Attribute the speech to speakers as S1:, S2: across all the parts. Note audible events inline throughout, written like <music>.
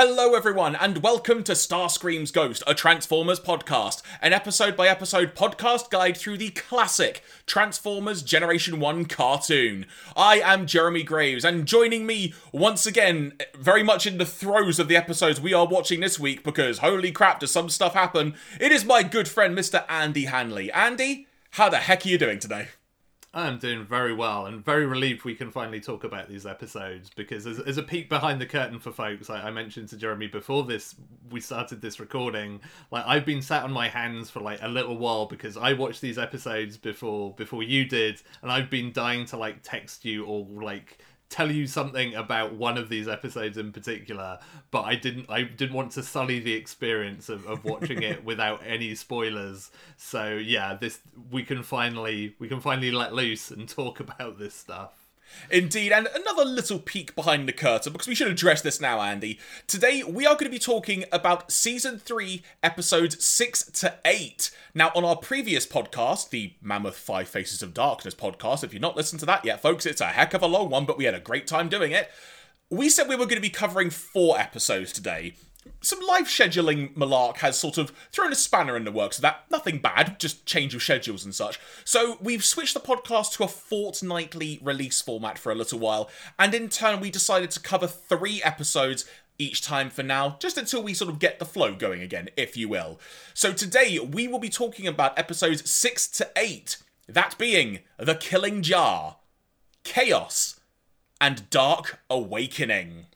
S1: Hello, everyone, and welcome to Starscream's Ghost, a Transformers podcast, an episode by episode podcast guide through the classic Transformers Generation 1 cartoon. I am Jeremy Graves, and joining me once again, very much in the throes of the episodes we are watching this week, because holy crap, does some stuff happen, it is my good friend, Mr. Andy Hanley. Andy, how the heck are you doing today?
S2: I'm doing very well and very relieved we can finally talk about these episodes because as, as a peek behind the curtain for folks, I, I, mentioned to Jeremy before this we started this recording, like I've been sat on my hands for like a little while because I watched these episodes before before you did and I've been dying to like text you or like tell you something about one of these episodes in particular, but I didn't I didn't want to sully the experience of, of watching it <laughs> without any spoilers. So yeah, this we can finally we can finally let loose and talk about this stuff.
S1: Indeed, and another little peek behind the curtain, because we should address this now, Andy. Today, we are going to be talking about Season 3, Episodes 6 to 8. Now, on our previous podcast, the Mammoth Five Faces of Darkness podcast, if you've not listened to that yet, folks, it's a heck of a long one, but we had a great time doing it. We said we were going to be covering four episodes today some live scheduling malark has sort of thrown a spanner in the works of that. Nothing bad, just change of schedules and such. So we've switched the podcast to a fortnightly release format for a little while, and in turn we decided to cover three episodes each time for now, just until we sort of get the flow going again, if you will. So today we will be talking about episodes 6 to 8, that being The Killing Jar, Chaos, and Dark Awakening.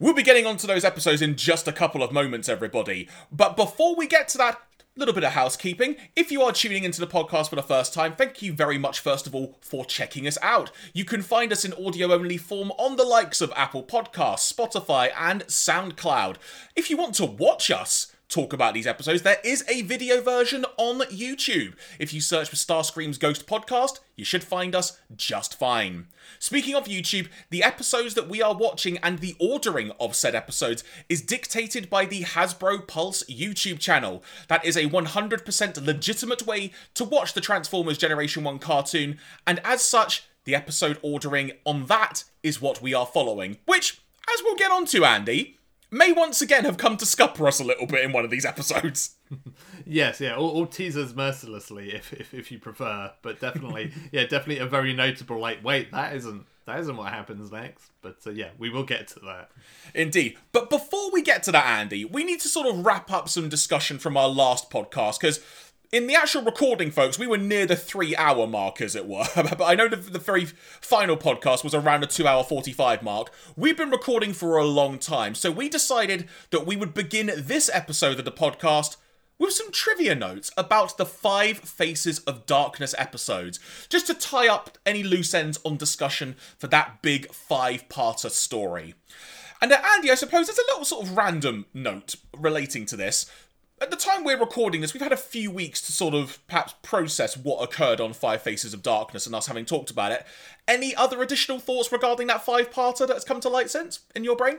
S1: We'll be getting onto those episodes in just a couple of moments, everybody. But before we get to that, little bit of housekeeping. If you are tuning into the podcast for the first time, thank you very much, first of all, for checking us out. You can find us in audio only form on the likes of Apple Podcasts, Spotify, and SoundCloud. If you want to watch us, talk about these episodes, there is a video version on YouTube. If you search for Starscream's Ghost Podcast, you should find us just fine. Speaking of YouTube, the episodes that we are watching and the ordering of said episodes is dictated by the Hasbro Pulse YouTube channel. That is a 100% legitimate way to watch the Transformers Generation 1 cartoon, and as such, the episode ordering on that is what we are following, which, as we'll get onto, Andy, may once again have come to scupper us a little bit in one of these episodes. <laughs>
S2: yes, yeah, or, or teasers mercilessly if, if if you prefer, but definitely, <laughs> yeah, definitely a very notable. Like, wait, that isn't that isn't what happens next. But uh, yeah, we will get to that.
S1: Indeed. But before we get to that, Andy, we need to sort of wrap up some discussion from our last podcast because in the actual recording, folks, we were near the three hour mark, as it were. <laughs> but I know the, the very final podcast was around the two hour 45 mark. We've been recording for a long time, so we decided that we would begin this episode of the podcast with some trivia notes about the Five Faces of Darkness episodes, just to tie up any loose ends on discussion for that big five parter story. And uh, Andy, I suppose there's a little sort of random note relating to this at the time we're recording this, we've had a few weeks to sort of perhaps process what occurred on Five Faces of Darkness and us having talked about it. Any other additional thoughts regarding that five parter that's come to light since in your brain?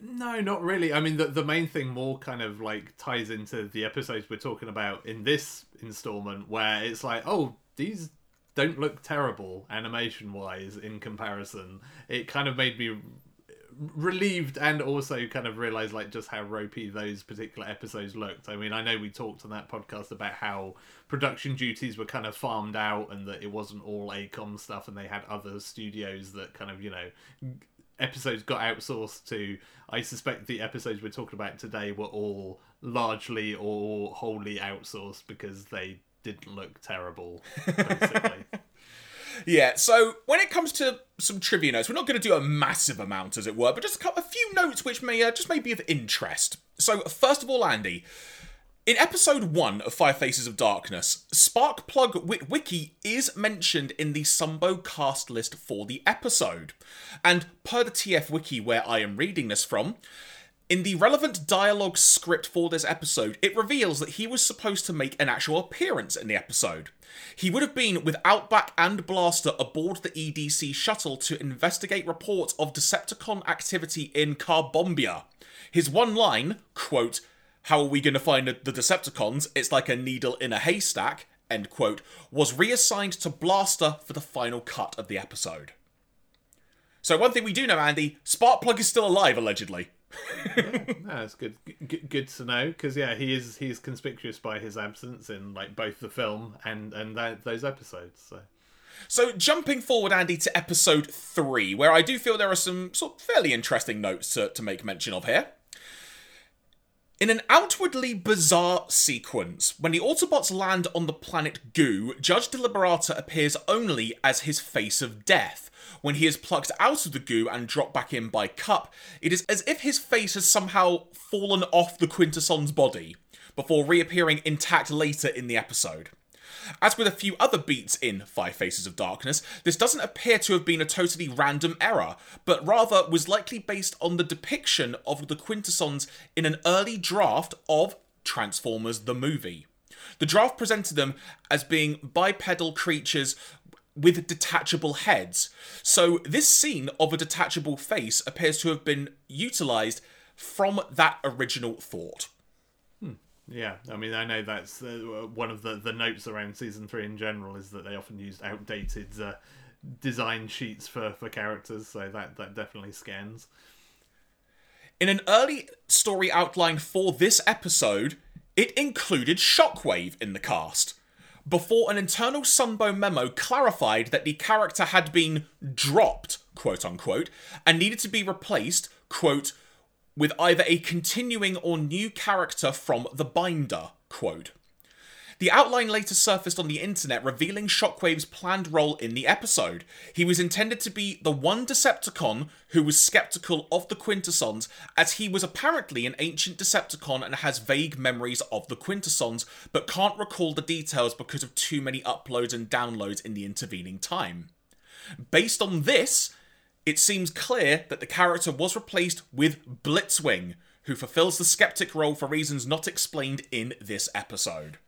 S2: No, not really. I mean, the, the main thing more kind of like ties into the episodes we're talking about in this installment, where it's like, oh, these don't look terrible animation wise in comparison. It kind of made me relieved and also kind of realized like just how ropey those particular episodes looked. I mean, I know we talked on that podcast about how production duties were kind of farmed out and that it wasn't all AKOM stuff and they had other studios that kind of, you know, episodes got outsourced to. I suspect the episodes we're talking about today were all largely or wholly outsourced because they didn't look terrible, basically. <laughs>
S1: Yeah, so when it comes to some trivia notes, we're not going to do a massive amount, as it were, but just a, few notes which may uh, just may be of interest. So, first of all, Andy, in episode one of Five Faces of Darkness, Sparkplug Witwicky is mentioned in the Sunbow cast list for the episode. And per the TF Wiki, where I am reading this from, in the relevant dialogue script for this episode, it reveals that he was supposed to make an actual appearance in the episode. He would have been with Outback and Blaster aboard the EDC shuttle to investigate reports of Decepticon activity in Carbombya. His one line, quote, How are we going to find the Decepticons? It's like a needle in a haystack, end quote, was reassigned to Blaster for the final cut of the episode. So, one thing we do know, Andy Sparkplug is still alive, allegedly.
S2: That's good. G- good to know because yeah, he is he's conspicuous by his absence in like both the film and and that, those episodes. So.
S1: So, jumping forward, Andy, to episode 3, where I do feel there are some sort of fairly interesting notes to, to make mention of here. In an outwardly bizarre sequence, when the Autobots land on the planet Goo, Judge Deliberata appears only as his face of death. When he is plucked out of the goo and dropped back in by Kup, it is as if his face has somehow fallen off the Quintesson's body, before reappearing intact later in the episode. As with a few other beats in Five Faces of Darkness, this doesn't appear to have been a totally random error, but rather was likely based on the depiction of the Quintessons in an early draft of Transformers the movie. The draft presented them as being bipedal creatures with detachable heads. So, this scene of a detachable face appears to have been utilized from that original thought.
S2: Yeah, I mean, I know that's uh, one of the, the notes around season three in general is that they often used outdated uh, design sheets for, for characters, so that, that definitely scans.
S1: In an early story outline for this episode, it included Shockwave in the cast. Before an internal Sunbow memo clarified that the character had been dropped, quote unquote, and needed to be replaced, quote, with either a continuing or new character from the binder, quote. The outline later surfaced on the internet, revealing Shockwave's planned role in the episode. He was intended to be the one Decepticon who was skeptical of the Quintessons, as he was apparently an ancient Decepticon and has vague memories of the Quintessons, but can't recall the details because of too many uploads and downloads in the intervening time. Based on this, it seems clear that the character was replaced with Blitzwing, who fulfills the skeptic role for reasons not explained in this episode.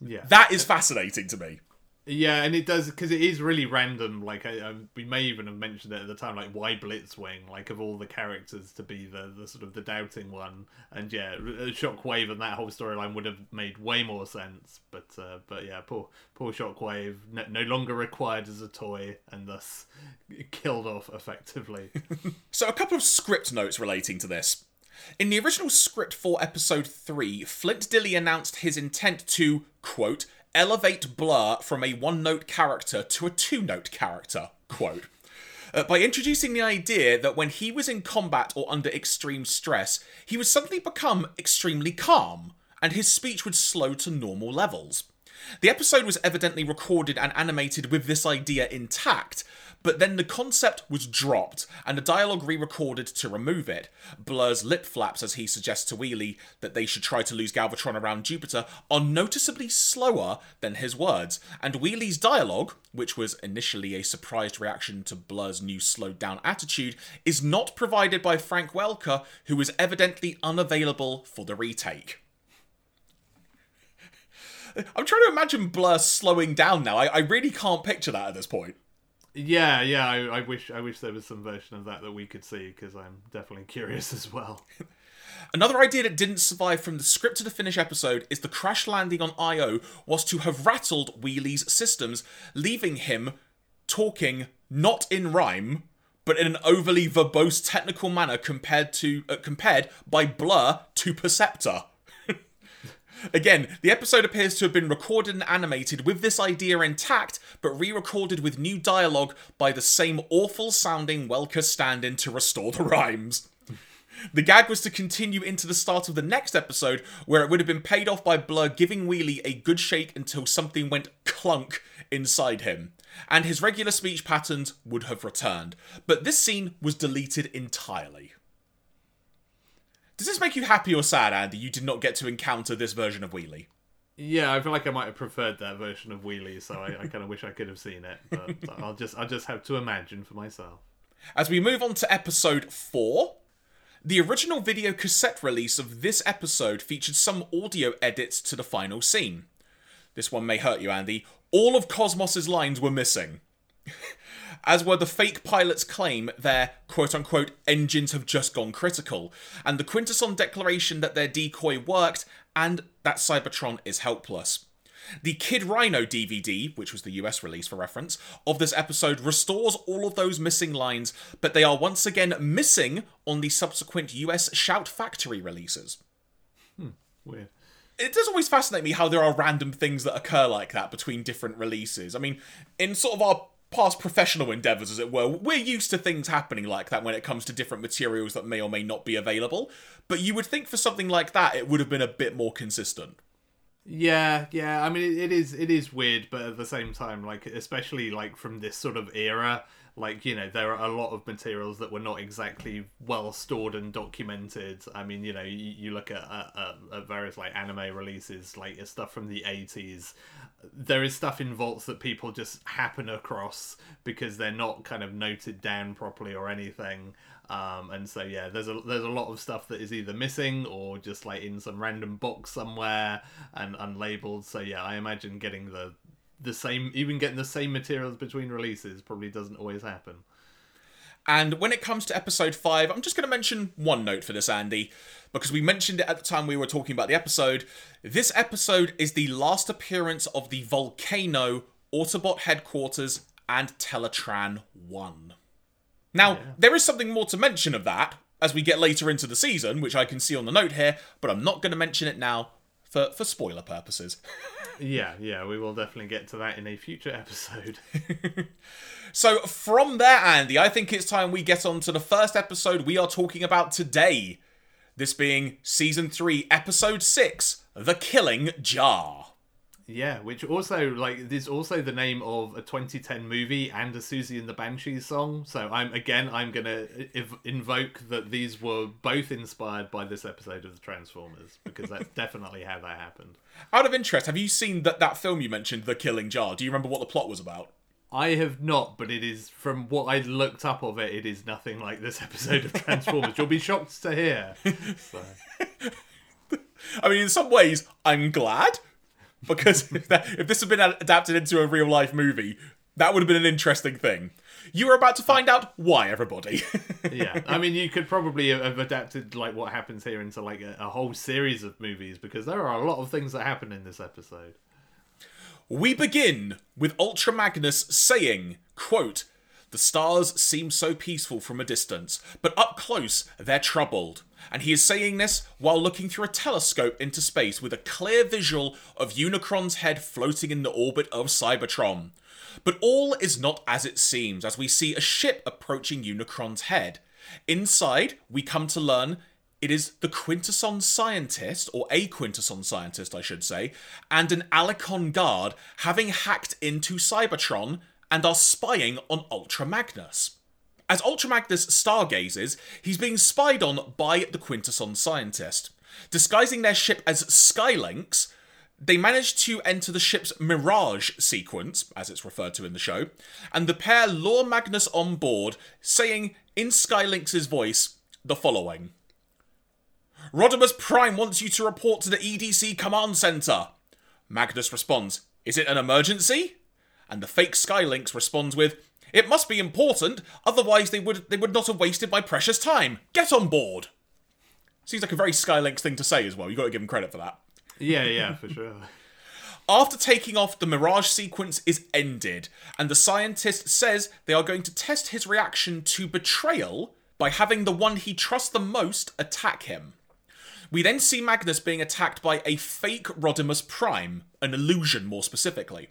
S2: Yeah.
S1: That is fascinating to me.
S2: Yeah, and it does because it is really random. Like I, I, we may even have mentioned it at the time. Like why Blitzwing? Like of all the characters to be the, the sort of the doubting one, and yeah, Shockwave and that whole storyline would have made way more sense. But uh, but yeah, poor poor Shockwave no, no longer required as a toy, and thus <laughs> killed off effectively. <laughs>
S1: so a couple of script notes relating to this. In the original script for episode 3, Flint Dille announced his intent to, quote, elevate Blur from a one note character to a two note character, quote. Uh, by introducing the idea that when he was in combat or under extreme stress, he would suddenly become extremely calm, and his speech would slow to normal levels. The episode was evidently recorded and animated with this idea intact, but then the concept was dropped and the dialogue re recorded to remove it. Blur's lip flaps as he suggests to Wheelie that they should try to lose Galvatron around Jupiter are noticeably slower than his words, and Wheelie's dialogue, which was initially a surprised reaction to Blur's new slowed down attitude, is not provided by Frank Welker, who was evidently unavailable for the retake. I'm trying to imagine Blur slowing down now. I, I really can't picture that at this point.
S2: Yeah, yeah. I, I wish I wish there was some version of that that we could see because I'm definitely curious as well. <laughs>
S1: Another idea that didn't survive from the script to the finish episode is the crash landing on Io was to have rattled Wheelie's systems, leaving him talking not in rhyme, but in an overly verbose technical manner compared to uh, compared by Blur to Perceptor. Again, the episode appears to have been recorded and animated with this idea intact, but re recorded with new dialogue by the same awful sounding Welker stand in to restore the rhymes. The gag was to continue into the start of the next episode, where it would have been paid off by Blur giving Wheelie a good shake until something went clunk inside him, and his regular speech patterns would have returned. But this scene was deleted entirely. Does this make you happy or sad, Andy? You did not get to encounter this version of Wheelie.
S2: Yeah, I feel like I might have preferred that version of Wheelie, so I, I kind of wish I could have seen it. But I'll just I'll just have to imagine for myself.
S1: As we move on to episode four, the original video cassette release of this episode featured some audio edits to the final scene. This one may hurt you, Andy. All of Cosmos's lines were missing. <laughs> as were the fake pilot's claim their quote unquote engines have just gone critical, and the Quintesson declaration that their decoy worked and that Cybertron is helpless. The Kid Rhino DVD, which was the US release for reference, of this episode restores all of those missing lines, but they are once again missing on the subsequent US Shout Factory releases.
S2: Hmm, weird.
S1: It does always fascinate me how there are random things that occur like that between different releases. I mean, in sort of our past professional endeavors, as it were, we're used to things happening like that when it comes to different materials that may or may not be available. But you would think for something like that, it would have been a bit more consistent.
S2: Yeah, yeah. I mean, it, it is it is weird, but at the same time, like especially like from this sort of era, like you know, there are a lot of materials that were not exactly well stored and documented. I mean, you know, you, you look at, at, at various like anime releases, like stuff from the eighties. There is stuff in vaults that people just happen across because they're not kind of noted down properly or anything. Um, and so yeah, there's a there's a lot of stuff that is either missing or just like in some random box somewhere and unlabeled. So yeah, I imagine getting the the same even getting the same materials between releases probably doesn't always happen.
S1: And when it comes to episode 5, I'm just going to mention one note for this, Andy, because we mentioned it at the time we were talking about the episode. This episode is the last appearance of the Volcano, Autobot headquarters, and Teletran 1. Now, there is something more to mention of that as we get later into the season, which I can see on the note here, but I'm not going to mention it now for, for spoiler purposes. <laughs>
S2: Yeah, yeah, we will definitely get to that in a future episode. <laughs>
S1: So, from there, Andy, I think it's time we get on to the first episode we are talking about today. This being Season 3, Episode 6 The Killing Jar.
S2: Yeah, which also like is also the name of a 2010 movie and a Siouxsie and the Banshees song. So I'm again I'm gonna ev- invoke that these were both inspired by this episode of the Transformers because that's <laughs> definitely how that happened.
S1: Out of interest, have you seen that, that film you mentioned, The Killing Jar? Do you remember what the plot was about?
S2: I have not, but it is from what I looked up of it. It is nothing like this <laughs> episode of Transformers. You'll be shocked to hear. <laughs> So.
S1: I mean, in some ways, I'm glad because if, that, if this had been adapted into a real life movie, that would have been an interesting thing. You are about to find out why, everybody. <laughs>
S2: yeah, I mean, you could probably have adapted like what happens here into like a, a whole series of movies because there are a lot of things that happen in this episode.
S1: we begin with Ultra Magnus saying, quote, The stars seem so peaceful from a distance, but up close they're troubled. And he is saying this while looking through a telescope into space with a clear visual of Unicron's head floating in the orbit of Cybertron. But all is not as it seems as we see a ship approaching Unicron's head. Inside, we come to learn it is the Quintesson scientist, or a Quintesson scientist, I should say, and an Allicon guard having hacked into Cybertron and are spying on Ultra Magnus. As Ultra Magnus stargazes, he's being spied on by the Quintesson scientist. Disguising their ship as Sky Lynx, they manage to enter the ship's Mirage sequence, as it's referred to in the show, and the pair lure Magnus on board, saying in Sky Lynx' voice the following Rodimus Prime wants you to report to the EDC command center. Magnus responds, Is it an emergency? And the fake Sky Lynx responds with, It must be important, otherwise they would they would not have wasted my precious time. Get on board. Seems like a very Sky Lynx thing to say as well. You've got to give him credit for that.
S2: Yeah, yeah, for sure.
S1: After taking off, the Mirage sequence is ended, and the scientist says they are going to test his reaction to betrayal by having the one he trusts the most attack him. We then see Magnus being attacked by a fake Rodimus Prime, an illusion more specifically.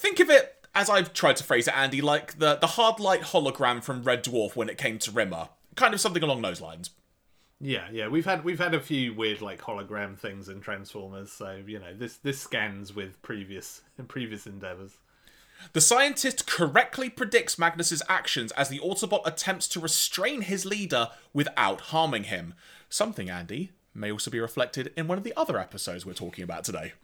S1: Think of it, as I've tried to phrase it, Andy, like the, the hard light hologram from Red Dwarf when it came to Rimmer. Kind of something along those lines.
S2: Yeah, yeah, we've had we've had a few weird like hologram things in Transformers, so you know this this scans with previous <laughs> previous endeavors.
S1: The scientist correctly predicts Magnus's actions as the Autobot attempts to restrain his leader without harming him. Something, Andy, may also be reflected in one of the other episodes we're talking about today.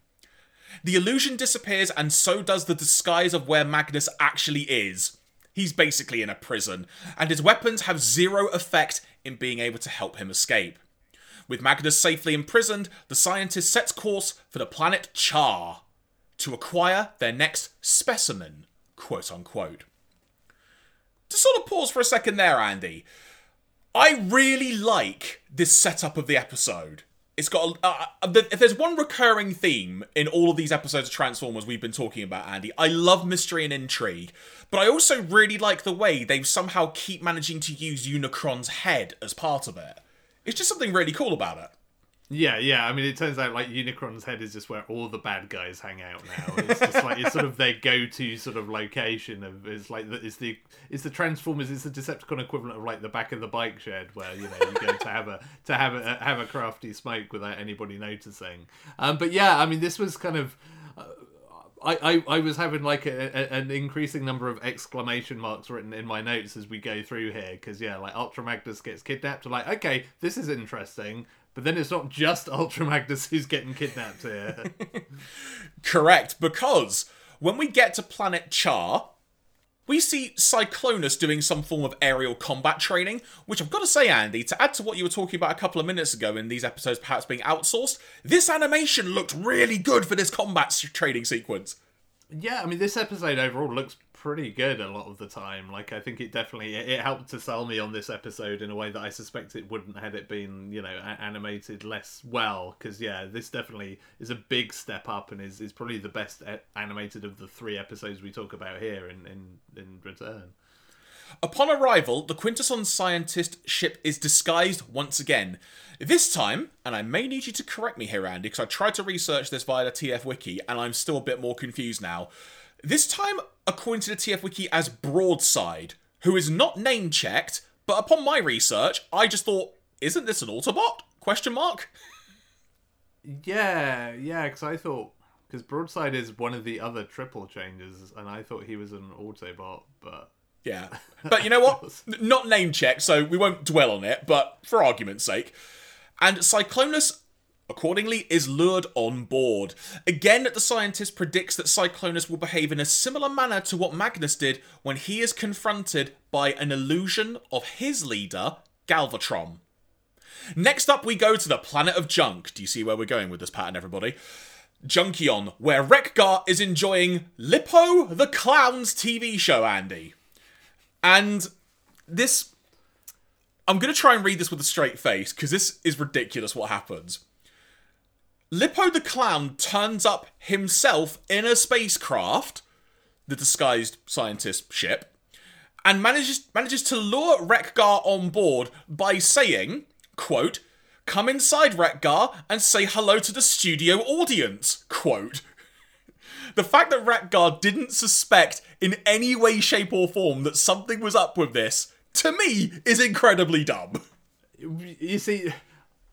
S1: The illusion disappears, and so does the disguise of where Magnus actually is. He's basically in a prison, and his weapons have zero effect in being able to help him escape. With Magnus safely imprisoned, the scientist sets course for the planet Char to acquire their next specimen, quote unquote. To sort of pause for a second there, Andy, I really like this setup of the episode. It's got a, uh, uh, if there's one recurring theme in all of these episodes of Transformers we've been talking about, Andy. I love mystery and intrigue, but I also really like the way they somehow keep managing to use Unicron's head as part of it. It's just something really cool about it.
S2: Yeah, yeah. I mean, it turns out like Unicron's head is just where all the bad guys hang out now. It's just like it's sort of their go-to sort of location of it's like the, it's the it's the Transformers. It's the Decepticon equivalent of like the back of the bike shed where you know you go to have a to have a have a crafty smoke without anybody noticing. Um, but yeah, I mean, this was kind of. Uh, I, I, I was having like a, a, an increasing number of exclamation marks written in my notes as we go through here because yeah like Ultra Magnus gets kidnapped I'm like okay this is interesting but then it's not just <laughs> Ultra Magnus who's getting kidnapped here. <laughs>
S1: Correct, because when we get to planet Char, we see Cyclonus doing some form of aerial combat training, which I've got to say, Andy, to add to what you were talking about a couple of minutes ago in these episodes perhaps being outsourced, this animation looked really good for this combat training sequence.
S2: Yeah, I mean, this episode overall looks pretty good a lot of the time. Like I think it definitely it helped to sell me on this episode in a way that I suspect it wouldn't had it been you know animated less well. Because yeah, this definitely is a big step up and is, is probably the best animated of the three episodes we talk about here in in, in Return.
S1: Upon arrival, the Quintesson scientist ship is disguised once again. This time, and I may need you to correct me here, Andy, because I tried to research this via the TF Wiki and I'm still a bit more confused now. This time, according to the TF Wiki, as Broadside, who is not name checked, but upon my research, I just thought, isn't this an Autobot? Question mark.
S2: Yeah, yeah, because I thought because Broadside is one of the other triple changes, and I thought he was an Autobot, but
S1: yeah, <laughs> but you know what? <laughs> not name checked, so we won't dwell on it. But for argument's sake, and Cyclonus accordingly is lured on board. Again, the scientist predicts that Cyclonus will behave in a similar manner to what Magnus did when he is confronted by an illusion of his leader, Galvatron. Next up, we go to the planet of junk. Do you see where we're going with this pattern, everybody? Junkion, where Wreck-Gar is enjoying Lippo the Clown's TV show, Andy. And this. I'm going to try and read this with a straight face because this is ridiculous what happens. Lippo the Clown turns up himself in a spacecraft, the disguised scientist ship, and manages manages to lure Wreck-Gar on board by saying, quote, come inside Wreck-Gar and say hello to the studio audience, quote. The fact that Wreck-Gar didn't suspect in any way, shape, or form that something was up with this, to me, is incredibly dumb.
S2: You see,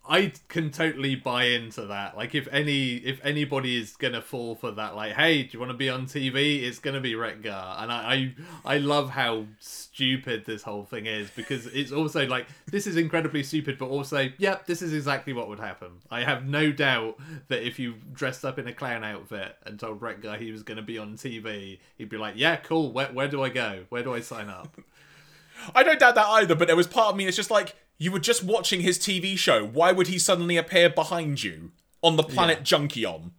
S2: I can totally buy into that. Like if any if anybody is gonna fall for that, like, hey, do you want to be on TV? It's gonna be Wreck-Gar, and I, I I love how stupid this whole thing is because it's also like this is incredibly stupid, but also, yep, this is exactly what would happen. I have no doubt that if you dressed up in a clown outfit and told Wreck-Gar he was gonna be on TV, he'd be like, yeah, cool. Where where do I go? Where do I sign up? <laughs>
S1: I don't doubt that either, but there was part of me that's just like, you were just watching his TV show. Why would he suddenly appear behind you on the planet yeah. Junkion?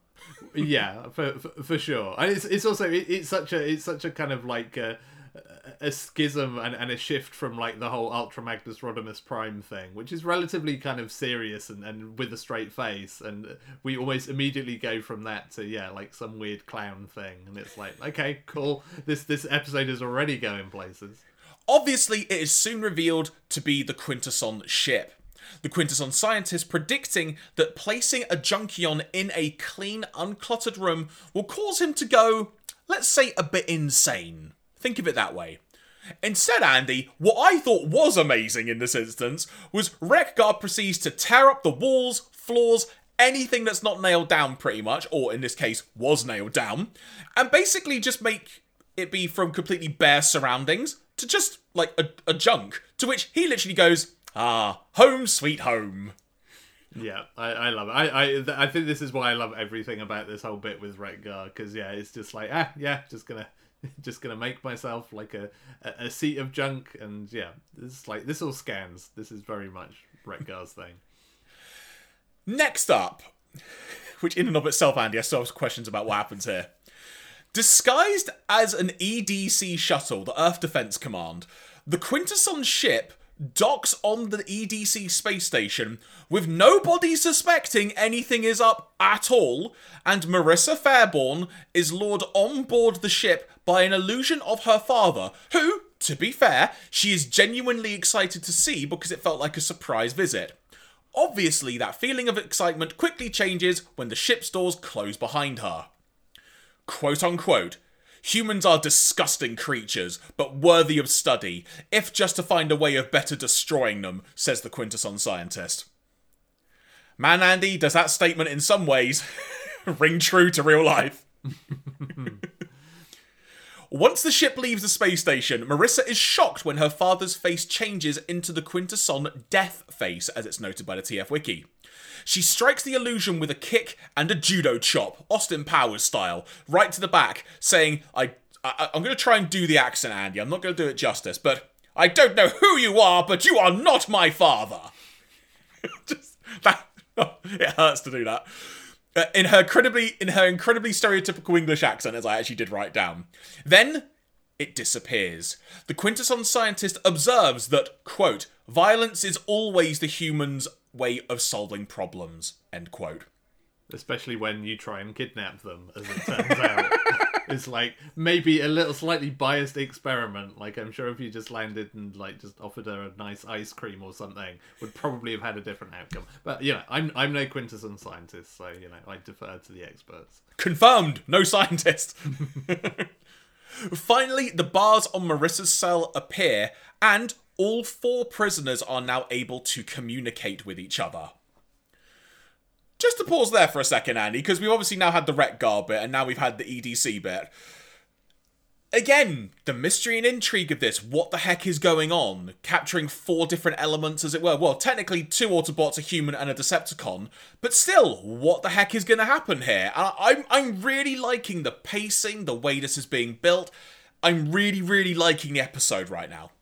S2: yeah, for, for, for sure. And it's it's also it, it's such a it's such a kind of like a, a schism and, and a shift from like the whole Ultra Magnus Rodimus Prime thing, which is relatively kind of serious and, and with a straight face, and we almost immediately go from that to yeah, like some weird clown thing, and it's like okay, cool. This this episode is already going places.
S1: Obviously, it is soon revealed to be the Quintesson ship. The Quintesson scientist predicting that placing a Junkion in a clean, uncluttered room will cause him to go, let's say, a bit insane. Think of it that way. Instead, Andy, what I thought was amazing in this instance was Wreck-Gar proceeds to tear up the walls, floors, anything that's not nailed down pretty much, or in this case, was nailed down, and basically just make it be from completely bare surroundings to just like a, a junk. To which he literally goes, "Ah, home sweet home."
S2: Yeah, I, I love it. I, I I think this is why I love everything about this whole bit with Wreck-Gar because yeah, it's just like ah yeah, just gonna <laughs> just gonna make myself like a, a, a seat of junk and yeah, this like this all scans. This is very much Wreck-Gar's thing.
S1: Next up, <laughs> which in and of itself, Andy, I still have questions about what happens here. Disguised as an EDC shuttle, the Earth Defense Command, the Quintesson ship docks on the EDC space station with nobody suspecting anything is up at all, and Marissa Fairborn is lured on board the ship by an illusion of her father, who, to be fair, she is genuinely excited to see because it felt like a surprise visit. Obviously, that feeling of excitement quickly changes when the ship's doors close behind her. Quote unquote, humans are disgusting creatures, but worthy of study, if just to find a way of better destroying them, says the Quintesson scientist. Man, Andy, does that statement in some ways <laughs> ring true to real life? <laughs> Once the ship leaves the space station, Marissa is shocked when her father's face changes into the Quintesson death face, as it's noted by the TF Wiki. She strikes the illusion with a kick and a judo chop, Austin Powers style, right to the back, saying, I, I I'm going to try and do the accent, Andy. I'm not going to do it justice, but I don't know who you are, but you are not my father. <laughs> Just that <laughs> it hurts to do that. Uh, in her incredibly in her incredibly stereotypical English accent, as I actually did write down. Then it disappears. The Quintesson scientist observes that, quote, violence is always the human's way of solving problems, end quote.
S2: Especially when you try and kidnap them, as it turns out. <laughs> it's like maybe a little slightly biased experiment. Like I'm sure if you just landed and like just offered her a nice ice cream or something, would probably have had a different outcome. But you know, I'm I'm no Quintesson scientist, so you know I defer to the experts.
S1: Confirmed, no scientist. <laughs> Finally, the bars on Marissa's cell appear, and all four prisoners are now able to communicate with each other. Just to pause there for a second, Andy, because we've obviously now had the Wreck-Gar bit and now we've had the EDC bit. Again, the mystery and intrigue of this, what the heck is going on? Capturing four different elements, as it were. Well, technically, two Autobots, a human, and a Decepticon, but still, what the heck is going to happen here? I'm, I'm really liking the pacing, the way this is being built. I'm really, really liking the episode right now.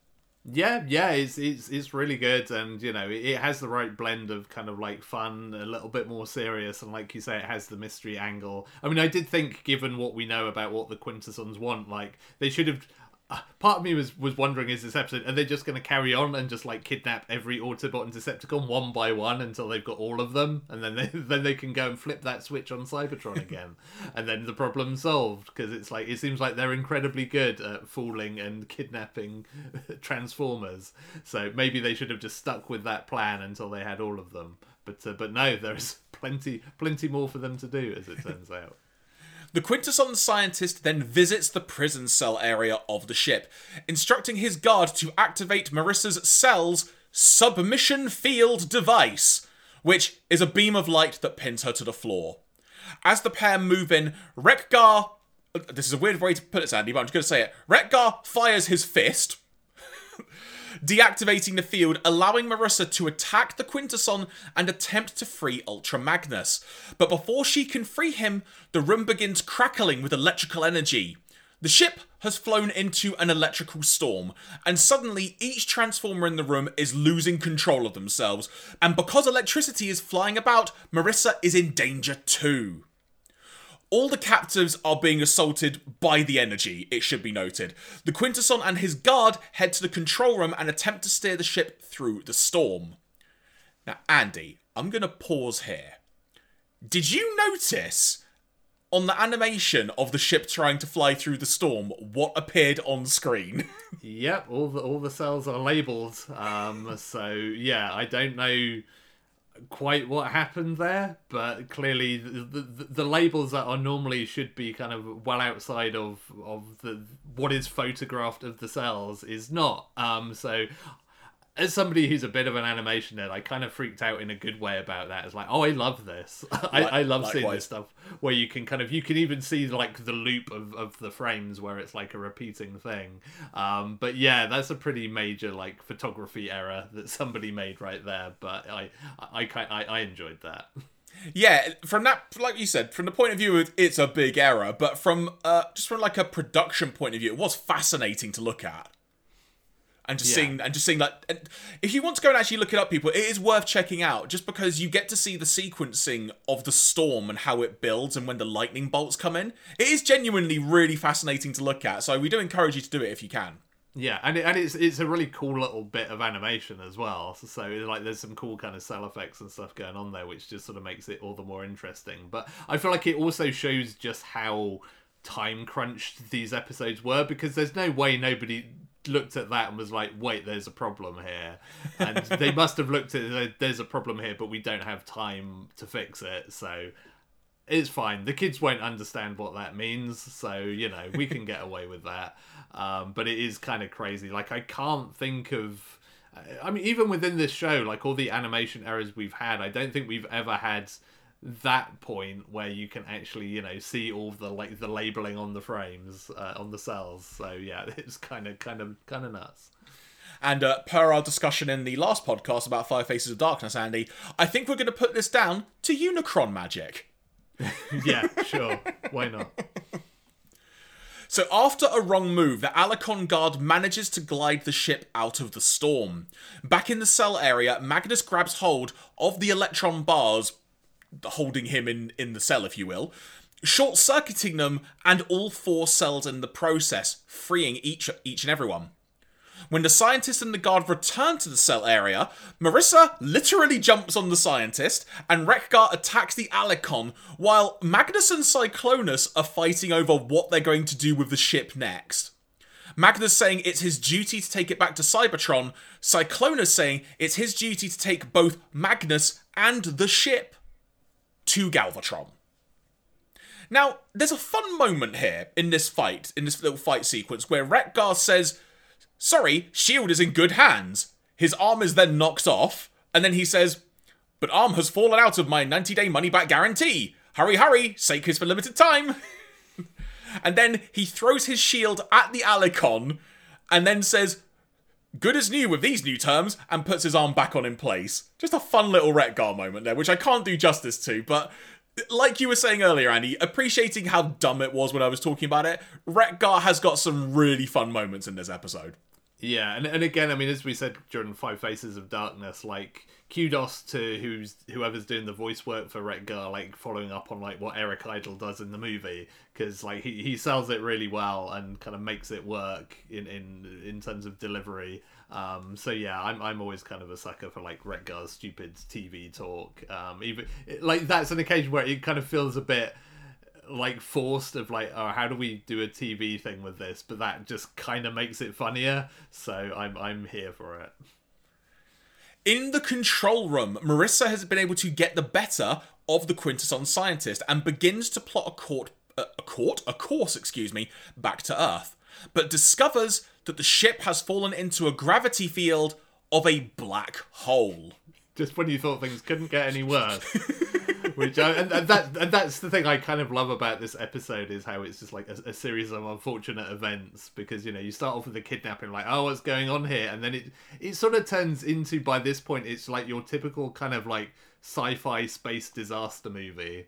S2: Yeah, yeah, it's it's it's really good, and you know it, it has the right blend of kind of like fun, a little bit more serious, and like you say, it has the mystery angle. I mean, I did think, given what we know about what the Quintessons want, like they should have part of me was was wondering is this episode are they just going to carry on and just like kidnap every Autobot and Decepticon one by one until they've got all of them, and then they <laughs> then they can go and flip that switch on Cybertron <laughs> again, and then the problem's solved because it's like it seems like they're incredibly good at fooling and kidnapping <laughs> Transformers. So maybe they should have just stuck with that plan until they had all of them. But uh, but no, there's plenty plenty more for them to do as it turns out.
S1: The Quintesson scientist then visits the prison cell area of the ship, instructing his guard to activate Marissa's cell's submission field device, which is a beam of light that pins her to the floor. As the pair move in, Wreck-Gar. Uh, this is a weird way to put it, Sandy, but I'm just going to say it. Wreck-Gar fires his fist, deactivating the field, allowing Marissa to attack the Quintesson and attempt to free Ultra Magnus. But before she can free him, the room begins crackling with electrical energy. The ship has flown into an electrical storm, and suddenly each transformer in the room is losing control of themselves. And because electricity is flying about, Marissa is in danger too. All the captives are being assaulted by the energy, it should be noted. The Quintesson and his guard head to the control room and attempt to steer the ship through the storm. Now, Andy, I'm going to pause here. Did you notice on the animation of the ship trying to fly through the storm what appeared on screen? <laughs>
S2: yep, all the all the cells are labeled. Um, so yeah, I don't know quite what happened there, but clearly the, the, the, labels that are normally should be kind of well outside of of the what is photographed of the cells is not. Um, so as somebody who's a bit of an animation nerd, I kind of freaked out in a good way about that. It's like, oh, I love this. <laughs> I, I love Likewise. seeing this stuff where you can kind of you can even see like the loop of, of the frames where it's like a repeating thing. Um, but yeah, that's a pretty major like photography error that somebody made right there. But I I I, I, I enjoyed that.
S1: Yeah, from that, like you said, from the point of view of it's a big error, but from uh, just from like a production point of view, it was fascinating to look at and just yeah. seeing and just seeing that if you want to go and actually look it up people it is worth checking out just because you get to see the sequencing of the storm and how it builds and when the lightning bolts come in it is genuinely really fascinating to look at so we do encourage you to do it if you can
S2: Yeah, and it, and it's it's a really cool little bit of animation as well. So, so like there's some cool kind of cell effects and stuff going on there, which just sort of makes it all the more interesting. But I feel like it also shows just how time crunched these episodes were because there's no way nobody looked at that and was like, "Wait, there's a problem here," and <laughs> they must have looked at it, there's a problem here, but we don't have time to fix it, so it's fine. The kids won't understand what that means, so you know we can get away with that. Um, but it is kind of crazy. Like I can't think of. I mean, even within this show, like all the animation errors we've had, I don't think we've ever had that point where you can actually, you know, see all the like the labeling on the frames uh, on the cells. So yeah, <laughs> it's kind of, kind of, kind of nuts.
S1: And uh, per our discussion in the last podcast about Five Faces of Darkness, Andy, I think we're going to put this down to Unicron magic. <laughs>
S2: yeah, sure. Why not?
S1: So after a wrong move, the Allicon guard manages to glide the ship out of the storm. Back in the cell area, Magnus grabs hold of the electron bars, holding him in, in the cell, if you will, short circuiting them and all four cells in the process, freeing each each and everyone. When the scientist and the guard return to the cell area, Marissa literally jumps on the scientist, and Wreck-Gar attacks the Allicon, while Magnus and Cyclonus are fighting over what they're going to do with the ship next. Magnus saying it's his duty to take it back to Cybertron, Cyclonus saying it's his duty to take both Magnus and the ship to Galvatron. Now, there's a fun moment here in this fight, in this little fight sequence, where Wreck-Gar says, Sorry, Shield is in good hands. His arm is then knocked off, and then he says, But arm has fallen out of my 90 day money back guarantee. Hurry, hurry, sake is for limited time. <laughs> and then he throws his shield at the Allicon, and then says, Good as new with these new terms, and puts his arm back on in place. Just a fun little Wreck-Gar moment there, which I can't do justice to, but like you were saying earlier, Andy, appreciating how dumb it was when I was talking about it, Wreck-Gar has got some really fun moments in this episode.
S2: Yeah, and and again, I mean, as we said during Five Faces of Darkness, like kudos to who's whoever's doing the voice work for Wreck-Gar, like following up on like what Eric Idle does in the movie, because like he, he sells it really well and kind of makes it work in in in terms of delivery. Um, so yeah, I'm I'm always kind of a sucker for like Wreck-Gar's stupid TV talk. Um, even like that's an occasion where it kind of feels a bit like forced of like oh how do we do a TV thing with this but that just kind of makes it funnier so I'm I'm here for it.
S1: In the control room, Marissa has been able to get the better of the Quintesson scientist and begins to plot a court a court a course excuse me back to Earth but discovers that the ship has fallen into a gravity field of a black hole.
S2: Just when you thought things couldn't get any worse. Which I, and, and that and that's the thing I kind of love about this episode is how it's just like a, a, series of unfortunate events because you know you start off with the kidnapping like oh what's going on here and then it it sort of turns into by this point it's like your typical kind of like sci-fi space disaster movie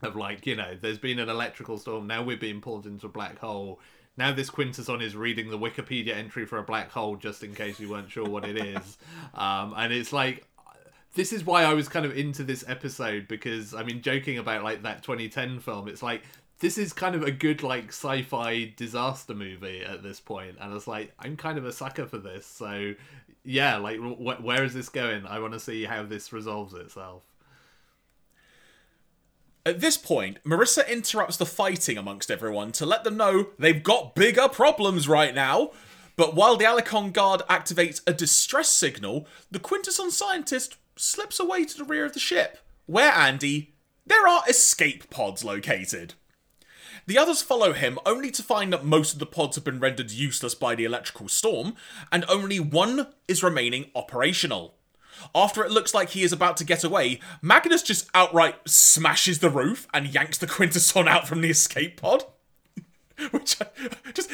S2: of like you know there's been an electrical storm now we're being pulled into a black hole now this Quintesson is reading the Wikipedia entry for a black hole just in case you weren't sure what it is. <laughs> Um, and it's like this is why I was kind of into this episode because I mean joking about like that 2010 film it's like this is kind of a good like sci-fi disaster movie at this point and it's like I'm kind of a sucker for this so yeah like wh- where is this going I want to see how this resolves itself
S1: at this point, Marissa interrupts the fighting amongst everyone to let them know they've got bigger problems right now. But while the Allicon guard activates a distress signal, the Quintesson scientist slips away to the rear of the ship, where Andy, there are escape pods located. The others follow him only to find that most of the pods have been rendered useless by the electrical storm, and only one is remaining operational. After it looks like he is about to get away, Magnus just outright smashes the roof and yanks the Quintesson out from the escape pod. <laughs> Which I just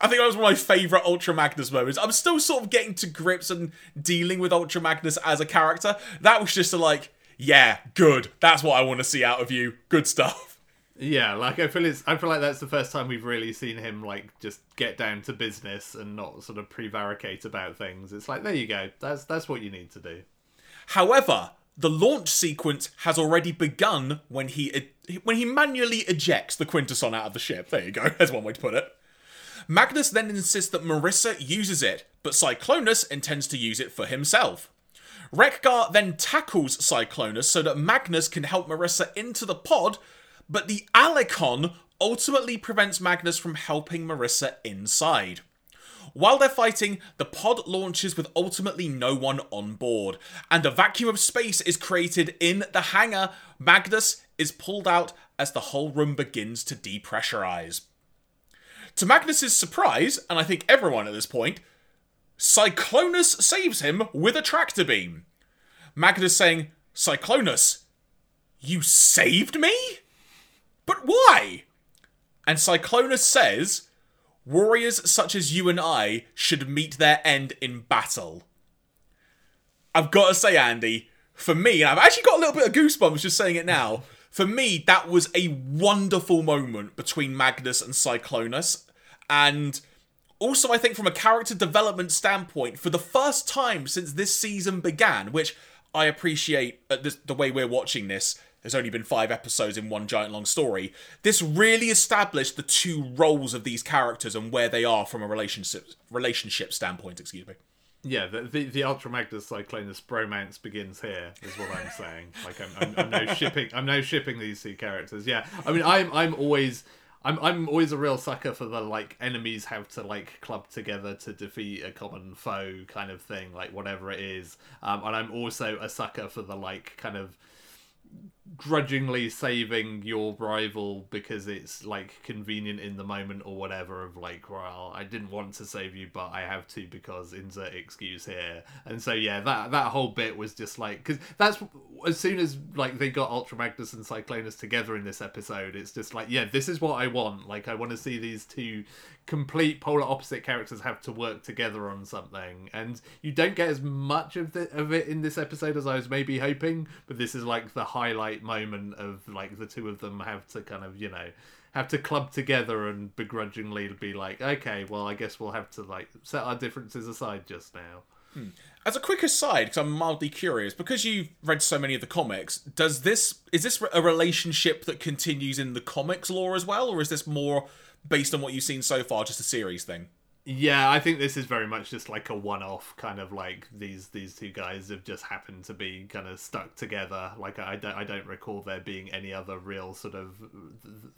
S1: I think that was one of my favourite Ultra Magnus moments. I'm still sort of getting to grips and dealing with Ultra Magnus as a character. That was just a like, yeah, good. That's what I want to see out of you. Good stuff. <laughs>
S2: Yeah, like I feel it's I feel like that's the first time we've really seen him like just get down to business and not sort of prevaricate about things. It's like there you go. That's that's what you need to do.
S1: However, the launch sequence has already begun when he when he manually ejects the Quintesson out of the ship. There you go. <laughs> That's one way to put it. Magnus then insists that Marissa uses it, but Cyclonus intends to use it for himself. Wreck-Gar then tackles Cyclonus so that Magnus can help Marissa into the pod, but the Allicon ultimately prevents Magnus from helping Marissa inside. While they're fighting, the pod launches with ultimately no one on board, and a vacuum of space is created in the hangar. Magnus is pulled out as the whole room begins to depressurize. To Magnus's surprise, and I think everyone at this point, Cyclonus saves him with a tractor beam. Magnus saying, Cyclonus, you saved me? But why? And Cyclonus says, Warriors such as you and I should meet their end in battle. I've got to say, Andy, for me, and I've actually got a little bit of goosebumps just saying it now. <laughs> For me, that was a wonderful moment between Magnus and Cyclonus. And also, I think from a character development standpoint, for the first time since this season began, which I appreciate the way we're watching this, there's only been five episodes in one giant long story. This really established the two roles of these characters and where they are from a relationship relationship standpoint. Excuse me.
S2: Yeah, the the, the Ultra Magnus Cyclonus bromance begins here, is what I'm saying. Like I'm, I'm, I'm now <laughs> shipping I'm now shipping these two characters. Yeah, I mean I'm I'm always I'm I'm always a real sucker for the like enemies have to like club together to defeat a common foe kind of thing, like whatever it is. Um, and I'm also a sucker for the like kind of grudgingly saving your rival because it's like convenient in the moment or whatever of like well I didn't want to save you but I have to because insert excuse here. And so yeah that that whole bit was just like because that's as soon as like they got Ultra Magnus and Cyclonus together in this episode it's just like yeah this is what I want. Like I want to see these two complete polar opposite characters have to work together on something. And you don't get as much of the of it in this episode as I was maybe hoping but this is like the highlight moment of like the two of them have to kind of you know have to club together and begrudgingly be like okay well I guess we'll have to like set our differences aside just now hmm.
S1: As a quick aside, because I'm mildly curious, because you've read so many of the comics, does this is this a relationship that continues in the comics lore as well, or is this more based on what you've seen so far, just a series thing?
S2: Yeah, I think this is very much just like a one-off kind of like these these two guys have just happened to be kind of stuck together. Like I don't I don't recall there being any other real sort of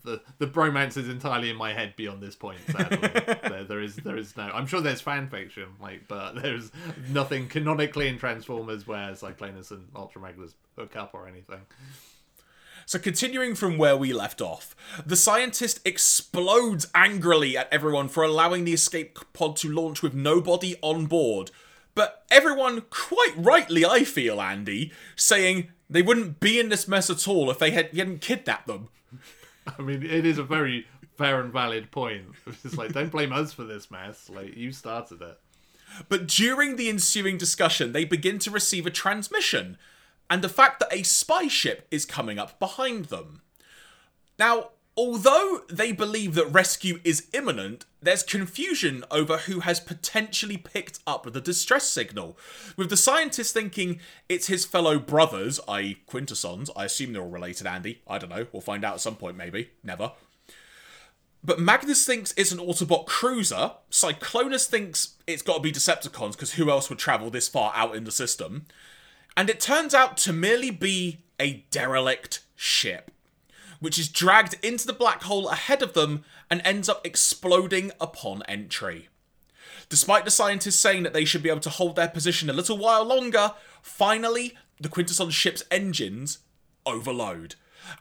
S2: the the bromance is entirely in my head beyond this point. Sadly, <laughs> there, there is there is no. I'm sure there's fan fiction, like, but there's nothing canonically in Transformers where Cyclonus and Ultra Magnus hook up or anything.
S1: So, continuing from where we left off, the scientist explodes angrily at everyone for allowing the escape pod to launch with nobody on board. But everyone, quite rightly, I feel, Andy, saying they wouldn't be in this mess at all if they had, hadn't kidnapped them. <laughs>
S2: I mean, it is a very fair and valid point. It's like don't blame us for this mess. Like you started it.
S1: But during the ensuing discussion, they begin to receive a transmission, and the fact that a spy ship is coming up behind them. Now, although they believe that rescue is imminent, there's confusion over who has potentially picked up the distress signal, with the scientist thinking it's his fellow brothers, i.e., Quintessons. I assume they're all related, Andy. I don't know. We'll find out at some point, maybe. Never. But Magnus thinks it's an Autobot cruiser. Cyclonus thinks it's got to be Decepticons because who else would travel this far out in the system? And it turns out to merely be a derelict ship, which is dragged into the black hole ahead of them and ends up exploding upon entry. Despite the scientists saying that they should be able to hold their position a little while longer, finally, the Quintesson ship's engines overload,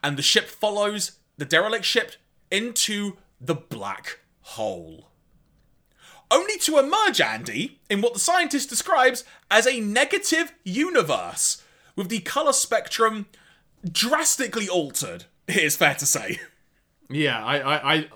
S1: and the ship follows the derelict ship into the black hole. Only to emerge, Andy, in what the scientist describes as a negative universe, with the colour spectrum drastically altered, it is fair to say.
S2: Yeah, I, I, I,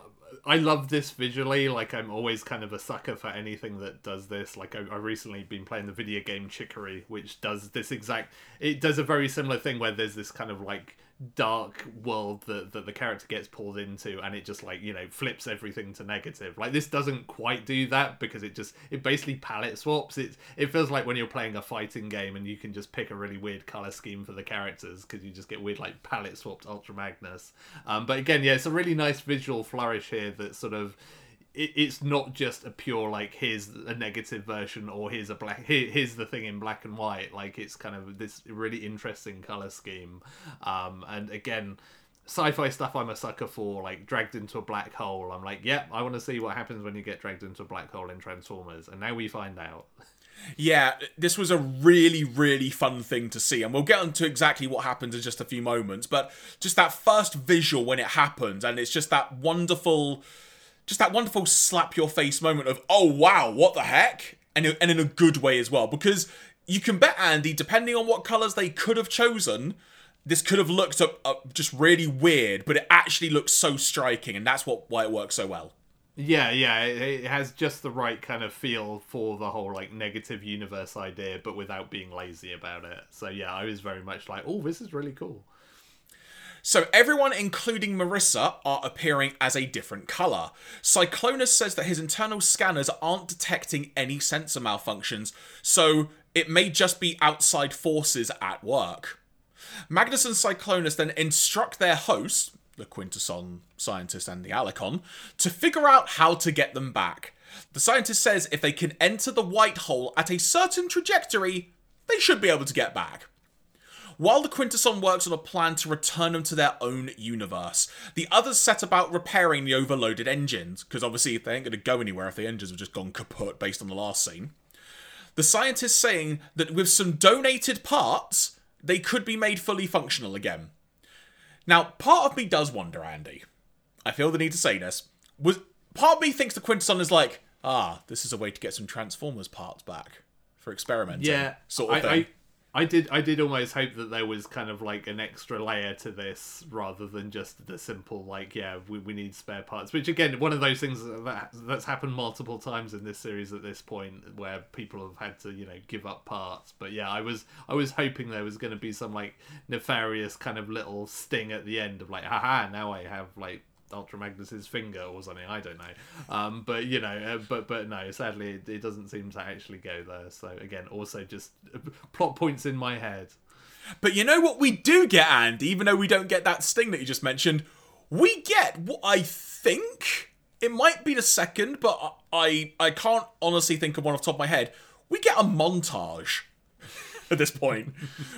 S2: I love this visually. Like, I'm always kind of a sucker for anything that does this. Like, I, I've recently been playing the video game Chicory, which does this exact. It does a very similar thing where there's this kind of like dark world that, that the character gets pulled into and it just like you know flips everything to negative. Like this doesn't quite do that because it just it basically palette swaps. It it feels like when you're playing a fighting game and you can just pick a really weird color scheme for the characters because you just get weird like palette swapped ultra magnus. Um, but again yeah it's a really nice visual flourish here that sort of it, it's not just a pure like here's a negative version or here's a black here, here's the thing in black and white. Like it's kind of this really interesting color scheme. Um, and again, sci-fi stuff I'm a sucker for, like dragged into a black hole. I'm like, yep, I want to see what happens when you get dragged into a black hole in Transformers, and now we find out.
S1: Yeah, this was a really, really fun thing to see, and we'll get into exactly what happens in just a few moments. But just that first visual when it happens, and it's just that wonderful, just that wonderful slap your face moment of, oh wow, what the heck, and and in a good way as well, because you can bet Andy, depending on what colors they could have chosen, this could have looked up, up just really weird, but it actually looks so striking, and that's what why it works so well.
S2: Yeah, yeah, it has just the right kind of feel for the whole like negative universe idea, but without being lazy about it. So yeah, I was very much like, oh, this is really cool.
S1: So everyone, including Marissa, are appearing as a different colour. Cyclonus says that his internal scanners aren't detecting any sensor malfunctions, so it may just be outside forces at work. Magnus and Cyclonus then instruct their host, the Quintesson scientist and the Allicon, to figure out how to get them back. The scientist says if they can enter the white hole at a certain trajectory, they should be able to get back. While the Quintesson works on a plan to return them to their own universe, the others set about repairing the overloaded engines, because obviously they ain't going to go anywhere if the engines have just gone kaput based on the last scene. The scientist saying that with some donated parts, they could be made fully functional again. Now, part of me does wonder, Andy. I feel the need to say this. Was part of me thinks the Quintesson is like, ah, this is a way to get some Transformers parts back for experimenting.
S2: Yeah,
S1: sort of
S2: I,
S1: thing.
S2: I, I did, I did almost hope that there was kind of like an extra layer to this rather than just the simple like, yeah, we, we need spare parts. Which again, one of those things that that's happened multiple times in this series at this point, where people have had to you know give up parts. But yeah, I was I was hoping there was going to be some like nefarious kind of little sting at the end of like, haha, now I have like Ultra Magnus's finger or something. I don't know. Um, but you know, uh, but but no, sadly, it, it doesn't seem to actually go there. So again, also just <laughs> plot points in my head.
S1: But you know what we do get, Andy, even though we don't get that sting that you just mentioned, we get what I think it might be the second, but I I can't honestly think of one off the top of my head. We get a montage <laughs> at this point.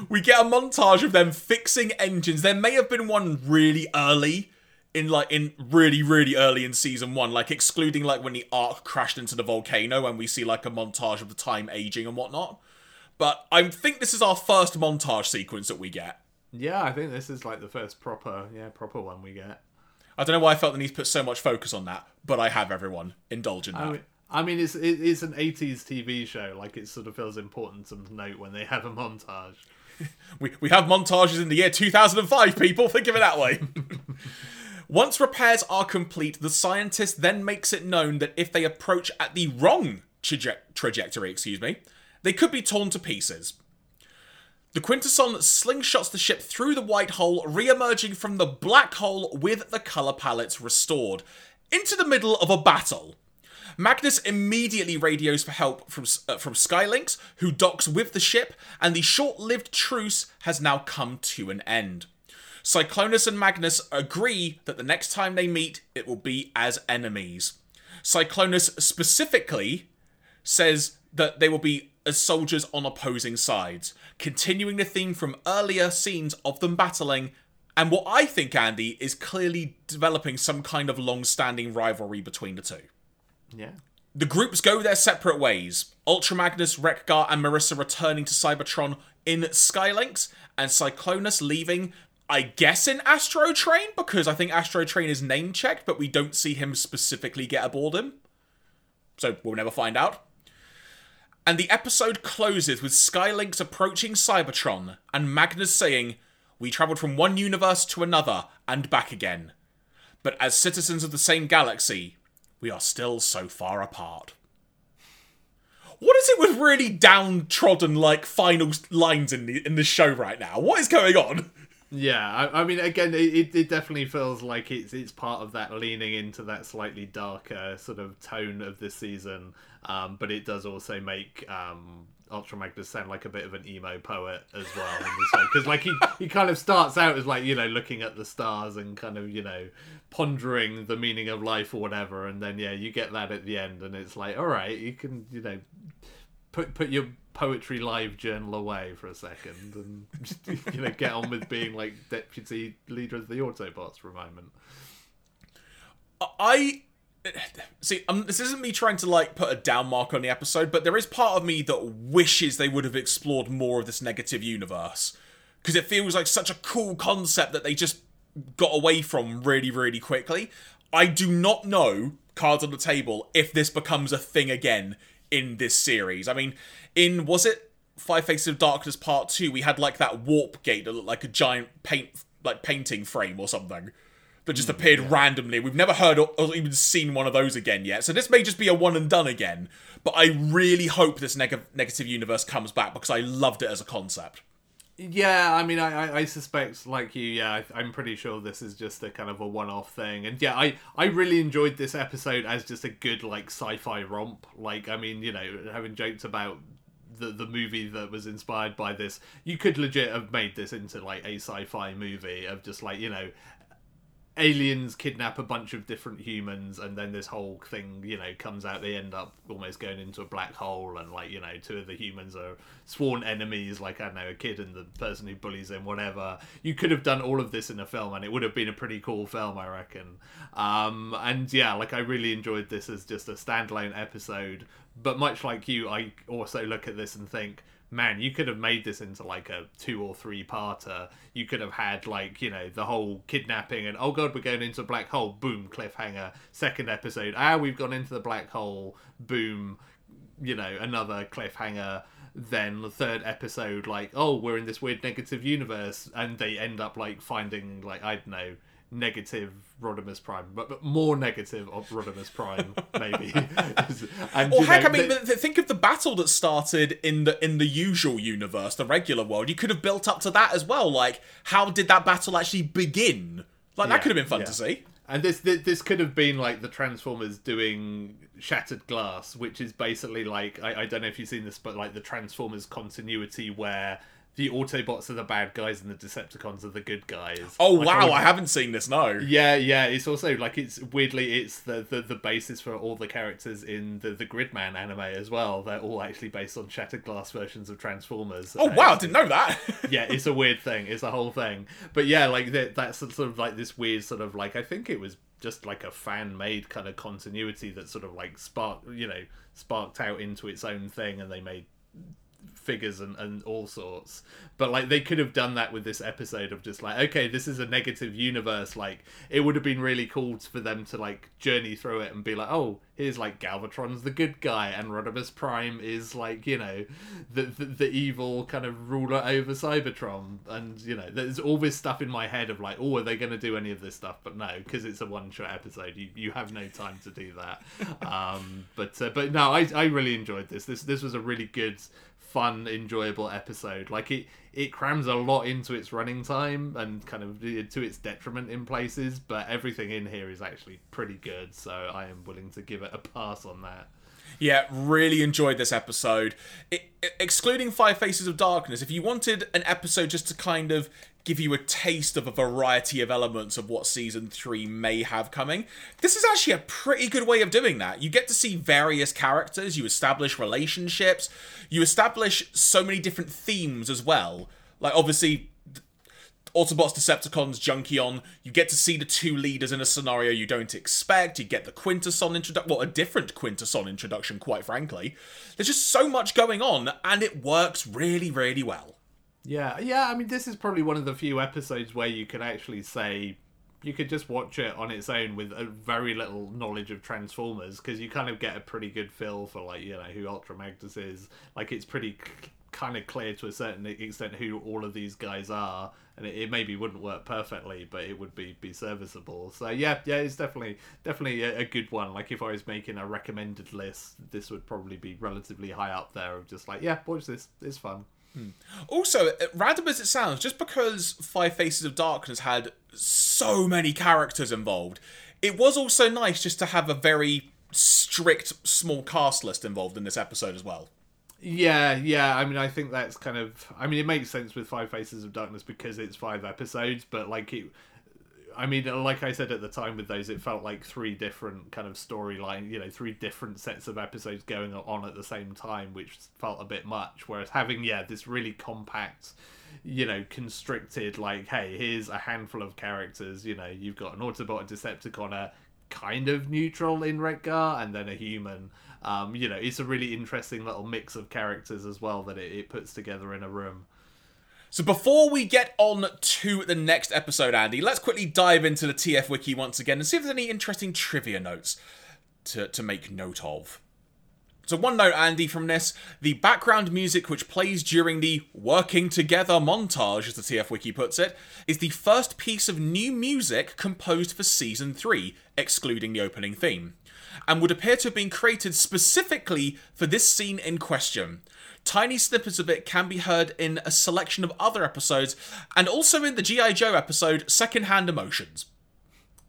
S1: we get a montage of them fixing engines. There may have been one really early in like in really really early in season one like excluding like when the ark crashed into the volcano and we see like a montage of the time aging and whatnot but i think this is our first montage sequence that we get
S2: Yeah, I think this is like the first proper, yeah, proper one we get.
S1: i don't know why i felt the need to put so much focus on that but i have everyone indulge in that
S2: I mean, I mean, it's it's an '80s TV show. Like it sort of feels important to note when they have a montage. <laughs>
S1: we, we have montages in the year 2005 people think of it that way <laughs> Once repairs are complete, the scientist then makes it known that if they approach at the wrong traje- trajectory, excuse me, they could be torn to pieces. The Quintesson slingshots the ship through the white hole, re-emerging from the black hole with the color palettes restored, into the middle of a battle. Magnus immediately radios for help from uh, from Sky Lynx, who docks with the ship, and the short-lived truce has now come to an end. Cyclonus and Magnus agree that the next time they meet, it will be as enemies. Cyclonus specifically says that they will be as soldiers on opposing sides, continuing the theme from earlier scenes of them battling, and what I think, Andy, is clearly developing some kind of long standing rivalry between the two.
S2: Yeah.
S1: The groups go their separate ways. Ultra Magnus, Wreck-Gar, and Marissa returning to Cybertron in Sky Lynx, and Cyclonus leaving I guess in Astrotrain because I think Astrotrain is name checked, but we don't see him specifically get aboard him. So we'll never find out. And the episode closes with Sky Lynx approaching Cybertron and Magnus saying, We travelled from one universe to another and back again. But as citizens of the same galaxy, we are still so far apart. What is it with really downtrodden like final lines in the in the show right now? What is going on?
S2: Yeah, I, I mean, again, it, it definitely feels like it's it's part of that leaning into that slightly darker sort of tone of this season, um, but it does also make um, Ultra Magnus sound like a bit of an emo poet as well. Because like he he kind of starts out as like you know looking at the stars and kind of you know pondering the meaning of life or whatever, and then yeah you get that at the end, and it's like all right, you can you know put put your poetry live journal away for a second and just, you know get on with being like deputy leader of the Autobots for a moment.
S1: I see. Um, this isn't me trying to like put a down mark on the episode, but there is part of me that wishes they would have explored more of this negative universe because it feels like such a cool concept that they just got away from really, really quickly. I do not know cards on the table if this becomes a thing again in this series. I mean, in was it Five Faces of Darkness Part Two? We had like that warp gate that looked like a giant paint like painting frame or something that just hmm, appeared randomly. We've never heard or, or even seen one of those again yet. So this may just be a one and done again. But I really hope this neg- negative universe comes back because I loved it as a concept.
S2: Yeah, I mean, I, I, suspect, like you, yeah, I, I'm pretty sure this is just a kind of a one-off thing, and yeah, I, I really enjoyed this episode as just a good like sci-fi romp. Like, I mean, you know, having joked about the the movie that was inspired by this, you could legit have made this into like a sci-fi movie of just like you know aliens kidnap a bunch of different humans and then this whole thing you know comes out they end up almost going into a black hole and like you know two of the humans are sworn enemies like i know a kid and the person who bullies him whatever. You could have done all of this in a film and it would have been a pretty cool film i reckon. Um and yeah like i really enjoyed this as just a standalone episode but much like you i also look at this and think man, you could have made this into like a two or three parter. You could have had like, you know, the whole kidnapping and oh god, we're going into a black hole, boom, cliffhanger. Second episode, ah, we've gone into the black hole, boom, you know, another cliffhanger. Then the third episode, like, oh, we're in this weird negative universe, and they end up like finding like I don't know negative Rodimus Prime, but, but more negative of Rodimus Prime, maybe. <laughs> and,
S1: Or heck,
S2: know,
S1: I mean, th- think of the battle that started in the in the usual universe, the regular world. You could have built up to that as well. Like, how did that battle actually begin? Like, that could have been fun
S2: yeah.
S1: to see.
S2: And this, this this could have been like the Transformers doing Shattered Glass, which is basically like I, I don't know if you've seen this, but like the Transformers continuity where the Autobots are the bad guys and the Decepticons are the good guys.
S1: Oh
S2: Like,
S1: wow,
S2: all-
S1: I haven't seen this. No.
S2: Yeah, yeah. It's also like it's weirdly it's the, the, the basis for all the characters in the the Gridman anime as well. They're all actually based on Shattered Glass versions of Transformers.
S1: Oh wow, I didn't know that. <laughs>
S2: yeah, it's a weird thing. It's a whole thing. But yeah, like that, that's sort of like this weird sort of like I think it was just like a fan made kind of continuity that sort of like sparked you know sparked out into its own thing, and they made figures and, and all sorts. But like they could have done that with this episode of just like okay this is a negative universe like it would have been really cool for them to like journey through it and be like oh here's like galvatron's the good guy and rodimus prime is like you know the, the the evil kind of ruler over cybertron. And you know there's all this stuff in my head of like oh are they going to do any of this stuff? But no because it's a one shot episode. You, you have no time to do that. <laughs> Um but uh, but no I, I really enjoyed this. This this was a really good fun, enjoyable episode. Like it, it crams a lot into its running time and kind of eh, to its detriment in places, but everything in here is actually pretty good. So I am willing to give it a pass on that.
S1: Yeah, really enjoyed this episode. It, excluding Five Faces of Darkness, if you wanted an episode just to kind of give you a taste of a variety of elements of what season 3 may have coming, this is actually a pretty good way of doing that. You get to see various characters, you establish relationships, you establish so many different themes as well. Like, obviously, Autobots, Decepticons, Junkion. You get to see the two leaders in a scenario you don't expect. You get the Quintesson introduction, well, a different Quintesson introduction, quite frankly. There's just so much going on, and it works really, really well.
S2: Yeah, yeah. I mean, this is probably one of the few episodes where you can actually say you could just watch it on its own with a very little knowledge of Transformers because you kind of get a pretty good feel for like you know who Ultra Magnus is. Like it's pretty c- kind of clear to a certain extent who all of these guys are, and it, it maybe wouldn't work perfectly, but it would be be serviceable. So yeah, yeah, it's definitely definitely a, a good one. Like if I was making a recommended list, this would probably be relatively high up there of just like yeah, watch this, it's fun.
S1: Also, uh, random as it sounds, just because Five Faces of Darkness had so many characters involved, it was also nice just to have a very strict small cast list involved in this episode as well.
S2: Yeah, yeah. I mean, I think that's kind of. I mean, it makes sense with Five Faces of Darkness because it's five episodes, but like it. I mean, like I said at the time with those, it felt like three different kind of storyline, you know, three different sets of episodes going on at the same time, which felt a bit much. Whereas having, yeah, this really compact, you know, constricted, like, hey, here's a handful of characters, you know, you've got an Autobot, a Decepticon, a kind of neutral in Wreck-Gar, and then a human. Um, you know, it's a really interesting little mix of characters as well that it, it puts together in a room.
S1: So before we get on to the next episode, Andy, let's quickly dive into the TF Wiki once again and see if there's any interesting trivia notes to, to make note of. So, one note, Andy, from this the background music which plays during the working together montage, as the TF Wiki puts it, is the first piece of new music composed for season 3, excluding the opening theme, and would appear to have been created specifically for this scene in question. Tiny snippets of it can be heard in a selection of other episodes, and also in the G.I. Joe episode Secondhand Emotions.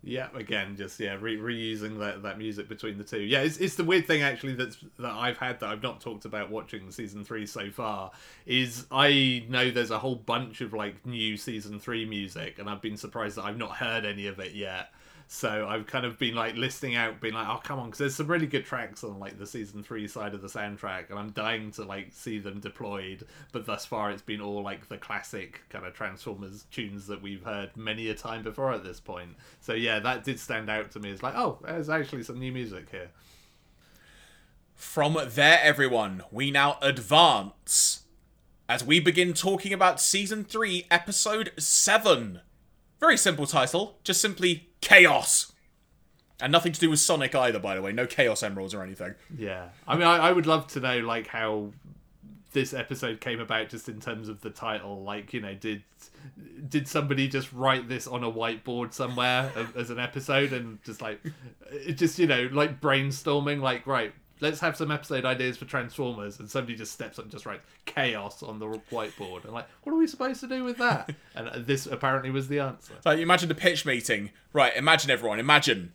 S2: Yeah, again, just yeah, re- reusing that, that music between the two. Yeah, it's, it's the weird thing actually that's that I've had that I've not talked about watching season three so far is I know there's a whole bunch of like new season three music, and I've been surprised that I've not heard any of it yet. So I've kind of been like listing out, being like, oh come on, because there's some really good tracks on like the season three side of the soundtrack, and I'm dying to like see them deployed. But thus far, it's been all like the classic kind of Transformers tunes that we've heard many a time before at this point. So yeah, that did stand out to me. It's like, oh, there's actually some new music here.
S1: From there, everyone, we now advance as we begin talking about season 3, episode 7. Very simple title, just simply Chaos. And nothing to do with Sonic either, by the way. No Chaos Emeralds or anything.
S2: Yeah. I mean, I, I would love to know, like, how this episode came about just in terms of the title like you know did did somebody just write this on a whiteboard somewhere as an episode and just like just you know like brainstorming like right let's have some episode ideas for transformers and somebody just steps up and just writes chaos on the whiteboard and like what are we supposed to do with that <laughs> and this apparently was the answer
S1: like imagine the pitch meeting right imagine everyone imagine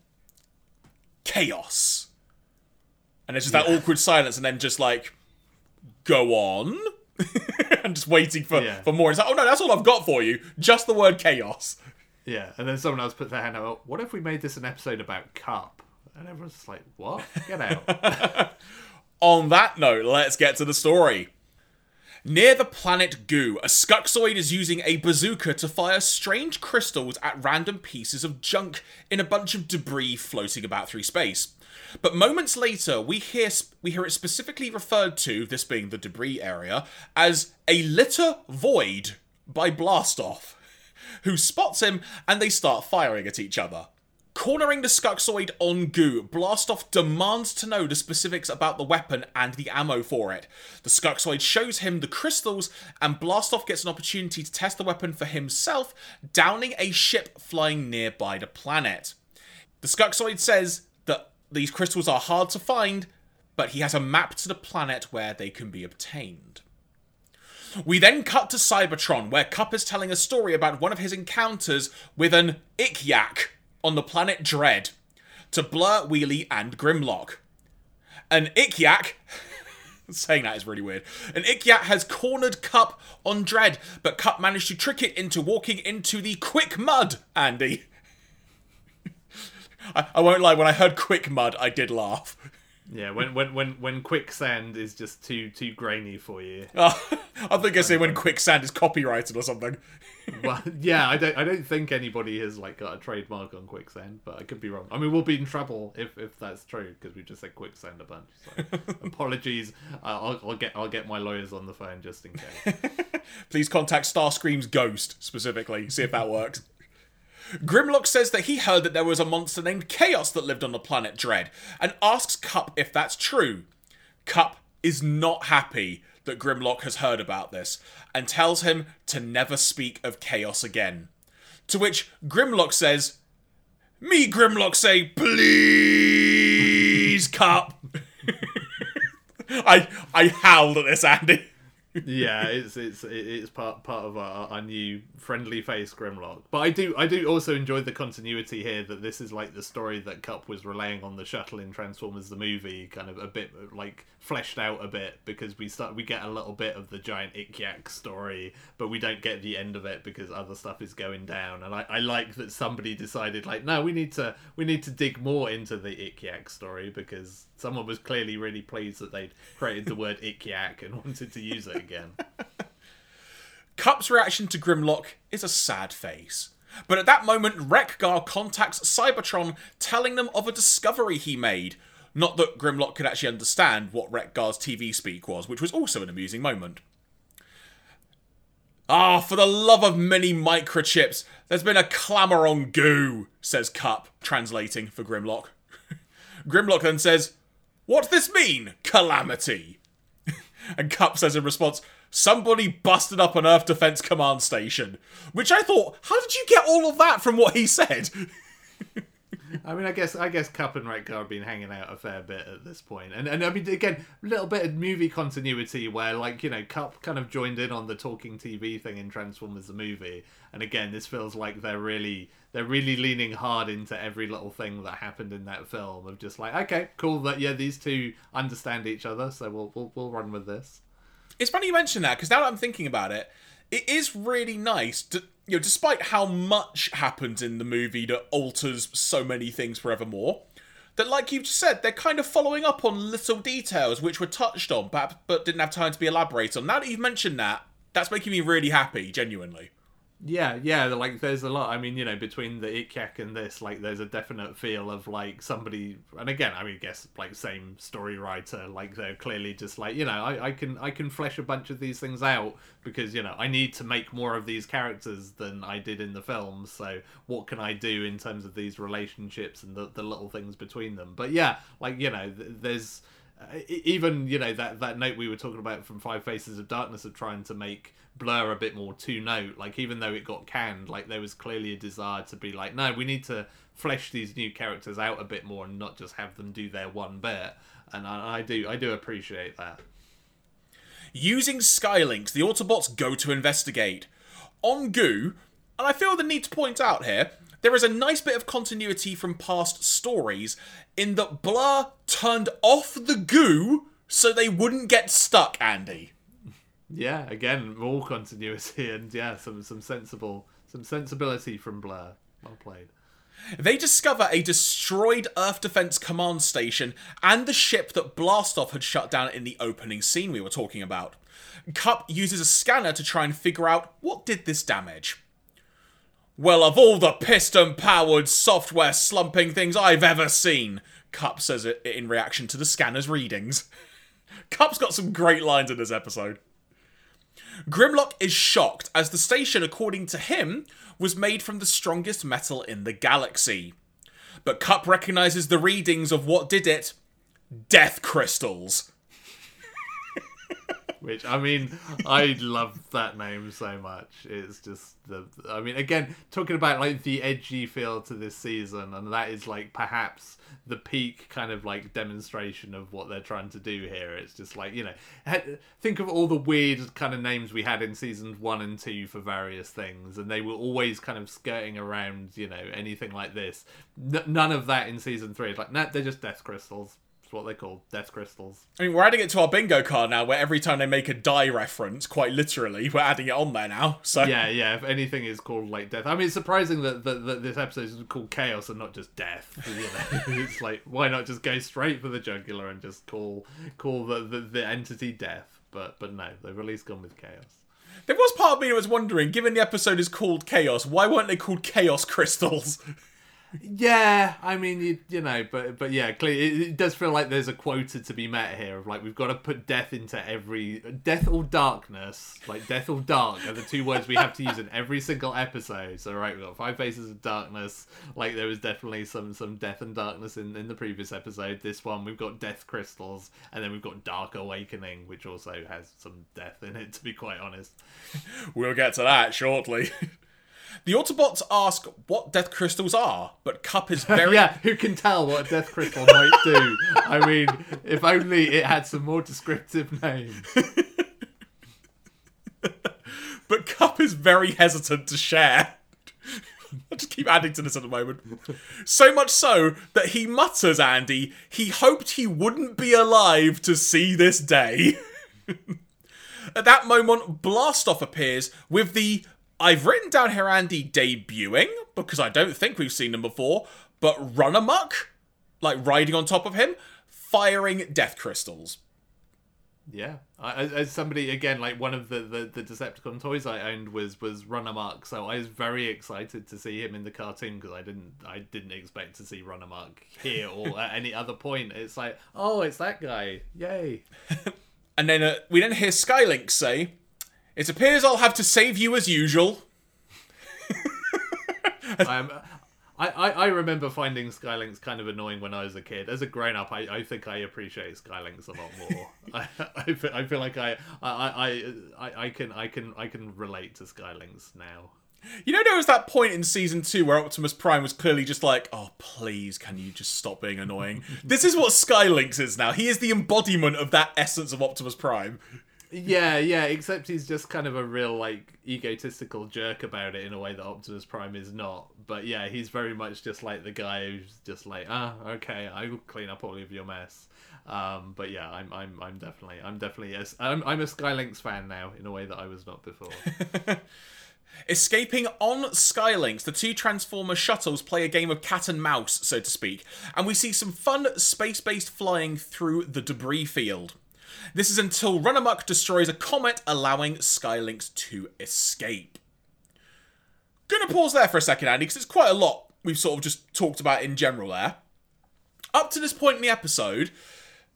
S1: chaos and it's just yeah. that awkward silence and then just like go on. <laughs> I'm just waiting for, yeah. for more. It's like, oh no, that's all I've got for you. Just the word chaos.
S2: Yeah, and then someone else put their hand up. What if we made this an episode about Kup? And everyone's just like, what? Get out. <laughs>
S1: On that note, let's get to the story. Near the planet Goo, a Skuxxoid is using a bazooka to fire strange crystals at random pieces of junk in a bunch of debris floating about through space. But moments later, we hear we hear it specifically referred to, this being the debris area, as a litter void by Blastoff, who spots him and they start firing at each other. Cornering the Skuxxoid on Goo, Blastoff demands to know the specifics about the weapon and the ammo for it. The Skuxxoid shows him the crystals, and Blastoff gets an opportunity to test the weapon for himself, downing a ship flying nearby the planet. The Skuxxoid says that these crystals are hard to find, but he has a map to the planet where they can be obtained. We then cut to Cybertron, where Kup is telling a story about one of his encounters with an Ik-Yak on the planet Dread to Blur, Wheelie, and Grimlock. An Ik-Yak. <laughs> saying that is really weird. An Ik-Yak has cornered Kup on Dread, but Kup managed to trick it into walking into the quick mud, Andy. <laughs> I, I won't lie. When I heard quick mud, I did laugh.
S2: Yeah, when when when when quicksand is just too too grainy for you.
S1: Oh, <laughs> I think I say when quicksand is copyrighted or something.
S2: Well, <laughs> yeah, I don't I don't think anybody has like got a trademark on quicksand, but I could be wrong. I mean, we'll be in trouble if if that's true because we just said quicksand a bunch. So <laughs> apologies. I'll I'll get I'll get my lawyers on the phone just in case. <laughs>
S1: Please contact Starscream's ghost specifically. See if that works. Grimlock says that he heard that there was a monster named Chaos that lived on the planet Dread, and asks Kup if that's true. Kup is not happy that Grimlock has heard about this, and tells him to never speak of Chaos again. To which Grimlock says, Me, Grimlock, say, Please, Kup. <laughs> I I howled at this, Andy.
S2: Yeah, it's it's it's part part of our, our new friendly face Grimlock. But I do I do also enjoy the continuity here that this is like the story that Kup was relaying on the shuttle in Transformers the movie, kind of a bit like fleshed out a bit because we start we get a little bit of the giant Ik-Yak story, but we don't get the end of it because other stuff is going down. And I, I like that somebody decided like no, we need to we need to dig more into the Ik-Yak story because someone was clearly really pleased that they'd created the word Ik-Yak and <laughs> wanted to use it again.
S1: Kup's reaction to Grimlock is a sad face. But at that moment, Wreck-Gar contacts Cybertron, telling them of a discovery he made. Not that Grimlock could actually understand what Wreck-Gar's TV speak was, which was also an amusing moment. Ah, for the love of many microchips, there's been a clamour on goo, says Kup, translating for Grimlock. <laughs> Grimlock then says, What this mean, calamity? <laughs> and Kup says in response, Somebody busted up an Earth Defense Command station. Which I thought, how did you get all of that from what he said? <laughs>
S2: I mean, I guess I guess Kup and Wreck-Gar have been hanging out a fair bit at this point, and and I mean, again, a little bit of movie continuity where, like, you know, Kup kind of joined in on the talking TV thing in Transformers the movie, and again, this feels like they're really they're really leaning hard into every little thing that happened in that film of just like, okay, cool, that yeah, these two understand each other, so we'll we'll, we'll run with this.
S1: It's funny you mention that because now that I'm thinking about it, it is really nice to, you know, despite how much happens in the movie that alters so many things forevermore, that, like you've just said, they're kind of following up on little details which were touched on, but, but didn't have time to be elaborated on. Now that you've mentioned that, that's making me really happy, genuinely.
S2: Yeah, yeah, like there's a lot. I mean, you know, between the Ik-Yak and this, like, there's a definite feel of like somebody, and again, I mean, guess like same story writer, like they're clearly just like, you know, I, I can I can flesh a bunch of these things out because you know I need to make more of these characters than I did in the films. So what can I do in terms of these relationships and the the little things between them? But yeah, like you know, th- there's uh, even you know that that note we were talking about from Five Faces of Darkness of trying to make Blur a bit more two note. Like even though it got canned, like there was clearly a desire to be like, no, we need to flesh these new characters out a bit more and not just have them do their one bit. And I, I do I do appreciate that.
S1: Using Sky Lynx, the Autobots go to investigate. On Goo, and I feel the need to point out here, there is a nice bit of continuity from past stories in that Blur turned off the goo so they wouldn't get stuck, Andy.
S2: Yeah, again, more continuity <laughs> and yeah, some some sensible some sensibility from Blur. Well played.
S1: They discover a destroyed Earth Defense Command station and the ship that Blastoff had shut down in the opening scene we were talking about. Kup uses a scanner to try and figure out what did this damage. Well, of all the piston powered software slumping things I've ever seen, Kup says it in reaction to the scanner's readings. <laughs> Kup's got some great lines in this episode. Grimlock is shocked as the station, according to him, was made from the strongest metal in the galaxy. But Kup recognizes the readings of what did it death crystals. <laughs>
S2: Which I mean, I love that name so much. It's just the. I mean, again, talking about like the edgy feel to this season, and that is like perhaps the peak kind of like demonstration of what they're trying to do here. It's just like you know, think of all the weird kind of names we had in seasons one and two for various things, and they were always kind of skirting around you know anything like this. N- none of that in season three. It's like, nah, they're just death crystals. It's what they call death crystals.
S1: I mean, we're adding it to our bingo card now, where every time they make a die reference, quite literally, we're adding it on there now. So
S2: yeah, yeah. If anything is called like death, I mean, it's surprising that, that, that this episode is called chaos and not just death. You know, <laughs> it's like why not just go straight for the jugular and just call call the, the, the entity death? But but no, they've at least gone with chaos.
S1: There was part of me that was wondering, given the episode is called Chaos, why weren't they called Chaos Crystals? <laughs>
S2: Yeah, I mean, you, you know, but but yeah, clearly it, it, does feel like there's a quota to be met here of like we've got to put death into every death or darkness, like death or dark are the two words we have to use in every single episode. So right, we've got five faces of darkness. Like there was definitely some some death and darkness in in the previous episode. This one we've got death crystals, and then we've got dark awakening, which also has some death in it. To be quite honest,
S1: we'll get to that shortly. <laughs> The Autobots ask what death crystals are, but Kup is <laughs> very.
S2: yeah, who can tell what a death crystal might do? I mean, if only it had some more descriptive name. <laughs>
S1: but Kup is very hesitant to share. I just keep adding to this at the moment. So much so that he mutters, Andy, he hoped he wouldn't be alive to see this day. <laughs> at that moment, Blastoff appears with the I've written down here Andy debuting because I don't think we've seen him before, but Runamuck, like riding on top of him, firing death crystals.
S2: Yeah, I, as, as somebody again, like one of the, the, the Decepticon toys I owned was was Runamuck, so I was very excited to see him in the cartoon because I didn't I didn't expect to see Runamuck here <laughs> or at any other point. It's like, oh, it's that guy! Yay! <laughs>
S1: and then uh, we then hear Sky Lynx say, "It appears I'll have to save you as usual." <laughs>
S2: I'm I, I, I remember finding Sky Lynx kind of annoying when I was a kid. As a grown up, I, I think I appreciate Sky Lynx a lot more. <laughs> I, I, feel, I feel like I, I, I, I can I can I can relate to Sky Lynx now.
S1: You know, there was that point in season two where Optimus Prime was clearly just like, "Oh, please, can you just stop being annoying?" <laughs> this is what Sky Lynx is now. He is the embodiment of that essence of Optimus Prime.
S2: Yeah, yeah, except he's just kind of a real like egotistical jerk about it in a way that Optimus Prime is not. But yeah, he's very much just like the guy who's just like, ah, okay, I will clean up all of your mess. Um, but yeah, I'm I'm I'm definitely I'm definitely yes, I'm I'm a Sky Lynx fan now in a way that I was not before. <laughs>
S1: Escaping on Sky Lynx, the two Transformer shuttles play a game of cat and mouse, so to speak, and we see some fun space based flying through the debris field. This is until Runamuck destroys a comet, allowing Sky Lynx to escape. Gonna pause there for a second, Andy, because it's quite a lot we've sort of just talked about in general there. Up to this point in the episode,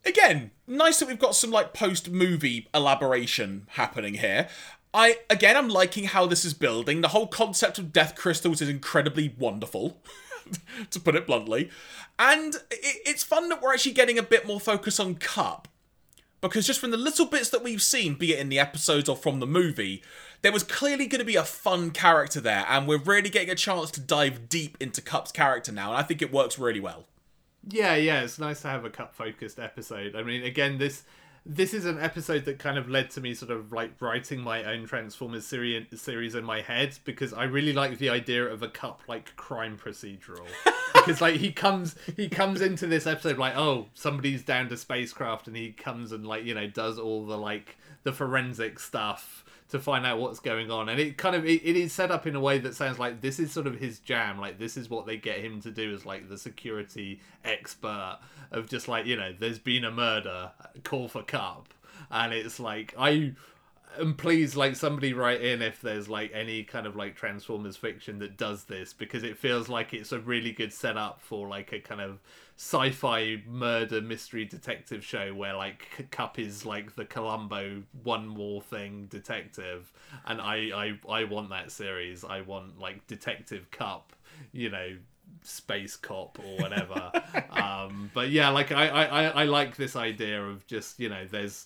S1: again, nice that we've got some like post movie elaboration happening here. I again I'm liking how this is building. The whole concept of death crystals is incredibly wonderful, <laughs> to put it bluntly. And it's fun that we're actually getting a bit more focus on Kup because just from the little bits that we've seen, be it in the episodes or from the movie, there was clearly going to be a fun character there, and we're really getting a chance to dive deep into Kup's character now, and I think it works really well.
S2: Yeah, yeah, it's nice to have a Kup focused episode. I mean, again, this this is an episode that kind of led to me sort of like writing my own Transformers series series in my head because I really like the idea of a Kup like crime procedural. <laughs> because like he comes he comes into this episode like oh somebody's down to spacecraft and he comes and like you know does all the like the forensic stuff to find out what's going on. And it kind of it, it is set up in a way that sounds like this is sort of his jam. Like this is what they get him to do as like the security expert of just like you know there's been a murder call for Kup. And it's like i and please like somebody write in if there's like any kind of like transformers fiction that does this because it feels like it's a really good setup for like a kind of sci-fi murder mystery detective show where like Kup is like the columbo one more thing detective and i i i want that series i want like detective Kup you know space cop or whatever <laughs> um but yeah like I, I i like this idea of just you know there's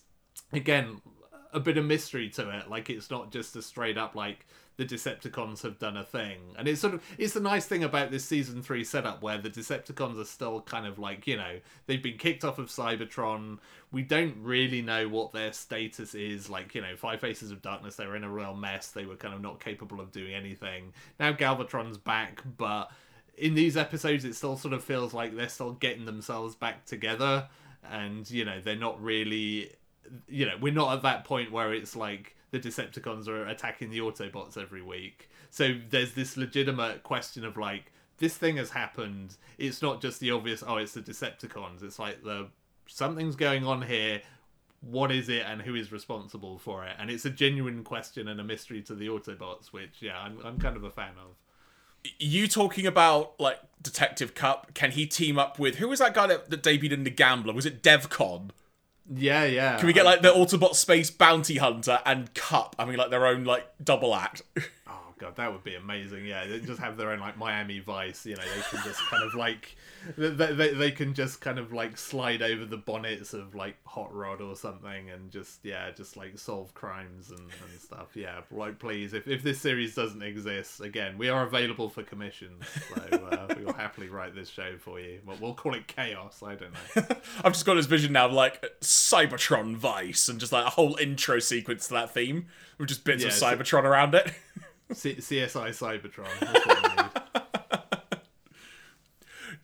S2: again a bit of mystery to it. Like it's not just a straight up like the Decepticons have done a thing. And it's sort of it's the nice thing about this season three setup where the Decepticons are still kind of like, you know, they've been kicked off of Cybertron. We don't really know what their status is. Like, you know, Five Faces of Darkness, they were in a real mess. They were kind of not capable of doing anything. Now Galvatron's back, but in these episodes it still sort of feels like they're still getting themselves back together and you know they're not really you know, we're not at that point where it's like the Decepticons are attacking the Autobots every week. So there's this legitimate question of like, this thing has happened. It's not just the obvious, oh, it's the Decepticons. It's like the something's going on here. What is it, and who is responsible for it? And it's a genuine question and a mystery to the Autobots, which yeah, I'm I'm kind of a fan of
S1: you talking about like Detective Kup? Can he team up with who was that guy that, that debuted in the Gambler? Was it Devcon?
S2: Yeah, yeah.
S1: Can we get like the Autobot Space Bounty Hunter and Kup? I mean, like their own like double act.
S2: oh god, that would be amazing. Yeah, they just have their own like Miami Vice. You know, they can just kind of like they, they, they can just kind of like slide over the bonnets of like Hot Rod or something, and just yeah, just like solve crimes and, and stuff. Yeah, like please, if if this series doesn't exist, again, we are available for commissions, so uh, we will happily write this show for you. Well, we'll call it Chaos. I don't know. <laughs>
S1: I've just got this vision now of like Cybertron Vice and just like a whole intro sequence to that theme with just bits
S2: Yeah,
S1: of
S2: so-
S1: Cybertron around it. <laughs>
S2: C- CSI Cybertron. <laughs>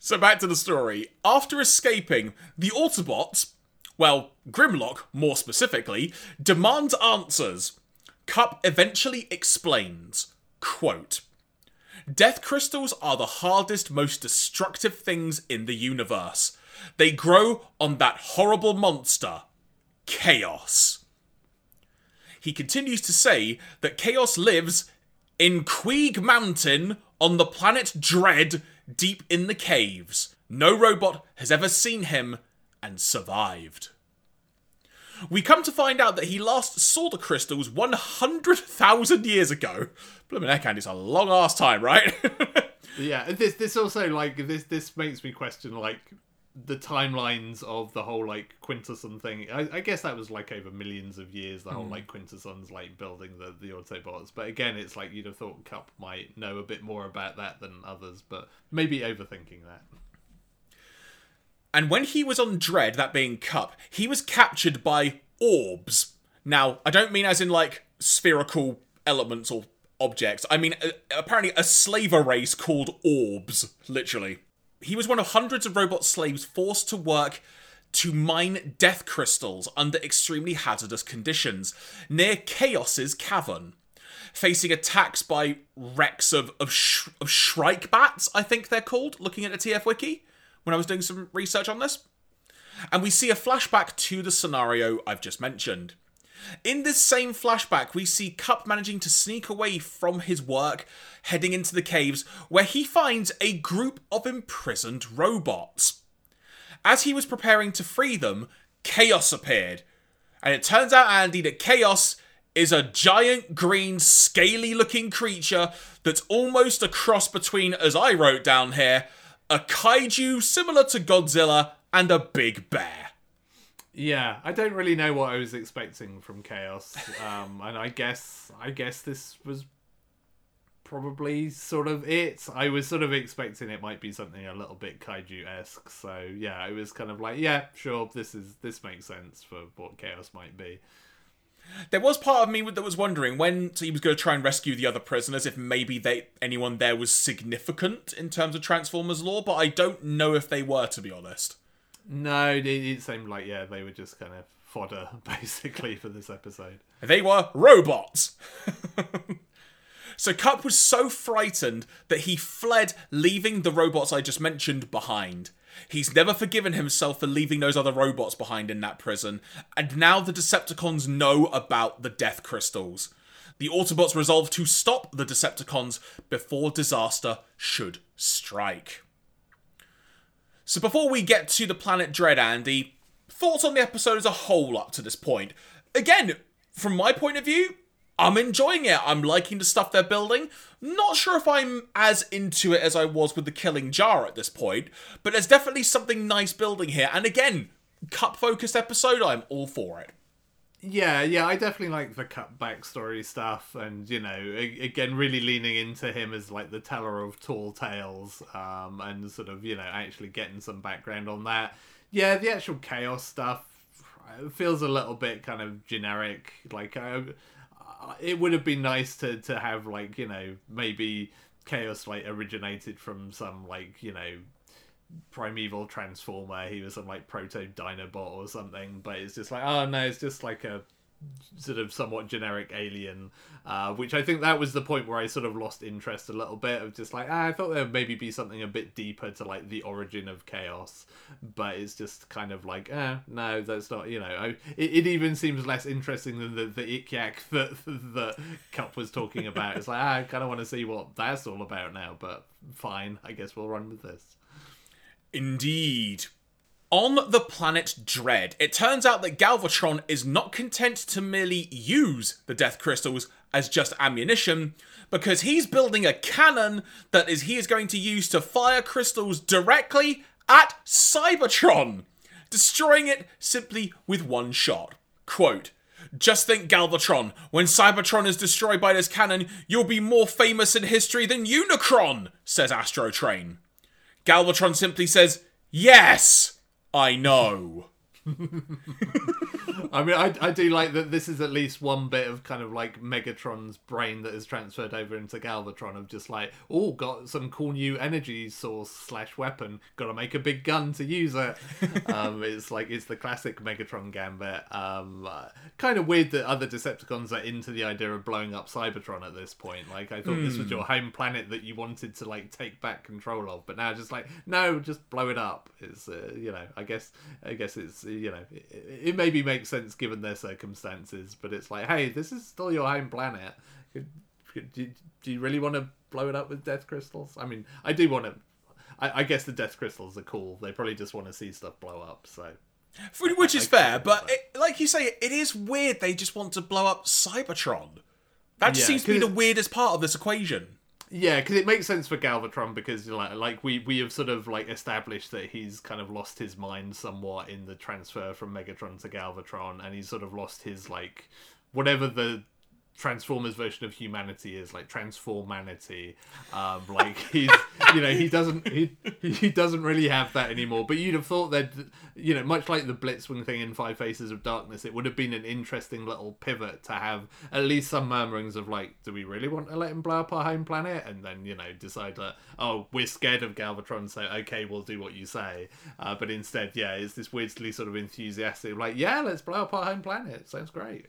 S1: So back to the story. After escaping, the Autobots, well, Grimlock more specifically, demand answers. Kup eventually explains, quote, Death crystals are the hardest, most destructive things in the universe. They grow on that horrible monster, Chaos. He continues to say that Chaos lives in Queeg Mountain on the planet Dread, deep in the caves. No robot has ever seen him and survived. We come to find out that he last saw the crystals 100,000 years ago. Andy, it's a long ass time, right? <laughs>
S2: Yeah, this this also like this this makes me question like the timelines of the whole like Quintesson thing. I, I guess that was like over millions of years. The whole like Quintesson's like building the the Autobots. But again, it's like you'd have thought Kup might know a bit more about that than others. But maybe overthinking that.
S1: And when he was on Dread, that being Kup, he was captured by orbs. Now, I don't mean as in like spherical elements or objects. I mean uh, apparently a slaver race called orbs, literally. He was one of hundreds of robot slaves forced to work to mine death crystals under extremely hazardous conditions near Chaos's cavern. Facing attacks by wrecks of of, sh- of shrike bats, I think they're called, looking at the TF wiki when I was doing some research on this. And we see a flashback to the scenario I've just mentioned. In this same flashback, we see Kup managing to sneak away from his work, heading into the caves, where he finds a group of imprisoned robots. As he was preparing to free them, Chaos appeared. And it turns out, Andy, that Chaos is a giant green, scaly looking creature that's almost a cross between, as I wrote down here, a kaiju similar to Godzilla and a big bear.
S2: Yeah, I don't really know what I was expecting from Chaos, um, and I guess I guess this was probably sort of it. I was sort of expecting it might be something a little bit kaiju esque. So yeah, it was kind of like, yeah, sure, this is this makes sense for what Chaos might be.
S1: There was part of me that was wondering when he was going to try and rescue the other prisoners if maybe they anyone there was significant in terms of Transformers lore, but I don't know if they were to be honest.
S2: No, it, it seemed like yeah, they were just kind of fodder <laughs> basically for this episode.
S1: They were robots. <laughs> so Kup was so frightened that he fled, leaving the robots I just mentioned behind. He's never forgiven himself for leaving those other robots behind in that prison, and now the Decepticons know about the Death Crystals. The Autobots resolve to stop the Decepticons before disaster should strike. So before we get to the planet Dread, Andy, thoughts on the episode as a whole up to this point? Again, from my point of view, I'm enjoying it. I'm liking the stuff they're building. Not sure if I'm as into it as I was with the Killing Jar at this point, but there's definitely something nice building here. And again, Kup focused episode, I'm all for it.
S2: Yeah, yeah, I definitely like the cut backstory stuff, and you know, again, really leaning into him as like the teller of tall tales, um, and sort of you know actually getting some background on that. Yeah, the actual chaos stuff feels a little bit kind of generic. Like, uh, uh, it would have been nice to to have like you know maybe chaos like originated from some like you know primeval transformer he was some like proto dinobot or something but it's just like oh no it's just like a sort of somewhat generic alien uh, which i think that was the point where i sort of lost interest a little bit of just like ah, i thought there would maybe be something a bit deeper to like the origin of chaos but it's just kind of like ah, no that's not you know I, it, it even seems less interesting than the, the ikyak <laughs> that that Kup was talking about. It's like ah, i kind of want to see what that's all about now but fine i guess we'll run with this
S1: Indeed. On the planet Dread, it turns out that Galvatron is not content to merely use the Death Crystals as just ammunition, because he's building a cannon that is he is going to use to fire crystals directly at Cybertron, destroying it simply with one shot. Quote, just think, Galvatron, when Cybertron is destroyed by this cannon, you'll be more famous in history than Unicron, says Astrotrain. Galvatron simply says, Yes, I know. <laughs>
S2: I mean, I, I do like that this is at least one bit of kind of like Megatron's brain that is transferred over into Galvatron of just like, oh, got some cool new energy source slash weapon, got to make a big gun to use it. <laughs> um, it's like, it's the classic Megatron gambit. Um, uh, kind of weird that other Decepticons are into the idea of blowing up Cybertron at this point. Like, I thought this was your home planet that you wanted to like take back control of, but now just like, no, just blow it up. It's, uh, you know, I guess, I guess it's, you know, it, it maybe makes sense given their circumstances, but it's like, hey, this is still your home planet. Do, do you really want to blow it up with death crystals? I mean, I do want to. I, I guess the death crystals are cool. They probably just want to see stuff blow up. So,
S1: Which is fair, but it, like you say, it is weird they just want to blow up Cybertron. That just
S2: Yeah,
S1: seems to be the weirdest part of this equation.
S2: Yeah, because it makes sense for Galvatron because like like we we have sort of like established that he's kind of lost his mind somewhat in the transfer from Megatron to Galvatron, and he's sort of lost his like whatever the Transformers version of humanity is like transformanity. Um, like he's you know he doesn't he he doesn't really have that anymore. But you'd have thought that you know much like the Blitzwing thing in Five Faces of Darkness, it would have been an interesting little pivot to have at least some murmurings of like, do we really want to let him blow up our home planet? And then you know decide that oh we're scared of Galvatron, so okay we'll do what you say. Uh, but instead, yeah, it's this weirdly sort of enthusiastic like yeah let's blow up our home planet. Sounds great.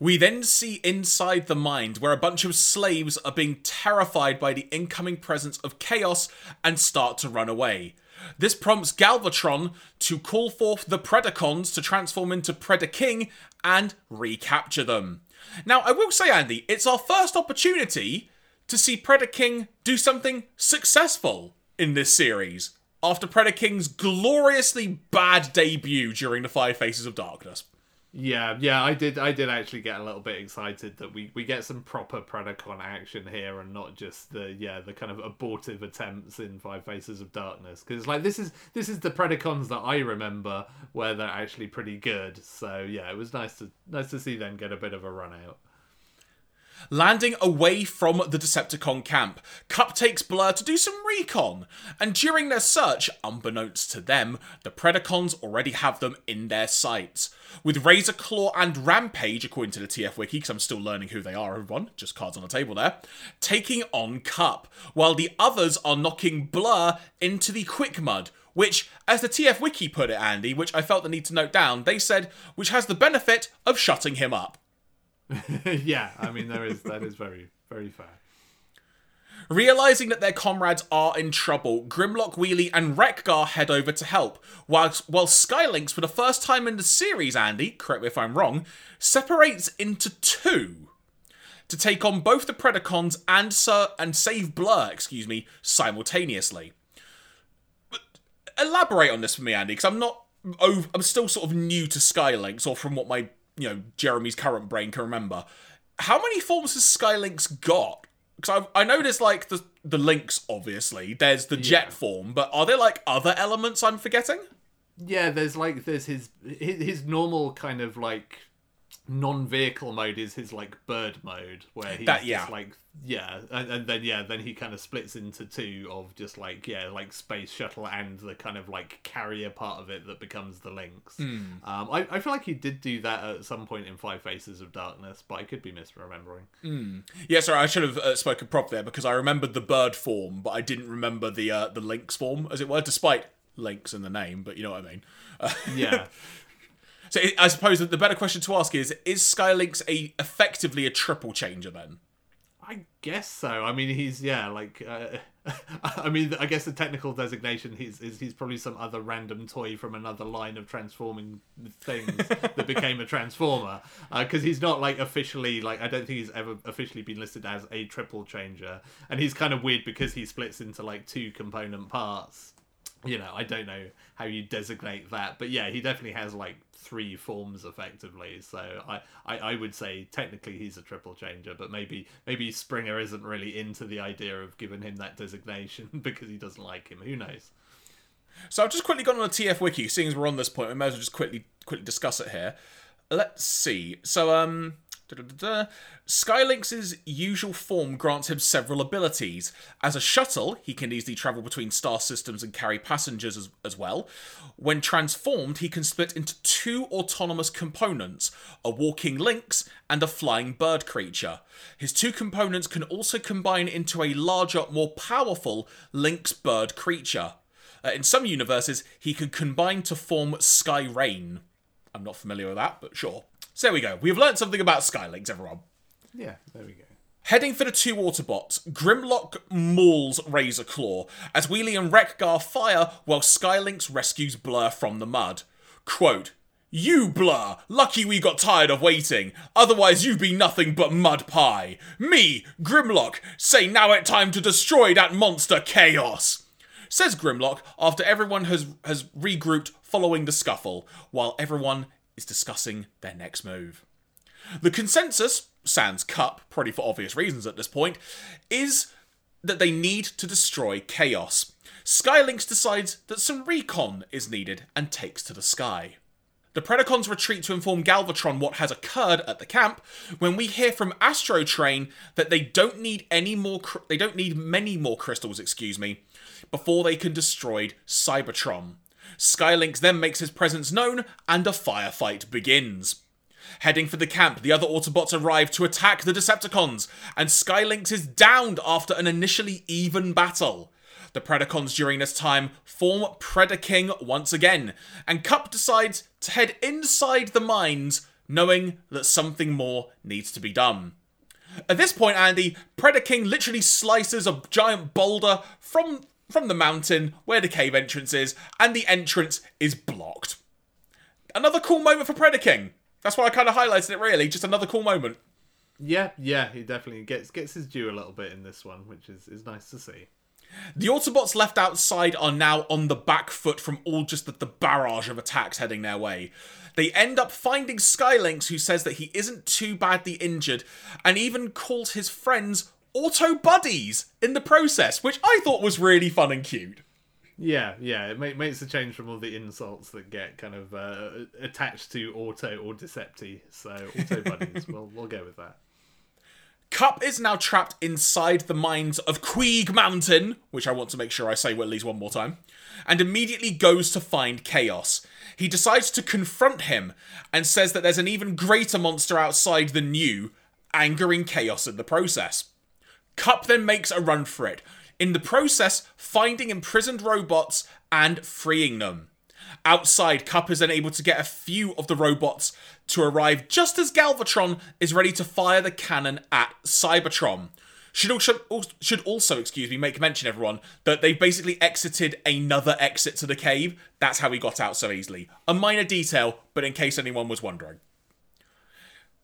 S1: We then see inside the mind where a bunch of slaves are being terrified by the incoming presence of chaos and start to run away. This prompts Galvatron to call forth the Predacons to transform into Predaking and recapture them. Now, I will say, Andy, it's our first opportunity to see Predaking do something successful in this series after Predaking's gloriously bad debut during the Five Faces of Darkness.
S2: Yeah, yeah, I did. I did actually get a little bit excited that we, we get some proper Predacon action here, and not just the yeah the kind of abortive attempts in Five Faces of Darkness. Because like this is this is the Predacons that I remember where they're actually pretty good. So yeah, it was nice to nice to see them get a bit of a run out.
S1: Landing away from the Decepticon camp, Kup takes Blur to do some recon, and during their search, unbeknownst to them, the Predacons already have them in their sights. With Razor Claw and Rampage, according to the TF Wiki, because I'm still learning who they are, everyone, just cards on the table there, taking on Kup, while the others are knocking Blur into the Quick Mud, which, as the TF Wiki put it, Andy, which I felt the need to note down, they said, which has the benefit of shutting him up. <laughs>
S2: yeah, I mean there is that is very very fair.
S1: Realizing that their comrades are in trouble, Grimlock, Wheelie, and Wreck-Gar head over to help, whilst, while Sky Lynx, for the first time in the series, Andy, correct me if I'm wrong, separates into two to take on both the Predacons and Sir and save Blur, excuse me, simultaneously. But elaborate on this for me, Andy, because I'm not over, I'm still sort of new to Sky Lynx, or from what my you know Jeremy's current brain can remember. How many forms has Sky Lynx got? Because I, I know there's like the the lynx, obviously. There's the jet
S2: Yeah.
S1: form, but are there like other elements I'm forgetting?
S2: Yeah, there's like there's his his, his normal kind of like non-vehicle mode is his like bird mode where he's
S1: That- yeah.
S2: just like yeah and, and then yeah then he kind of splits into two of just like yeah like space shuttle and the kind of like carrier part of it that becomes the lynx um I, I feel like he did do that at some point in five faces of darkness but i could be misremembering
S1: Yeah, sorry, I should have uh, spoken prop there because I remembered the bird form, but I didn't remember the uh, the lynx form, as it were, despite lynx in the name. But you know what I mean. Uh, <laughs>
S2: yeah
S1: so I- I suppose that the better question to ask is: Is Sky Lynx a effectively a triple changer then?
S2: I guess so. I mean, he's yeah, like uh, <laughs> I mean, I guess the technical designation he's is he's probably some other random toy from another line of transforming things <laughs> that became a transformer. Because he's not like officially like I don't think he's ever officially been listed as a triple changer, and he's kind of weird because he splits into like two component parts. you know, I don't know how you designate that, but yeah, he definitely has like three forms effectively. So I, I, I would say technically he's a triple changer, but maybe maybe Springer isn't really into the idea of giving him that designation <laughs> because he doesn't like him. Who knows?
S1: So I've just quickly gone on a TF wiki, seeing as we're on this point, we may as well just quickly quickly discuss it here. Let's see. So um. Sky Lynx' usual form grants him several abilities. As a shuttle, he can easily travel between star systems and carry passengers as, as well. When transformed, he can split into two autonomous components a walking lynx and a flying bird creature. His two components can also combine into a larger, more powerful lynx bird creature. Uh, in some universes, he can combine to form Sky Rain. I'm not familiar with that, but sure. So there we go. We've learned something about Sky Lynx, everyone.
S2: Yeah, there we go.
S1: Heading for the two Autobots, Grimlock mauls Razor Claw as Wheelie and Wreck-Gar fire while Sky Lynx rescues Blur from the mud. Quote, you, Blur, lucky we got tired of waiting, otherwise you'd be nothing but mud pie. Me, Grimlock, say now it time to destroy that monster chaos. Says Grimlock after everyone has, has regrouped following the scuffle, while everyone is discussing their next move. The consensus, sans Kup, probably for obvious reasons at this point, is that they need to destroy Chaos. Sky Lynx decides that some recon is needed and takes to the sky. The Predacons retreat to inform Galvatron what has occurred at the camp when we hear from Astrotrain that they don't need any more they don't need many more crystals, excuse me, before they can destroy Cybertron. Sky Lynx then makes his presence known, and a firefight begins. Heading for the camp, the other Autobots arrive to attack the Decepticons, and Sky Lynx is downed after an initially even battle. The Predacons during this time form Predaking once again, and Kup decides to head inside the mines, knowing that something more needs to be done. At this point, Andy, Predaking literally slices a giant boulder from from the mountain where the cave entrance is, and the entrance is blocked. Another cool moment for Predaking. That's why I kind of highlighted it. Really, just another cool moment.
S2: Yeah, yeah, he definitely gets gets his due a little bit in this one, which is is nice to see.
S1: The Autobots left outside are now on the back foot from all just the, the barrage of attacks heading their way. They end up finding Sky Lynx, who says that he isn't too badly injured, and even calls his friends auto buddies in the process, which I thought was really fun and cute.
S2: Yeah, yeah, it make, makes a change from all the insults that get kind of uh, attached to auto or Decepti. So auto buddies, we'll we'll go with that.
S1: Kup is now trapped inside the mines of Queeg Mountain, which I want to make sure I say at least one more time, and immediately goes to find Chaos. He decides to confront him and says that there's an even greater monster outside than you, angering Chaos in the process. Kup then makes a run for it, in the process, finding imprisoned robots and freeing them. Outside, Kup is then able to get a few of the robots to arrive just as Galvatron is ready to fire the cannon at Cybertron. Should also, should also, excuse me, make mention, everyone, that they've basically exited another exit to the cave. That's how he got out so easily. A minor detail, but in case anyone was wondering.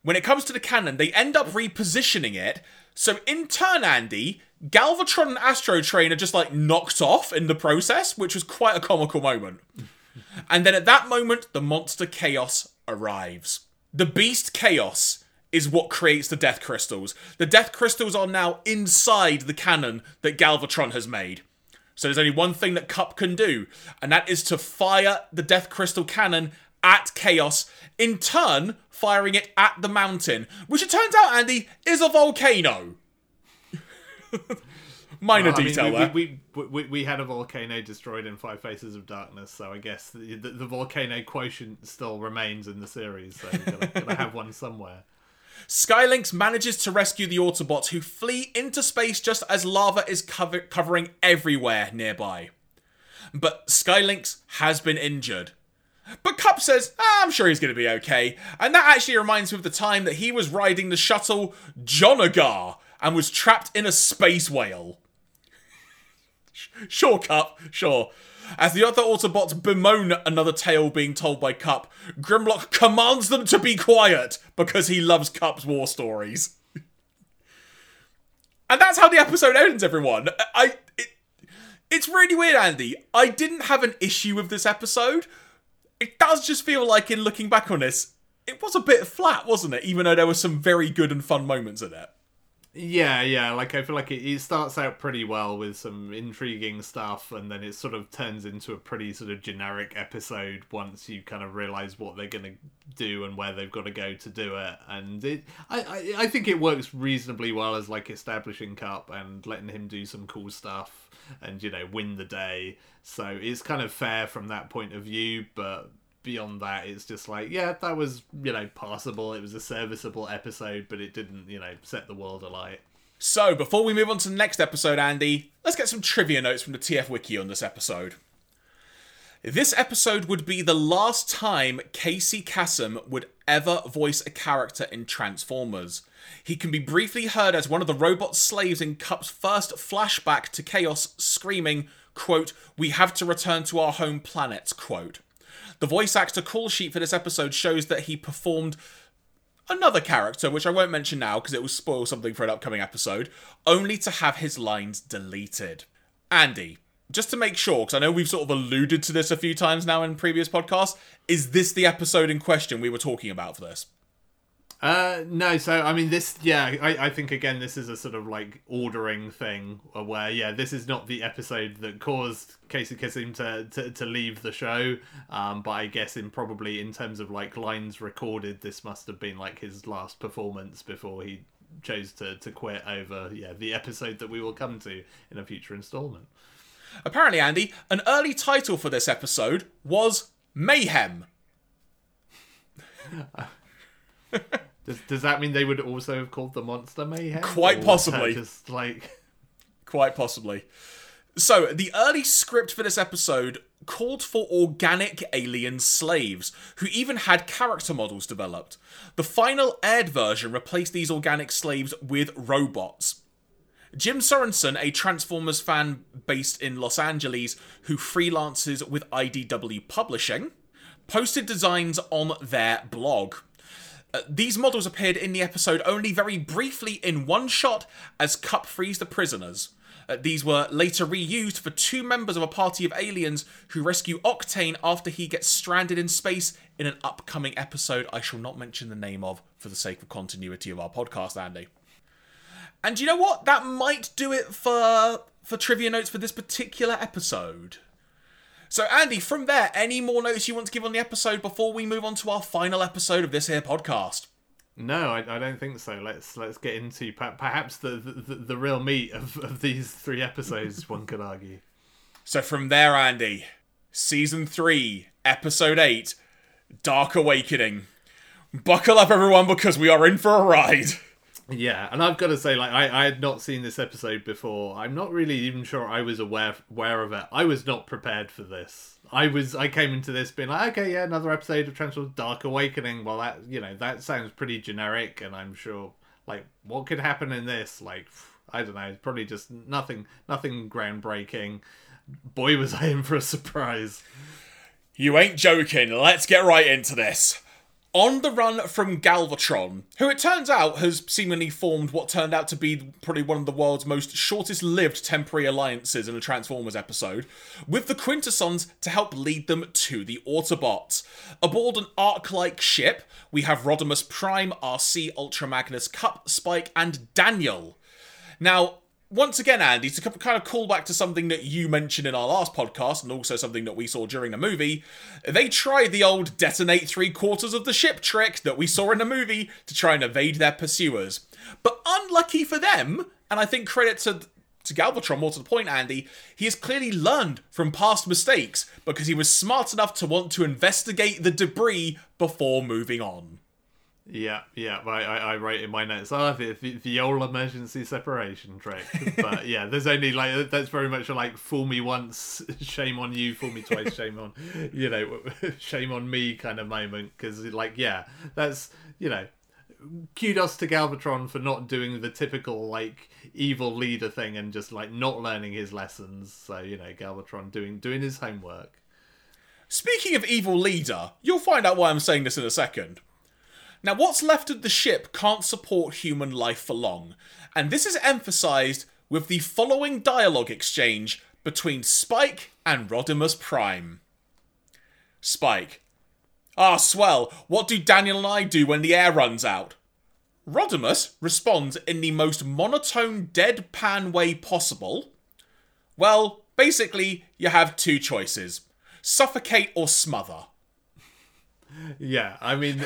S1: When it comes to the cannon, they end up repositioning it. So in turn, Andy, Galvatron and Astrotrain are just like knocked off in the process, which was quite a comical moment. and then at that moment, the monster Chaos arrives. The beast Chaos is what creates the Death Crystals. The Death Crystals are now inside the cannon that Galvatron has made. So there's only one thing that Kup can do, and that is to fire the Death Crystal cannon at Chaos, in turn firing it at the mountain, which it turns out, Andy, is a volcano. <laughs> Minor
S2: Well, I mean,
S1: detail
S2: we,
S1: there.
S2: We, we, we, we had a volcano destroyed in Five Faces of Darkness, so I guess the, the, the volcano quotient still remains in the series, so we're gonna, gonna have one somewhere.
S1: Sky Lynx manages to rescue the Autobots who flee into space just as lava is cover- covering everywhere nearby. But Sky Lynx has been injured. But Kup says, ah, I'm sure he's going to be okay. And that actually reminds me of the time that he was riding the shuttle Jonagar and was trapped in a space whale. <laughs> Sure, Kup, sure. As the other Autobots bemoan another tale being told by Kup, Grimlock commands them to be quiet because he loves Kup's war stories. <laughs> and that's how the episode ends, everyone. I. It, It's really weird, Andy. I didn't have an issue with this episode. It does just feel like, in looking back on this, it was a bit flat, wasn't it? Even though there were some very good and fun moments in it.
S2: Yeah, yeah. Like I feel like it, it starts out pretty well with some intriguing stuff, and then it sort of turns into a pretty sort of generic episode once you kind of realize what they're to do and where they've got to go to do it. And it, I, I, I think it works reasonably well as like establishing Kup and letting him do some cool stuff and you know win the day. So it's kind of fair from that point of view, but beyond that it's just like yeah that was you know passable it was a serviceable episode but it didn't you know set the world alight
S1: So, before we move on to the next episode, Andy, let's get some trivia notes from the TF Wiki on this episode. This episode would be the last time Casey Kasem would ever voice a character in Transformers. He can be briefly heard as one of the robot slaves in Kup's first flashback to Chaos, screaming, quote, We have to return to our home planet, quote. The voice actor call sheet for this episode shows that he performed another character, which I won't mention now because it will spoil something for an upcoming episode, only to have his lines deleted. Andy, just to make sure, because I know we've sort of alluded to this a few times now in previous podcasts, is this the episode in question we were talking about for this?
S2: Uh, no, so I mean, this, yeah, I, I think again, this is a sort of like ordering thing where, yeah, this is not the episode that caused Casey Kasem to, to, to leave the show. Um, but I guess in probably in terms of like lines recorded, this must have been like his last performance before he chose to, to quit over, yeah, the episode that we will come to in a future installment.
S1: Apparently, Andy, an early title for this episode was Mayhem. <laughs>
S2: Does, does that mean they would also have called the monster Mayhem?
S1: Quite possibly.
S2: Just like.
S1: Quite possibly. So, the early script for this episode called for organic alien slaves, who even had character models developed. The final aired version replaced these organic slaves with robots. Jim Sorenson, a Transformers fan based in Los Angeles who freelances with IDW Publishing, posted designs on their blog. Uh, these models appeared in the episode only very briefly in one shot as Kup frees the prisoners. Uh, these were later reused for two members of a party of aliens who rescue Octane after he gets stranded in space in an upcoming episode I shall not mention the name of for the sake of continuity of our podcast, Andy. And you know what? That might do it for for trivia notes for this particular episode. So, Andy, from there, any more notes you want to give on the episode before we move on to our final episode of this here podcast?
S2: No, I, I don't think so. Let's let's get into per- perhaps the, the, the real meat of, of these three episodes. <laughs> one could argue.
S1: So, from there, Andy, season three, episode eight, Dark Awakening. Buckle up, everyone, because we are in for a ride. <laughs>
S2: Yeah, and I've got to say, like, I, I had not seen this episode before. I'm not really even sure I was aware aware of it. I was not prepared for this. I was I came into this being like, okay, yeah, another episode of Transformers Dark Awakening. Well, that you know that sounds pretty generic, and I'm sure like what could happen in this? Like, I don't know. Probably just nothing nothing groundbreaking. Boy, was I in for a surprise.
S1: You ain't joking. Let's get right into this. On the run from Galvatron, who it turns out has seemingly formed what turned out to be probably one of the world's most shortest lived temporary alliances in a Transformers episode, with the Quintessons to help lead them to the Autobots. Aboard an Ark like ship, we have Rodimus Prime, RC, Ultra Magnus, Kup, Spike, and Daniel. Now, once again, Andy, to kind of call back to something that you mentioned in our last podcast, and also something that we saw during the movie, they tried the old detonate three quarters of the ship trick that we saw in the movie to try and evade their pursuers. But unlucky for them, and I think credit to to Galvatron, more to the point, Andy, he has clearly learned from past mistakes because he was smart enough to want to investigate the debris before moving on.
S2: Yeah, yeah. I, I, I wrote in my notes, oh, the, the, the old emergency separation trick. But <laughs> yeah, there's only like, that's very much a like, fool me once, <laughs> shame on you, fool me twice, shame on, you know, <laughs> shame on me kind of moment. Because, like, yeah, that's, you know, kudos to Galvatron for not doing the typical, like, evil leader thing and just, like, not learning his lessons. So, you know, Galvatron doing doing his homework.
S1: Speaking of evil leader, you'll find out why I'm saying this in a second. Now, what's left of the ship can't support human life for long, and this is emphasised with the following dialogue exchange between Spike and Rodimus Prime. Spike. Ah, swell. What do Daniel and I do when the air runs out? Rodimus responds in the most monotone, deadpan way possible. Well, basically, you have two choices suffocate or smother.
S2: Yeah, I mean,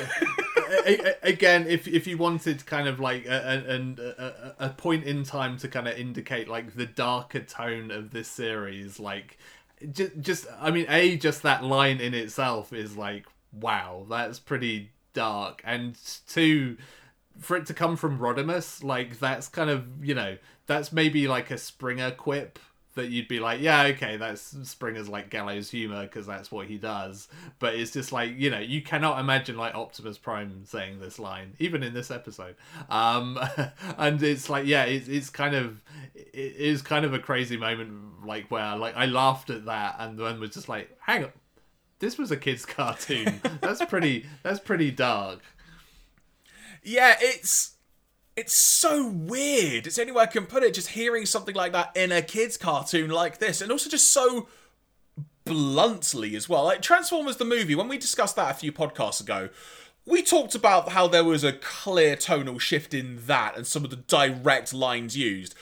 S2: <laughs> again, if if you wanted kind of like a, a, a, a point in time to kind of indicate like the darker tone of this series, like just just I mean, a just that line in itself is like wow, that's pretty dark, and two, for it to come from Rodimus, like that's kind of you know that's maybe like a Springer quip that you'd be like, yeah, okay, that's Springer's like gallows humor because that's what he does. But it's just like you know, you cannot imagine like Optimus Prime saying this line, even in this episode. Um, <laughs> and it's like, yeah, it's it's kind of it is kind of a crazy moment, like where like I laughed at that and then was just like, hang on, this was a kids' <laughs> cartoon. that's pretty. That's pretty dark.
S1: Yeah, it's it's so weird. It's the only way I can put it. Just hearing something like that in a kids' cartoon like this, and also just so bluntly as well. Like Transformers the movie, when we discussed that a few podcasts ago, we talked about how there was a clear tonal shift in that and some of the direct lines used.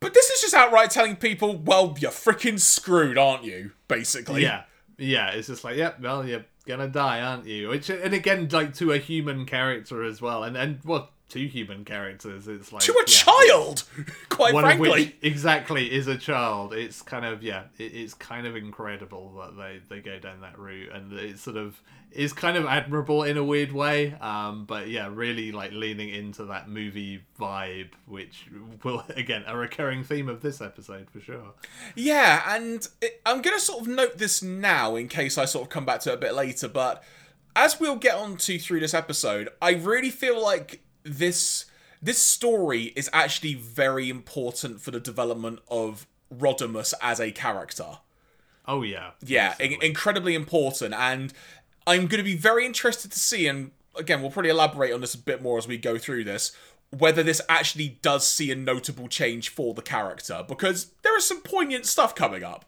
S1: But this is just outright telling people, well, you're freaking screwed, aren't you? Basically.
S2: Yeah, yeah. It's just like, yep. well, you're gonna die, aren't you? Which, and again, like to a human character as well, and and well, two human characters. It's like
S1: To a
S2: yeah,
S1: child, <laughs> quite
S2: One
S1: frankly.
S2: of which exactly is a child. It's kind of yeah, it, it's kind of incredible that they they go down that route, and it sort of is kind of admirable in a weird way. Um, but yeah, really like leaning into that movie vibe, which will <laughs> again a recurring theme of this episode for sure.
S1: Yeah, and it, I'm going to sort of note this now in case I sort of come back to it a bit later, but as we'll get on to through this episode, I really feel like this this story is actually very important for the development of Rodimus as a character.
S2: Oh yeah,
S1: Yeah, in- incredibly important, and I'm going to be very interested to see. And again, we'll probably elaborate on this a bit more as we go through this. Whether this actually does see a notable change for the character, because there is some poignant stuff coming up.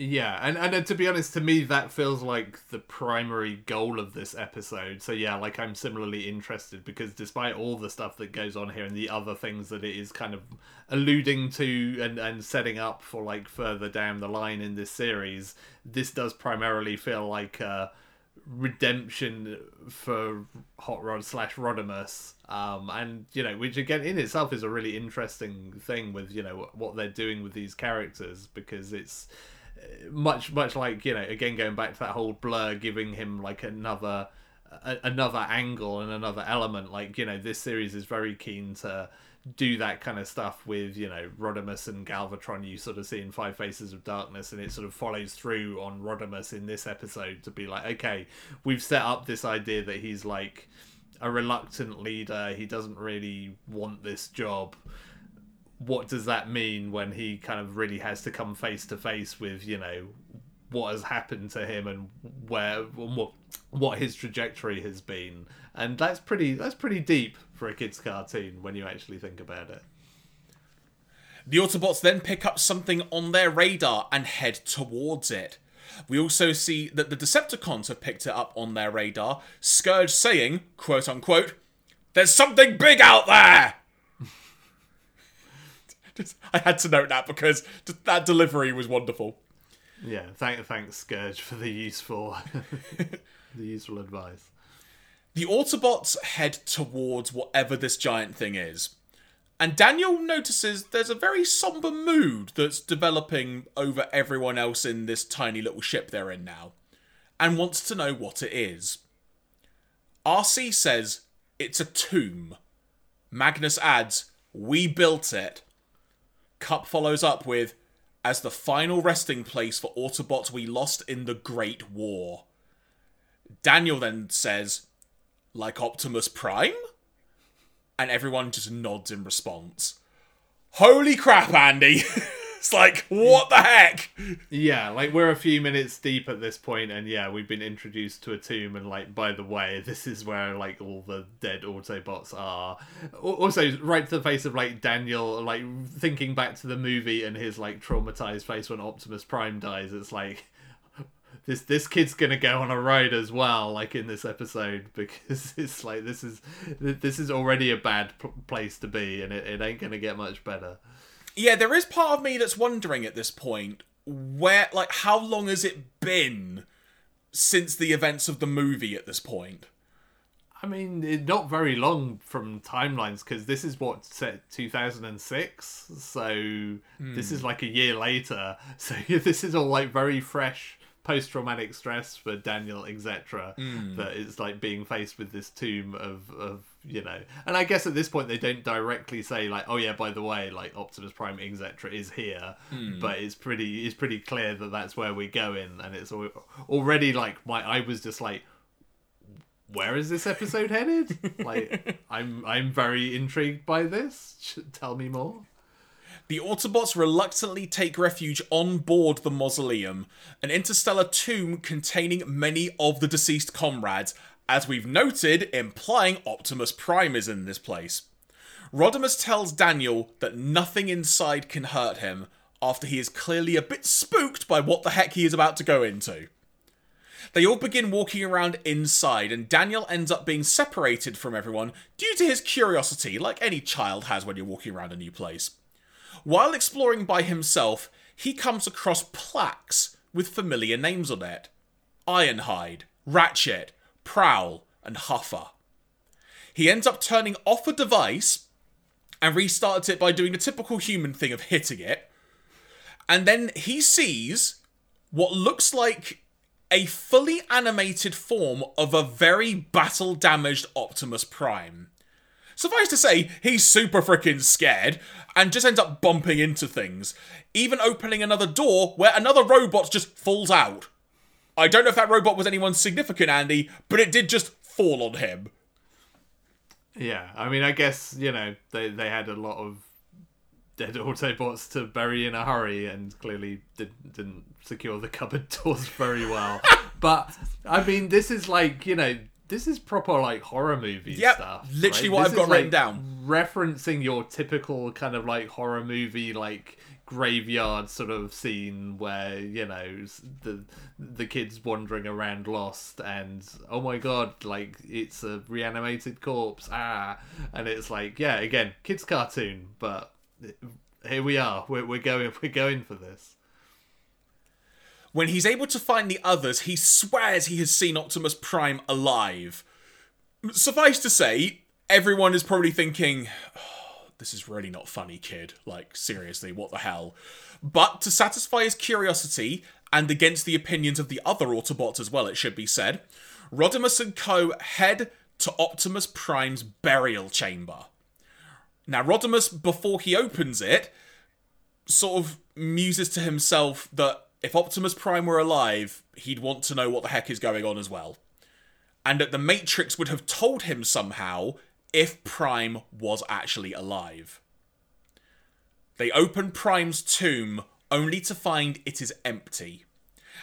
S2: Yeah, and and uh, to be honest, to me that feels like the primary goal of this episode. So yeah, like I'm similarly interested because despite all the stuff that goes on here and the other things that it is kind of alluding to and and setting up for like further down the line in this series, this does primarily feel like uh redemption for Hot Rod slash Rodimus, um, and you know, which again in itself is a really interesting thing with you know what they're doing with these characters because it's much much like you know again going back to that whole blur giving him like another a, another angle and another element like you know this series is very keen to do that kind of stuff with you know Rodimus and Galvatron you sort of see in Five Faces of Darkness and it sort of follows through on Rodimus in this episode to be like okay we've set up this idea that he's like a reluctant leader. He doesn't really want this job what does that mean when he kind of really has to come face to face with you know what has happened to him and where and what what his trajectory has been and that's pretty that's pretty deep for a kids cartoon when you actually think about it
S1: The Autobots then pick up something on their radar and head towards it. We also see that the Decepticons have picked it up on their radar, Scourge saying, quote unquote, There's something big out there! Just- I had to note that because that delivery was wonderful.
S2: yeah thank thanks scourge for the useful <laughs> the useful advice
S1: The Autobots head towards whatever this giant thing is. And Daniel notices there's a very somber mood that's developing over everyone else in this tiny little ship they're in now, and wants to know what it is. RC says it's a tomb. Magnus adds, We built it. Kup follows up with, As the final resting place for Autobots we lost in the Great War. Daniel then says, like Optimus Prime? And everyone just nods in response. Holy crap, Andy! <laughs> it's like, what the heck?
S2: Yeah, like we're a few minutes deep at this point, and yeah, we've been introduced to a tomb, and like, by the way, this is where like all the dead Autobots are. Also, right to the face of like Daniel, like thinking back to the movie and his like traumatized face when Optimus Prime dies. It's like this this kid's gonna go on a ride as well, like in this episode, <laughs> because it's like this is this is already a bad p- place to be, and it, it ain't gonna get much better.
S1: Yeah, there is part of me that's wondering at this point where, like, how long has it been since the events of the movie at this point?
S2: I mean, not very long from timelines because this is what set 2006. So this is hmm. like a year later. <laughs> So this is all like very fresh post traumatic stress for Daniel, etc. Mm. That it's like being faced with this tomb of of you know. And I guess at this point they don't directly say like, oh yeah, by the way, like Optimus Prime, etc. is here, mm. but it's pretty it's pretty clear that that's where we're going, and it's al- already like my I was just like where is this episode headed? <laughs> like, I'm I'm very intrigued by this. Tell me more.
S1: The Autobots reluctantly take refuge on board the mausoleum, an interstellar tomb containing many of the deceased comrades, as we've noted, implying Optimus Prime is in this place. Rodimus tells Daniel that nothing inside can hurt him, after he is clearly a bit spooked by what the heck he is about to go into. They all begin walking around inside, and Daniel ends up being separated from everyone due to his curiosity, like any child has when you're walking around a new place. While exploring by himself, he comes across plaques with familiar names on it Ironhide, Ratchet, Prowl, and Huffer. He ends up turning off a device and restarts it by doing the typical human thing of hitting it. And then he sees what looks like a fully animated form of a very battle damaged Optimus Prime. Suffice to say, he's super freaking scared and just ends up bumping into things, even opening another door where another robot just falls out. I don't know if that robot was anyone significant, Andy, but it did just fall on him.
S2: Yeah, I mean, I guess you know they they had a lot of dead <laughs> Autobots to bury in a hurry, and clearly did, didn't secure the cupboard <laughs> doors very well. but I mean, this is like you know. This is proper like horror movie
S1: Yep,
S2: stuff.
S1: literally
S2: right?
S1: what
S2: This
S1: I've got written down.
S2: referencing your typical kind of like horror movie like graveyard sort of scene where you know the the kids wandering around lost and oh my god like it's a reanimated corpse ah and it's like yeah again kids cartoon but here we are we're, we're going we're going for this
S1: When he's able to find the others, he swears he has seen Optimus Prime alive. Suffice to say, everyone is probably thinking, "Oh, this is really not funny, kid. Like, seriously, what the hell? But to satisfy his curiosity, and against the opinions of the other Autobots as well, it should be said, Rodimus and co head to Optimus Prime's burial chamber. Now, Rodimus, before he opens it, sort of muses to himself that if Optimus Prime were alive, he'd want to know what the heck is going on as well. And that the Matrix would have told him somehow if Prime was actually alive. They open Prime's tomb only to find it is empty.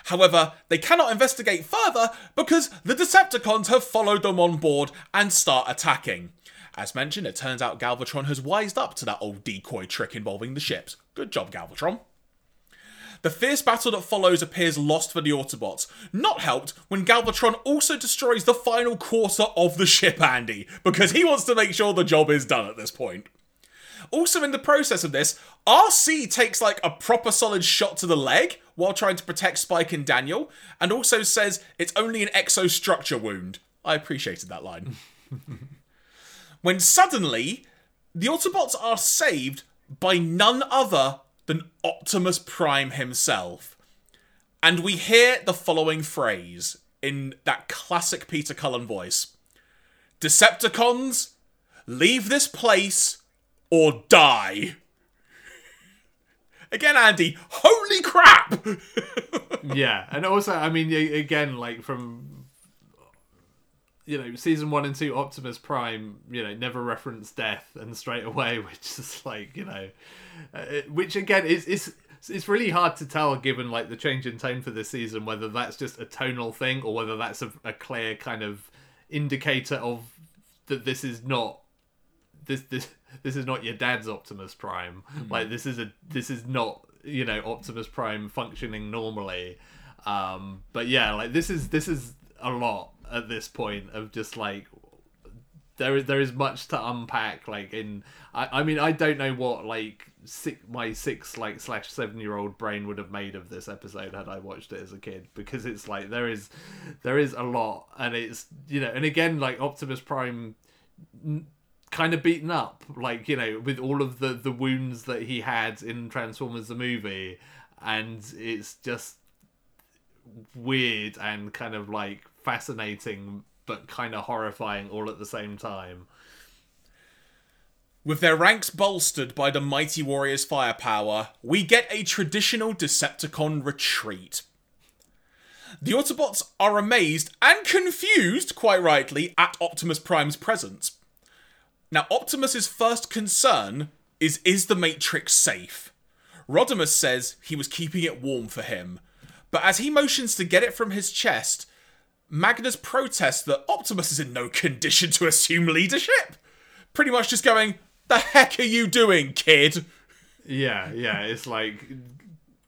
S1: However, they cannot investigate further because the Decepticons have followed them on board and start attacking. As mentioned, it turns out Galvatron has wised up to that old decoy trick involving the ships. Good job, Galvatron. The fierce battle that follows appears lost for the Autobots, not helped when Galvatron also destroys the final quarter of the ship, Andy, because he wants to make sure the job is done at this point. Also, in the process of this, RC takes like a proper solid shot to the leg while trying to protect Spike and Daniel, and also says it's only an exostructure wound. I appreciated that line. <laughs> when suddenly, the Autobots are saved by none other than Optimus Prime himself. And we hear the following phrase in that classic Peter Cullen voice Decepticons, leave this place or die. <laughs> Again, Andy, holy crap! <laughs>
S2: yeah and also i mean again like from you know season one and two optimus prime you know never reference death and straight away <laughs> which is like you know uh, which again is is it's really hard to tell given like the change in tone for this season whether that's just a tonal thing or whether that's a, a clear kind of indicator of that this is not this this this is not your dad's Optimus Prime. Like this is a this is not you know Optimus Prime functioning normally. Um, but yeah, like this is this is a lot at this point of just like there is there is much to unpack. Like in I I mean I don't know what like six, my six like slash seven year old brain would have made of this episode had I watched it as a kid because it's like there is there is a lot and it's you know and again like Optimus Prime n- kind of beaten up like you know with all of the the wounds that he had in Transformers the movie and it's just weird and kind of like fascinating but kind of horrifying all at the same time.
S1: With their ranks bolstered by the mighty warrior's firepower, we get a traditional Decepticon retreat. The Autobots are amazed and confused, quite rightly, at Optimus Prime's presence. Now, Optimus's first concern is is the Matrix safe? Rodimus says he was keeping it warm for him, but as he motions to get it from his chest, Magnus protests that Optimus is in no condition to assume leadership. Pretty much just going, The heck are you doing, kid?
S2: Yeah, yeah, it's like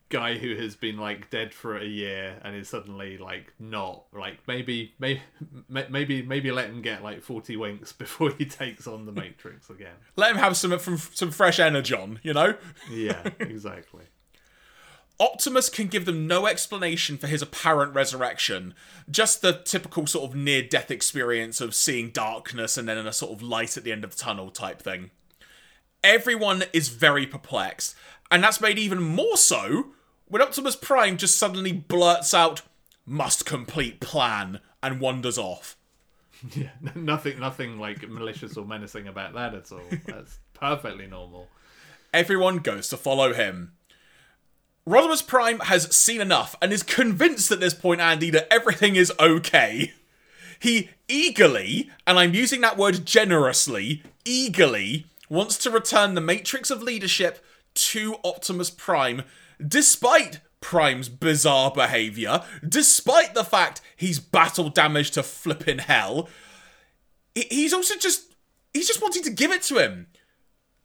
S2: guy who has been like dead for a year and is suddenly like not like maybe maybe maybe maybe let him get like 40 winks <laughs> before he takes on the matrix again
S1: Let him have some from some fresh energon, you know?
S2: yeah exactly
S1: Optimus can give them no explanation for his apparent resurrection, just the typical sort of near death experience of seeing darkness and then a sort of light at the end of the tunnel type thing. Everyone is very perplexed, and that's made even more so when Optimus Prime just suddenly blurts out, must complete plan, and wanders off. <laughs>
S2: yeah nothing nothing like malicious or menacing about that at all <laughs> that's perfectly normal
S1: Everyone goes to follow him. Rodimus Prime has seen enough and is convinced at this point, Andy, that everything is okay. He eagerly, and I'm using that word generously, eagerly wants to return the Matrix of Leadership to Optimus Prime, despite Prime's bizarre behavior, despite the fact he's battle damaged to flippin' hell. He's also just. He's just wanting to give it to him.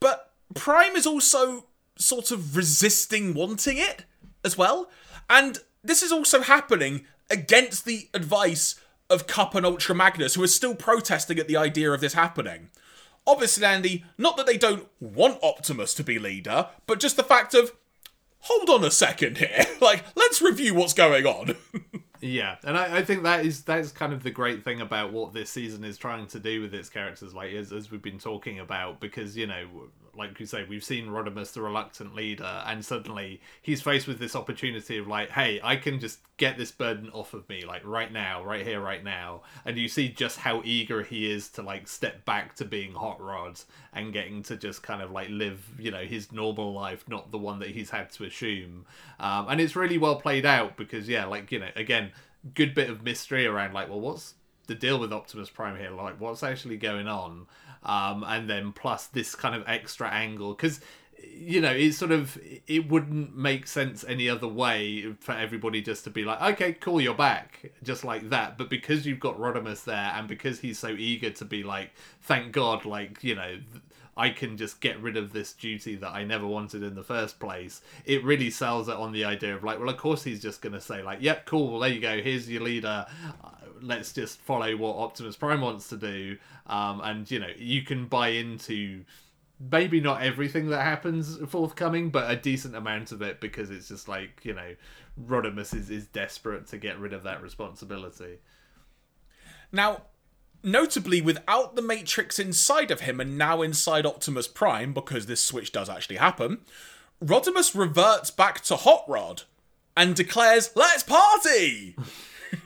S1: But Prime is also sort of resisting wanting it as well. And this is also happening against the advice of Kup and Ultra Magnus, who are still protesting at the idea of this happening. Obviously, Andy, not that they don't want Optimus to be leader, but just the fact of, hold on a second here. <laughs> like, let's review what's going on. <laughs>
S2: Yeah, and I, I think that is that is kind of the great thing about what this season is trying to do with its characters, like as, as we've been talking about, because you know, like you say, we've seen Rodimus the reluctant leader, and suddenly he's faced with this opportunity of like, hey, I can just get this burden off of me, like right now, right here, right now, and you see just how eager he is to like step back to being Hot Rod and getting to just kind of like live, you know, his normal life, not the one that he's had to assume, um, and it's really well played out because yeah, like you know, again good bit of mystery around like well what's the deal with optimus prime here? Like what's actually going on um and then plus this kind of extra angle because you know it's sort of it wouldn't make sense any other way for everybody just to be like okay cool you're back just like that but because you've got rodimus there and because he's so eager to be like thank god like you know I can just get rid of this duty that I never wanted in the first place. It really sells it on the idea of like, well, of course he's just going to say like, "Yep, cool. Well, there you go. Here's your leader. Let's just follow what Optimus Prime wants to do." Um, and you know, you can buy into maybe not everything that happens forthcoming, but a decent amount of it because it's just like you know, Rodimus is is desperate to get rid of that responsibility.
S1: Now, notably, without the Matrix inside of him and now inside Optimus Prime, because this switch does actually happen, Rodimus reverts back to Hot Rod and declares, Let's party!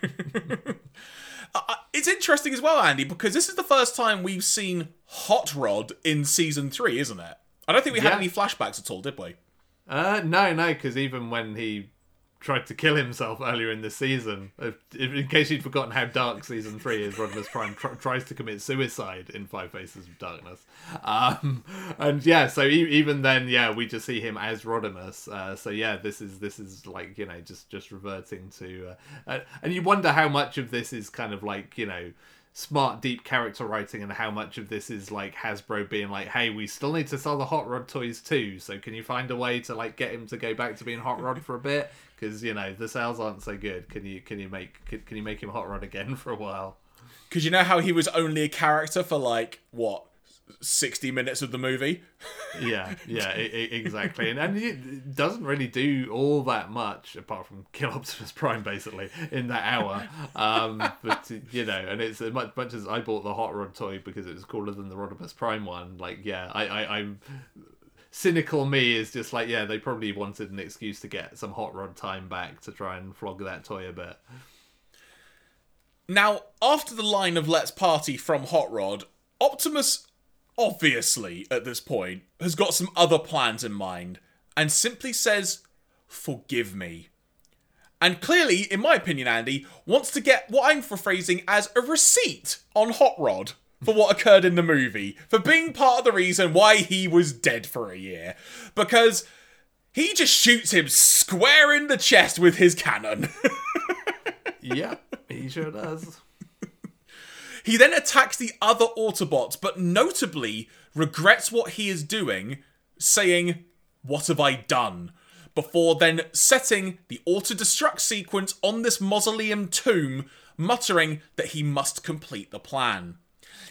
S1: <laughs> Uh, it's interesting as well, Andy, because this is the first time we've seen Hot Rod in season three, isn't it? I don't think we had
S2: Yeah.
S1: any flashbacks at all, did we?
S2: Uh, no, no, because even when he tried to kill himself earlier in the season. In case you'd forgotten how dark season three is, Rodimus Prime tr- tries to commit suicide in Five Faces of Darkness. Um, and yeah, so e- even then, yeah, we just see him as Rodimus. Uh, so yeah, this is this is like you know just just reverting to, uh, uh, and you wonder how much of this is kind of like you know smart deep character writing and how much of this is like Hasbro being like hey we still need to sell the hot rod toys too so can you find a way to like get him to go back to being hot rod for a bit because you know the sales aren't so good. Can you can you make can, can you make him hot rod again for a while?
S1: Because you know how he was only a character for like what sixty minutes of the movie.
S2: yeah yeah <laughs> exactly. And, and it doesn't really do all that much apart from kill Optimus Prime basically in that hour. Um but you know and it's as much, much as I bought the hot rod toy because it was cooler than the Rodimus Prime one like yeah I, I I'm cynical me is just like yeah they probably wanted an excuse to get some hot rod time back to try and flog that toy a bit
S1: Now, after the line of "Let's party" from Hot Rod, Optimus, obviously at this point, has got some other plans in mind and simply says, "Forgive me." And clearly, in my opinion, Andy wants to get what I'm phrasing as a receipt on Hot Rod for what occurred in the movie, for being part of the reason why he was dead for a year. Because he just shoots him square in the chest with his cannon. <laughs>
S2: yeah he sure does
S1: He then attacks the other Autobots, but notably regrets what he is doing, saying, What have I done? Before then setting the auto destruct sequence on this mausoleum tomb, muttering that he must complete the plan.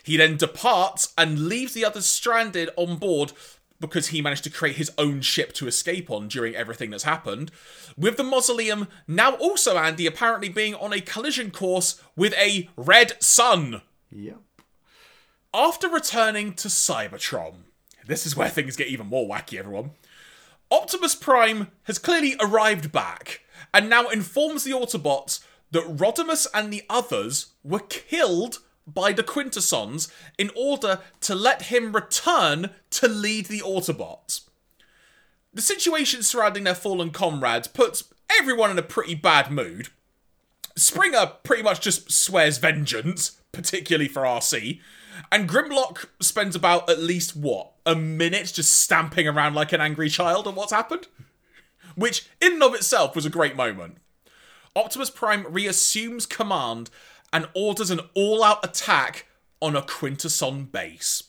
S1: He then departs and leaves the others stranded on board because he managed to create his own ship to escape on during everything that's happened. With the mausoleum now also, Andy, apparently being on a collision course with a red sun.
S2: yep
S1: After returning to Cybertron, this is where things get even more wacky, everyone. Optimus Prime has clearly arrived back and now informs the Autobots that Rodimus and the others were killed by the Quintessons in order to let him return to lead the Autobots. The situation surrounding their fallen comrades puts everyone in a pretty bad mood. Springer pretty much just swears vengeance, particularly for RC, and Grimlock spends about at least what a minute just stamping around like an angry child at what's happened, which in and of itself was a great moment. Optimus Prime reassumes command and orders an all-out attack on a Quintesson base.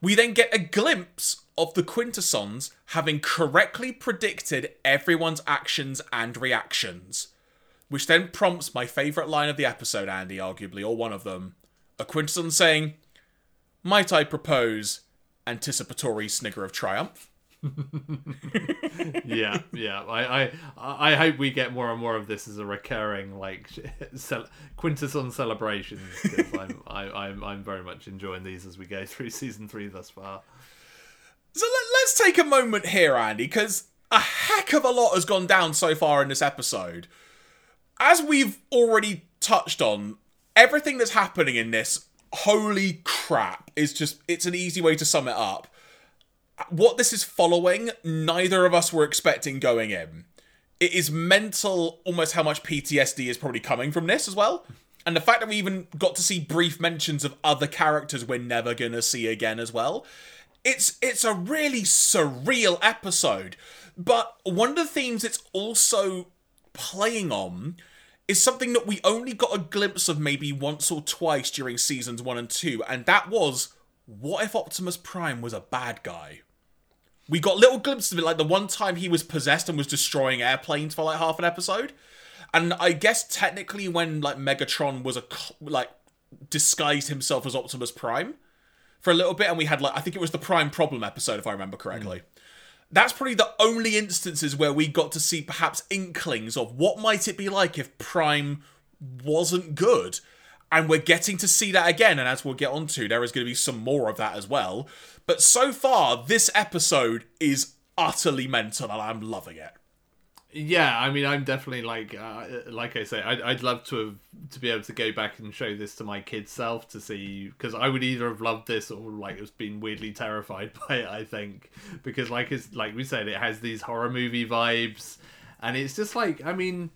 S1: We then get a glimpse of the Quintessons having correctly predicted everyone's actions and reactions which then prompts my favourite line of the episode, Andy, arguably, or one of them. A Quintesson saying, Might I propose anticipatory snigger of triumph?
S2: Yeah, yeah. I, I, I hope we get more and more of this as a recurring like <laughs> cel- quintesson celebrations I'm, <laughs> I, I'm, I'm very much enjoying these as we go through season three thus far.
S1: So let, let's take a moment here, Andy, because a heck of a lot has gone down so far in this episode. As we've already touched on, everything that's happening in this, holy crap, is just, it's an easy way to sum it up. What this is following, neither of us were expecting going in. It is mental almost how much PTSD is probably coming from this as well. And the fact that we even got to see brief mentions of other characters we're never gonna see again as well. It's it's a really surreal episode. But one of the themes it's also playing on is something that we only got a glimpse of maybe once or twice during seasons one and two, and that was what if Optimus Prime was a bad guy? We got little glimpses of it, like the one time he was possessed and was destroying airplanes for like half an episode. And I guess technically, when like Megatron was a like disguised himself as Optimus Prime for a little bit, and we had like I think it was the Prime Problem episode, if I remember correctly. Hmm. That's probably the only instances where we got to see perhaps inklings of what might it be like if Prime wasn't good. And we're getting to see that again, and as we'll get onto, there is going to be some more of that as well. But so far, this episode is utterly mental, and I'm loving it.
S2: Yeah, I mean, I'm definitely like, uh, like I say, I'd, I'd love to have to be able to go back and show this to my kid self to see because I would either have loved this or like has been weirdly terrified <laughs> by it. I think because like it's like we said, it has these horror movie vibes. and it's just like I mean.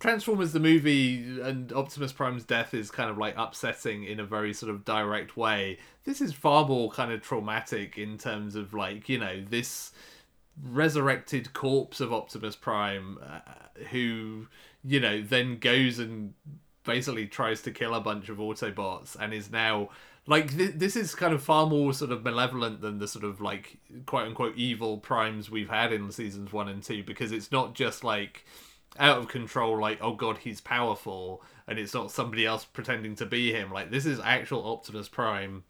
S2: Transformers the movie and Optimus Prime's death is kind of like upsetting in a very sort of direct way. This is far more kind of traumatic in terms of like, you know, this resurrected corpse of Optimus Prime uh, who, you know, then goes and basically tries to kill a bunch of Autobots and is now like th- this is kind of far more sort of malevolent than the sort of like quote unquote evil primes we've had in seasons 1 and 2 because it's not just like out of control like oh god he's powerful and it's not somebody else pretending to be him. Like this is actual optimus prime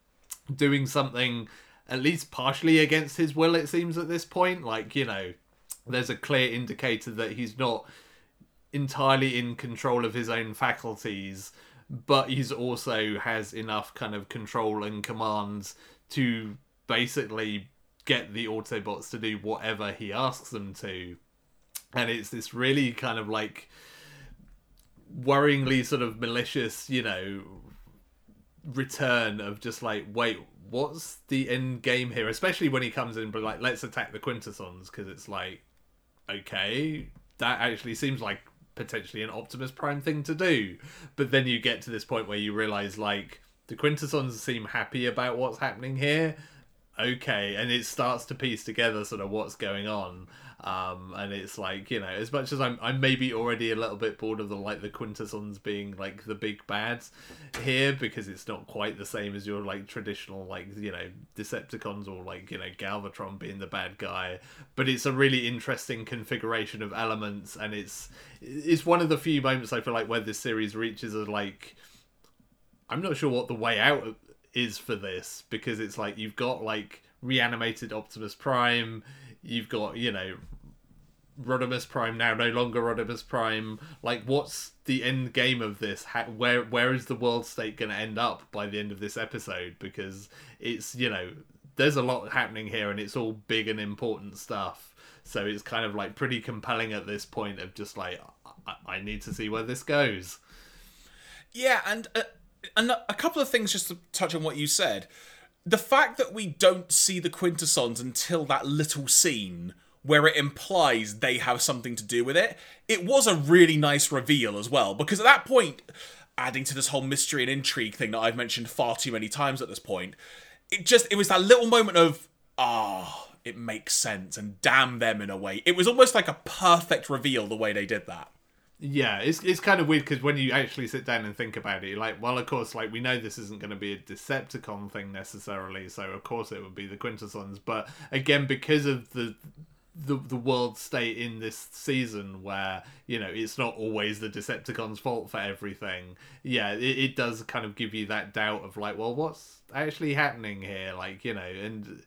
S2: doing something at least partially against his will it seems at this point. Like you know there's a clear indicator that he's not entirely in control of his own faculties but he's also has enough kind of control and commands to basically get the autobots to do whatever he asks them to and it's this really kind of like worryingly sort of malicious, you know, return of just like, wait, what's the end game here? Especially when he comes in, but like, let's attack the Quintessons because it's like, okay, that actually seems like potentially an Optimus Prime thing to do. But then you get to this point where you realize like the Quintessons seem happy about what's happening here. Okay, and it starts to piece together sort of what's going on. Um, and it's like you know, as much as I'm, I'm maybe already a little bit bored of the like the quintessons being like the big bads here because it's not quite the same as your like traditional like you know Decepticons or like you know Galvatron being the bad guy. But it's a really interesting configuration of elements, and it's it's one of the few moments I feel like where this series reaches a like. I'm not sure what the way out is for this because it's like you've got like reanimated Optimus Prime you've got you know Rodimus Prime now no longer Rodimus Prime. Like, what's the end game of this? How, where where is the world state going to end up by the end of this episode? Because it's you know there's a lot happening here, and it's all big and important stuff. So it's kind of like pretty compelling at this point of just like I, I need to see where this goes.
S1: Yeah, and uh, and a couple of things just to touch on what you said the fact that we don't see the quintessons until that little scene where it implies they have something to do with it, it was a really nice reveal as well. Because at that point, adding to this whole mystery and intrigue thing that I've mentioned far too many times at this point, it just it was that little moment of ah, oh, it makes sense and damn them in a way. It was almost like a perfect reveal the way they did that.
S2: Yeah, it's it's kind of weird because when you actually sit down and think about it, like, well, of course, like we know this isn't going to be a Decepticon thing necessarily, so of course it would be the Quintessons. But again, because of the the the world state in this season where you know it's not always the Decepticons' fault for everything. Yeah, it, it does kind of give you that doubt of like, well, what's actually happening here? Like you know, and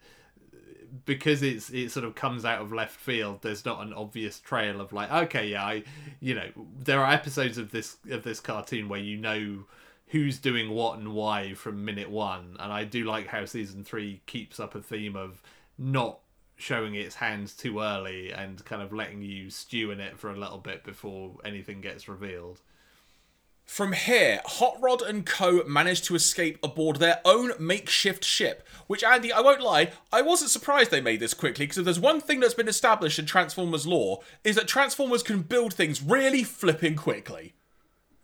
S2: because it's it sort of comes out of left field there's not an obvious trail of like okay yeah i you know there are episodes of this of this cartoon where you know who's doing what and why from minute one and i do like how season three keeps up a theme of not showing its hands too early and kind of letting you stew in it for a little bit before anything gets revealed
S1: from here, Hot Rod and Co. managed to escape aboard their own makeshift ship, which, Andy, I won't lie, I wasn't surprised they made this quickly, because if there's one thing that's been established in Transformers lore, is that Transformers can build things really flipping quickly.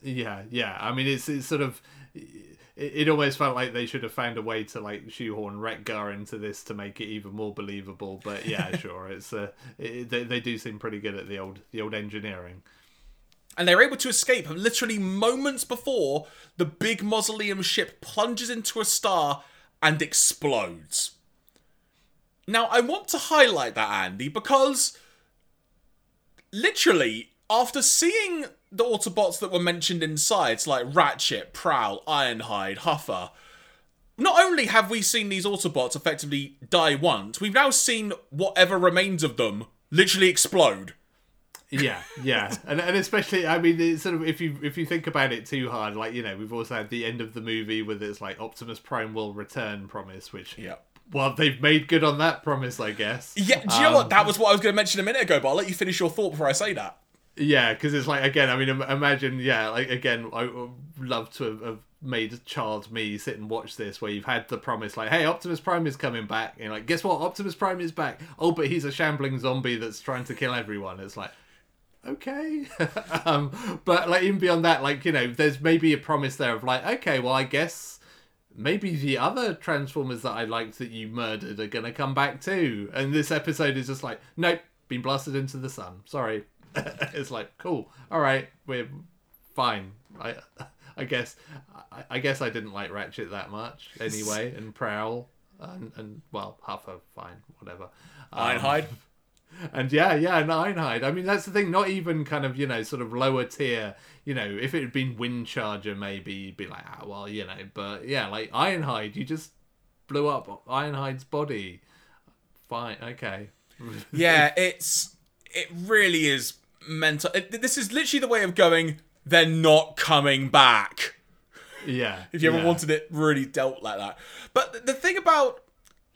S2: Yeah, yeah. I mean, it's, it's sort of. It, it almost felt like they should have found a way to like shoehorn Wreck-Gar into this to make it even more believable. But yeah, <laughs> sure, it's uh, it, they, they do seem pretty good at the old the old engineering
S1: and they're able to escape literally moments before the big mausoleum ship plunges into a star and explodes. Now, I want to highlight that, Andy, because literally, after seeing the Autobots that were mentioned inside, like Ratchet, Prowl, Ironhide, Huffer, not only have we seen these Autobots effectively die once, we've now seen whatever remains of them literally explode
S2: yeah, yeah, and and especially, I mean, it's sort of if you if you think about it too hard, like you know, we've also had the end of the movie with its like Optimus Prime will return promise, which
S1: yeah.
S2: Well, they've made good on that promise, I guess.
S1: Yeah, do you um, know what? Um, that was what I was going to mention a minute ago, but I'll let you finish your thought before I say that.
S2: Yeah, because it's like again. I mean, imagine. Yeah, like again, I would love to have, have made child me sit and watch this, where you've had the promise, like, "Hey, Optimus Prime is coming back," and like, guess what? Optimus Prime is back. Oh, but he's a shambling zombie that's trying to kill everyone. It's like, okay. <laughs> um, but like even beyond that, like you know, there's maybe a promise there of like, okay, well, I guess maybe the other Transformers that I liked that you murdered are gonna come back too. And this episode is just like, nope, been blasted into the sun. Sorry. <laughs> it's like cool. All right, we're fine. I <laughs> I guess I, I guess I didn't like Ratchet that much anyway, and Prowl and, and well, Huffer, fine, whatever. Um,
S1: Ironhide.
S2: And yeah, yeah, and Ironhide. I mean, that's the thing. Not even kind of you know sort of lower tier. You know, if it had been Windcharger, maybe you'd be like, ah, well, you know. But yeah, like Ironhide, you just blew up Ironhide's body. Fine, okay. <laughs>
S1: yeah, it's it really is mental. It, this is literally the way of going. They're not coming back.
S2: Yeah. <laughs>
S1: If you ever
S2: yeah.
S1: wanted it really dealt like that. But the thing about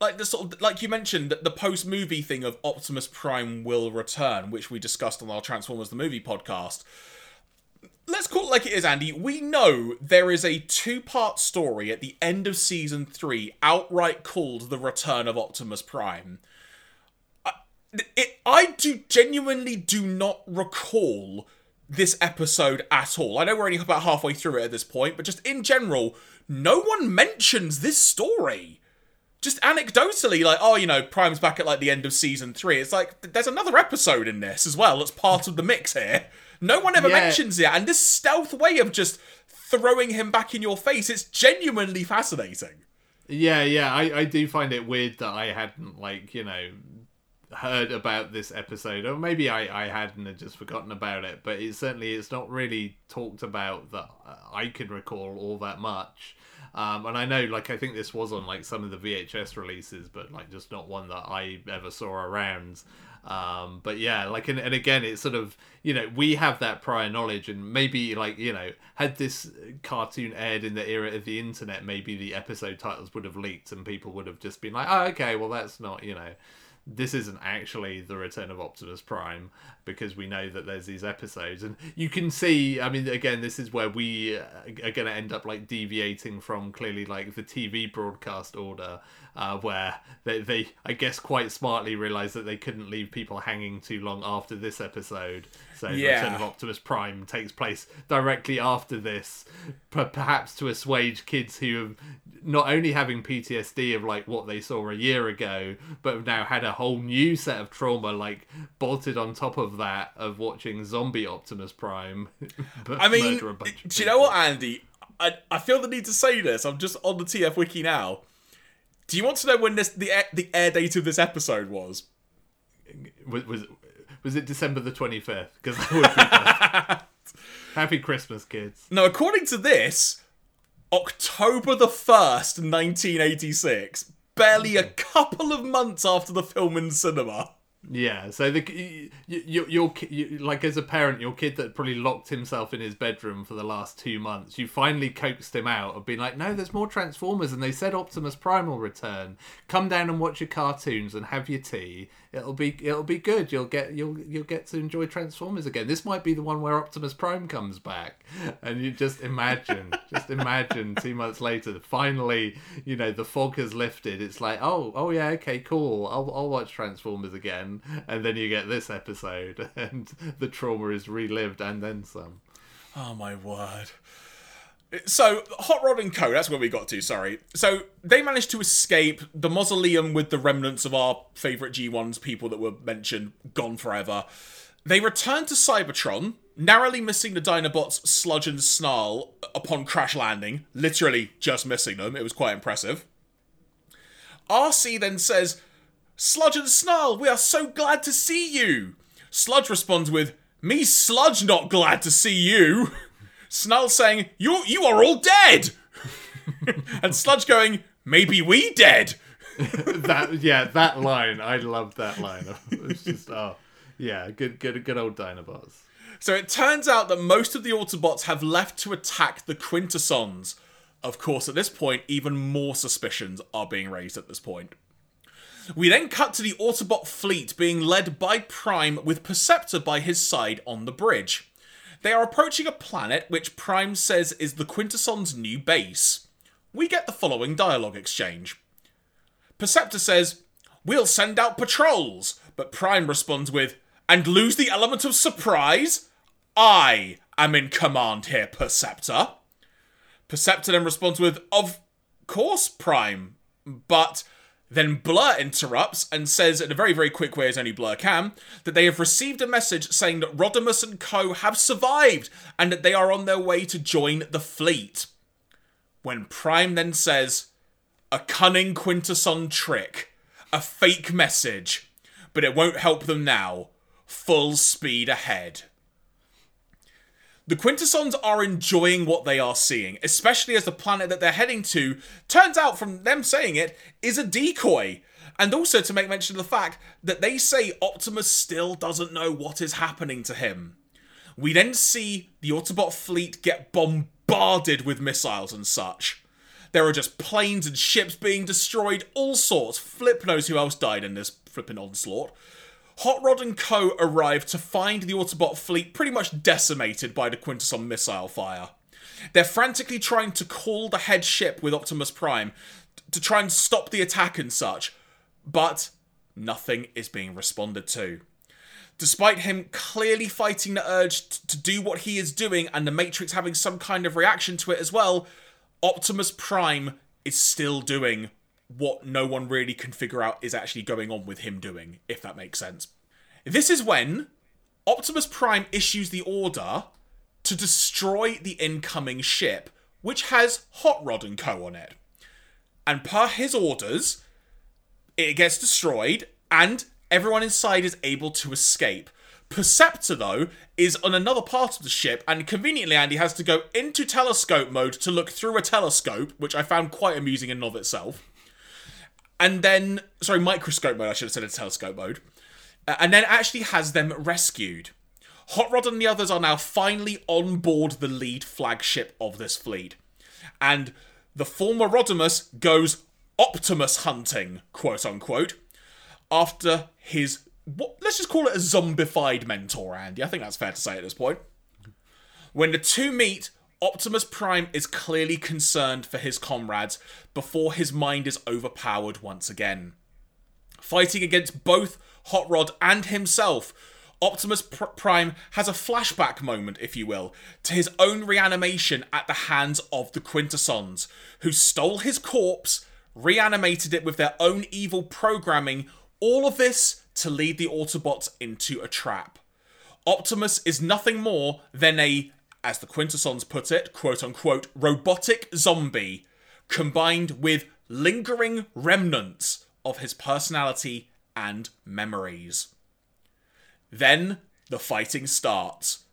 S1: like the sort of like you mentioned the post movie thing of Optimus Prime will return, which we discussed on our Transformers the movie podcast. Let's call it like it is, Andy. We know there is a two part story at the end of season three, outright called The Return of Optimus Prime. I, it, I do genuinely do not recall this episode at all. I know we're only about halfway through it at this point, but just in general, no one mentions this story. Just anecdotally, like, oh, you know, Prime's back at like the end of season three. It's like there's another episode in this as well. That's part of the mix here. No one ever
S2: Yeah.
S1: mentions it, and this stealth way of just throwing him back in your face, it's genuinely fascinating.
S2: Yeah, yeah, I, I do find it weird that I hadn't like you know heard about this episode, or maybe I, I hadn't and just forgotten about it. But it certainly it's not really talked about that I can recall all that much. Um, and I know, like, I think this was on like some of the VHS releases, but like just not one that I ever saw around. Um, but yeah, like, and, and again, it's sort of you know we have that prior knowledge, and maybe like you know had this cartoon aired in the era of the internet, maybe the episode titles would have leaked, and people would have just been like, oh, okay, well that's not you know this isn't actually the return of Optimus Prime because we know that there's these episodes and you can see I mean again this is where we uh, are going to end up like deviating from clearly like the TV broadcast order uh, where they, they I guess quite smartly realized that they couldn't leave people hanging too long after this episode so the
S1: Yeah.
S2: return of Optimus Prime takes place directly after this perhaps to assuage kids who have not only having PTSD of like what they saw a year ago, but have now had a whole new set of trauma like bolted on top of that of watching zombie Optimus Prime. <laughs> but
S1: I mean,
S2: murder a bunch of
S1: do you know what, Andy? I, I feel the need to say this. I'm just on the TF Wiki now. Do you want to know when this the air, the air date of this episode was?
S2: was was, was it December the twenty fifth? Because that would be. <laughs> Happy Christmas, kids.
S1: Now, according to this, October the 1st, 1986, barely a couple of months after the film in cinema.
S2: Yeah, so the you, you, your you, like as a parent, your kid that probably locked himself in his bedroom for the last two months, you finally coaxed him out of being like, no, there's more Transformers, and they said Optimus Prime will return. Come down and watch your cartoons and have your tea. It'll be it'll be good. You'll get you'll you'll get to enjoy Transformers again. This might be the one where Optimus Prime comes back, and you just imagine, <laughs> just imagine two months later, finally, you know, the fog has lifted. It's like, oh, oh yeah, okay, cool. I'll I'll watch Transformers again, and then you get this episode, <laughs> and the trauma is relived and then some.
S1: Oh my word. So, Hot Rod and Co., that's where we got to, sorry. So, they managed to escape the mausoleum with the remnants of our favourite G1's people that were mentioned, gone forever. They returned to Cybertron, narrowly missing the Dinobots Sludge and Snarl upon crash landing. Literally just missing them. It was quite impressive. RC then says, Sludge and Snarl, we are so glad to see you. Sludge responds with, Me Sludge not glad to see you. <laughs> Snarl saying, You you are all dead. <laughs> and Sludge going, Maybe we dead. <laughs>
S2: that yeah, that line, I love that line. It's just oh yeah, good good good old Dinobots.
S1: So it turns out that most of the Autobots have left to attack the Quintessons. Of course, at this point, even more suspicions are being raised at this point. We then cut to the Autobot fleet being led by Prime with Perceptor by his side on the bridge. They are approaching a planet which Prime says is the Quintesson's new base. We get the following dialogue exchange. Perceptor says, We'll send out patrols, but Prime responds with, and lose the element of surprise? I am in command here, Perceptor. Perceptor then responds with, Of course, Prime, but then Blur interrupts and says, in a very, very quick way, as only Blur can, that they have received a message saying that Rodimus and co have survived and that they are on their way to join the fleet. When Prime then says, a cunning Quintesson trick, a fake message, but it won't help them now. Full speed ahead. The Quintessons are enjoying what they are seeing, especially as the planet that they're heading to turns out, from them saying it, is a decoy. And also to make mention of the fact that they say Optimus still doesn't know what is happening to him. We then see the Autobot fleet get bombarded with missiles and such. There are just planes and ships being destroyed, all sorts. Flip knows who else died in this flipping onslaught. Hot Rod and Co. arrive to find the Autobot fleet pretty much decimated by the Quintesson missile fire. They're frantically trying to call the head ship with Optimus Prime to try and stop the attack and such, but nothing is being responded to. Despite him clearly fighting the urge to do what he is doing and the Matrix having some kind of reaction to it as well, Optimus Prime is still doing what no one really can figure out is actually going on with him doing, if that makes sense. This is when Optimus Prime issues the order to destroy the incoming ship, which has Hot Rod and Co. on it. And per his orders, it gets destroyed and everyone inside is able to escape. Perceptor, though, is on another part of the ship, and conveniently, Andy has to go into telescope mode to look through a telescope, which I found quite amusing in and of itself. And then, sorry, microscope mode, I should have said telescope mode. Uh, and then actually has them rescued. Hot Rod and the others are now finally on board the lead flagship of this fleet. And the former Rodimus goes Optimus hunting, quote unquote, after his what, let's just call it a zombified mentor, Andy. I think that's fair to say at this point. When the two meet, Optimus Prime is clearly concerned for his comrades before his mind is overpowered once again. Fighting against both Hot Rod and himself, Optimus Pr- Prime has a flashback moment, if you will, to his own reanimation at the hands of the Quintessons, who stole his corpse, reanimated it with their own evil programming, all of this to lead the Autobots into a trap. Optimus is nothing more than a, as the Quintessons put it, quote unquote, robotic zombie, combined with lingering remnants of his personality and memories. Then the fighting starts.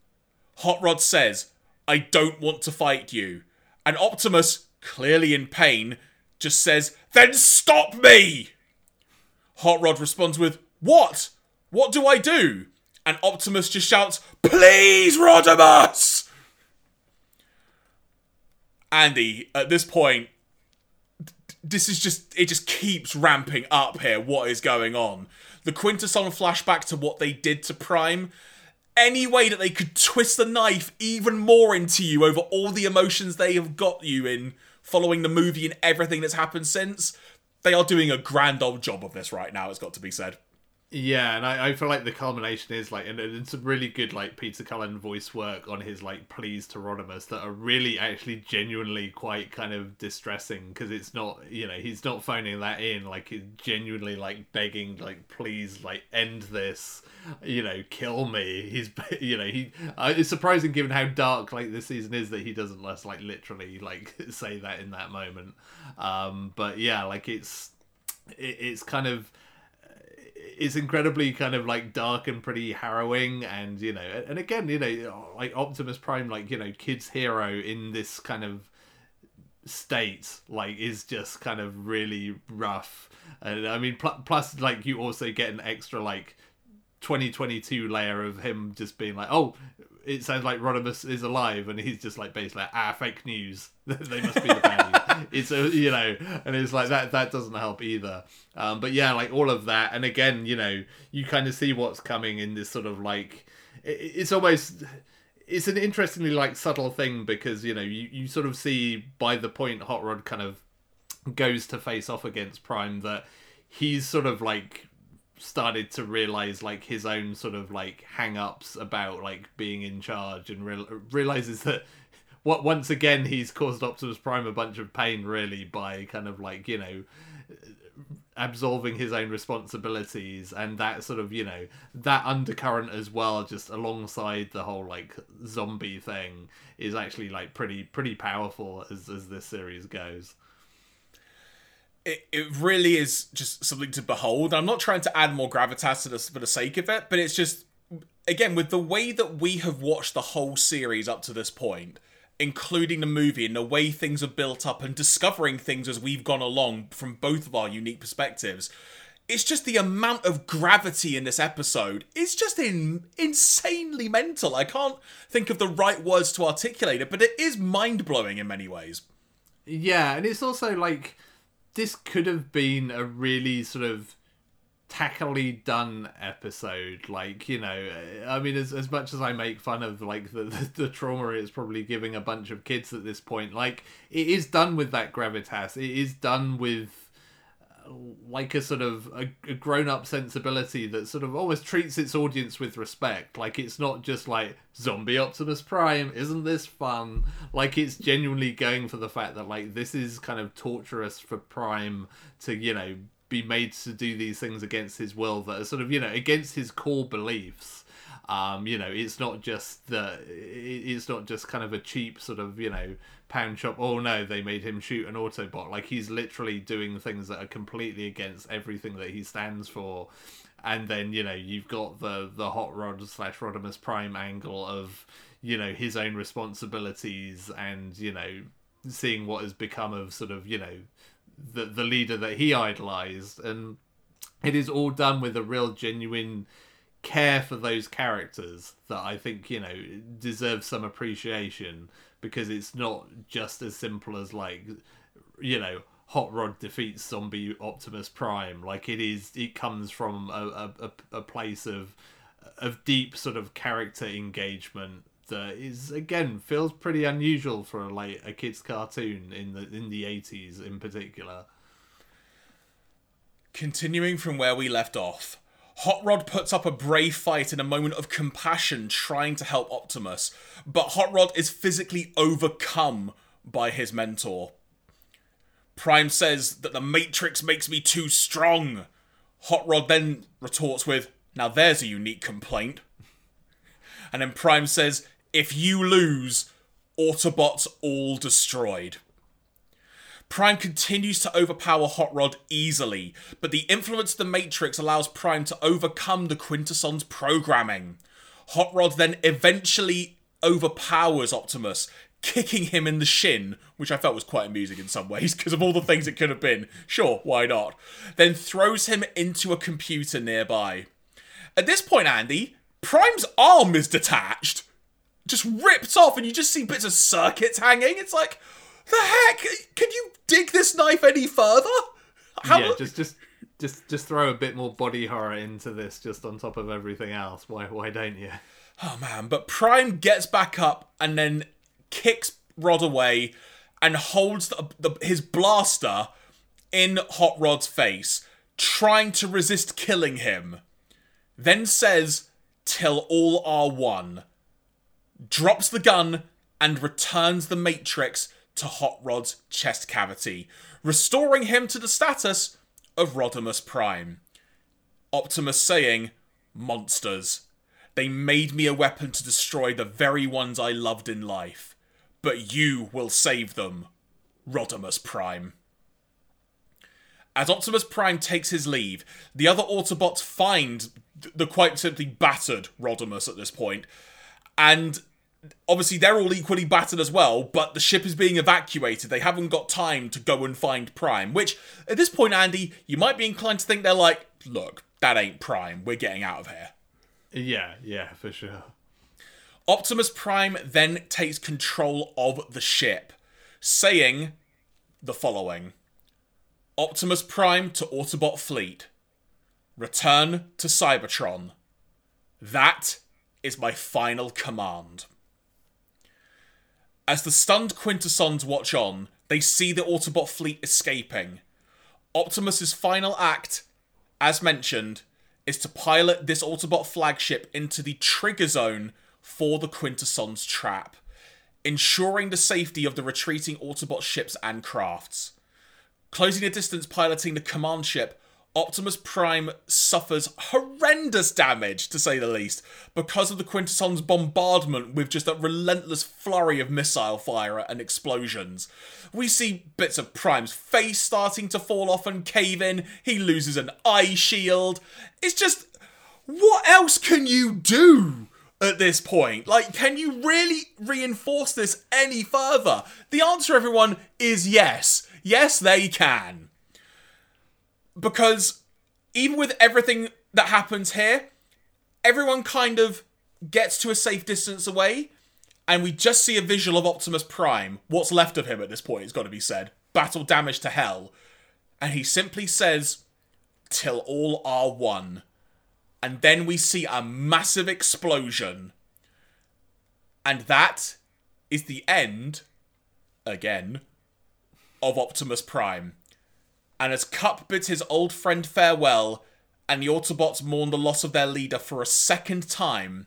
S1: Hot Rod says, I don't want to fight you. And Optimus, clearly in pain, just says, Then stop me! Hot Rod responds with, what? What do I do? And Optimus just shouts, Please, Rodimus! Andy, at this point, this is just, it just keeps ramping up here. What is going on? The Quintesson flashback to what they did to Prime. Any way that they could twist the knife even more into you over all the emotions they have got you in following the movie and everything that's happened since, they are doing a grand old job of this right now, it's got to be said.
S2: Yeah, and I, I feel like the culmination is like, and it's some really good like Peter Cullen voice work on his like pleas to that are really actually genuinely quite kind of distressing because it's not, you know, he's not phoning that in, like he's genuinely like begging, like please, like end this, you know, kill me. He's, <laughs> you know, he. Uh, it's surprising given how dark like this season is that he doesn't less like literally like <laughs> say that in that moment. Um, but yeah, like it's, it, it's kind of is incredibly kind of like dark and pretty harrowing and you know and again you know like optimus prime like you know kids hero in this kind of state like is just kind of really rough and i mean pl- plus like you also get an extra like 2022 layer of him just being like oh it sounds like Rodimus is alive, and he's just like basically like, ah, fake news. <laughs> they must be the baddies. <laughs> it's a you know, and it's like that. That doesn't help either. Um, but yeah, like all of that, and again, you know, you kind of see what's coming in this sort of like, it, it's almost. It's an interestingly like subtle thing because you know you, you sort of see by the point Hot Rod kind of goes to face off against Prime that he's sort of like started to realize like his own sort of like hang-ups about like being in charge and real- realizes that what once again he's caused Optimus Prime a bunch of pain really by kind of like you know absolving his own responsibilities and that sort of you know that undercurrent as well just alongside the whole like zombie thing is actually like pretty pretty powerful as as this series goes
S1: it, it really is just something to behold. I'm not trying to add more gravitas to this for the sake of it, but it's just again with the way that we have watched the whole series up to this point, including the movie and the way things are built up and discovering things as we've gone along from both of our unique perspectives. It's just the amount of gravity in this episode is just in, insanely mental. I can't think of the right words to articulate it, but it is mind blowing in many ways.
S2: Yeah, and it's also like this could have been a really sort of tackily done episode like you know i mean as, as much as i make fun of like the, the, the trauma it's probably giving a bunch of kids at this point like it is done with that gravitas. It is done with uh, like a sort of a, a grown-up sensibility that sort of almost treats its audience with respect. Like it's not just like zombie optimus prime isn't this fun? Like it's genuinely going for the fact that like this is kind of torturous for prime to you know be made to do these things against his will that are sort of you know against his core beliefs um, you know, it's not just the, it's not just kind of a cheap sort of, you know, pound shop. Oh no, they made him shoot an Autobot. Like he's literally doing things that are completely against everything that he stands for. And then you know you've got the the hot rod slash Rodimus Prime angle of you know his own responsibilities and you know seeing what has become of sort of you know the the leader that he idolized and it is all done with a real genuine care for those characters that I think you know deserve some appreciation because it's not just as simple as like you know Hot Rod defeats Zombie Optimus Prime. Like it is, it comes from a, a, a place of of deep sort of character engagement is again feels pretty unusual for a, like a kids cartoon in the in the eighties in particular.
S1: Continuing from where we left off, Hot Rod puts up a brave fight in a moment of compassion trying to help Optimus, but Hot Rod is physically overcome by his mentor. Prime says that the Matrix makes me too strong. Hot Rod then retorts with, Now there's a unique complaint. And then Prime says, If you lose, Autobots all destroyed. Prime continues to overpower Hot Rod easily, but the influence of the Matrix allows Prime to overcome the Quintesson's programming. Hot Rod then eventually overpowers Optimus, kicking him in the shin, which I felt was quite amusing in some ways because of all the things it could have been. Sure, why not? Then throws him into a computer nearby. At this point, Andy, Prime's arm is detached, just ripped off, and you just see bits of circuits hanging. It's like, the heck? Can you dig this knife any further?
S2: How... Yeah, just just just just throw a bit more body horror into this, just on top of everything else. Why why don't you?
S1: Oh man! But Prime gets back up and then kicks Rod away and holds the, the, his blaster in Hot Rod's face, trying to resist killing him. Then says, "Till all are one." Drops the gun and returns the Matrix to Hot Rod's chest cavity, restoring him to the status of Rodimus Prime. Optimus saying, Monsters. They made me a weapon to destroy the very ones I loved in life. But you will save them, Rodimus Prime. As Optimus Prime takes his leave, the other Autobots find the quite simply battered Rodimus at this point, and obviously they're all equally battered as well, but the ship is being evacuated. They haven't got time to go and find Prime, which at this point, Andy, you might be inclined to think they're like, look, that ain't Prime. We're getting out of here.
S2: Yeah, yeah, for sure.
S1: Optimus Prime then takes control of the ship, saying the following Optimus Prime to Autobot fleet. Return to Cybertron. That is my final command. As the stunned Quintessons watch on, they see the Autobot fleet escaping. Optimus's final act, as mentioned, is to pilot this Autobot flagship into the trigger zone for the Quintessons trap, ensuring the safety of the retreating Autobot ships and crafts. Closing the distance piloting the command ship, Optimus Prime suffers horrendous damage, to say the least, because of the Quintessons' bombardment with just that relentless flurry of missile fire and explosions. We see bits of Prime's face starting to fall off and cave in, he loses an eye shield. It's just. What else can you do? At this point, like, can you really reinforce this any further? The answer, everyone, is yes. Yes, they can because even with everything that happens here, everyone kind of gets to a safe distance away, and we just see a visual of Optimus Prime, what's left of him at this point, it's got to be said, battle damage to hell. And he simply says, Till all are one. And then we see a massive explosion. And that is the end, again, of Optimus Prime and as Kup bids his old friend farewell, and the Autobots mourn the loss of their leader for a second time,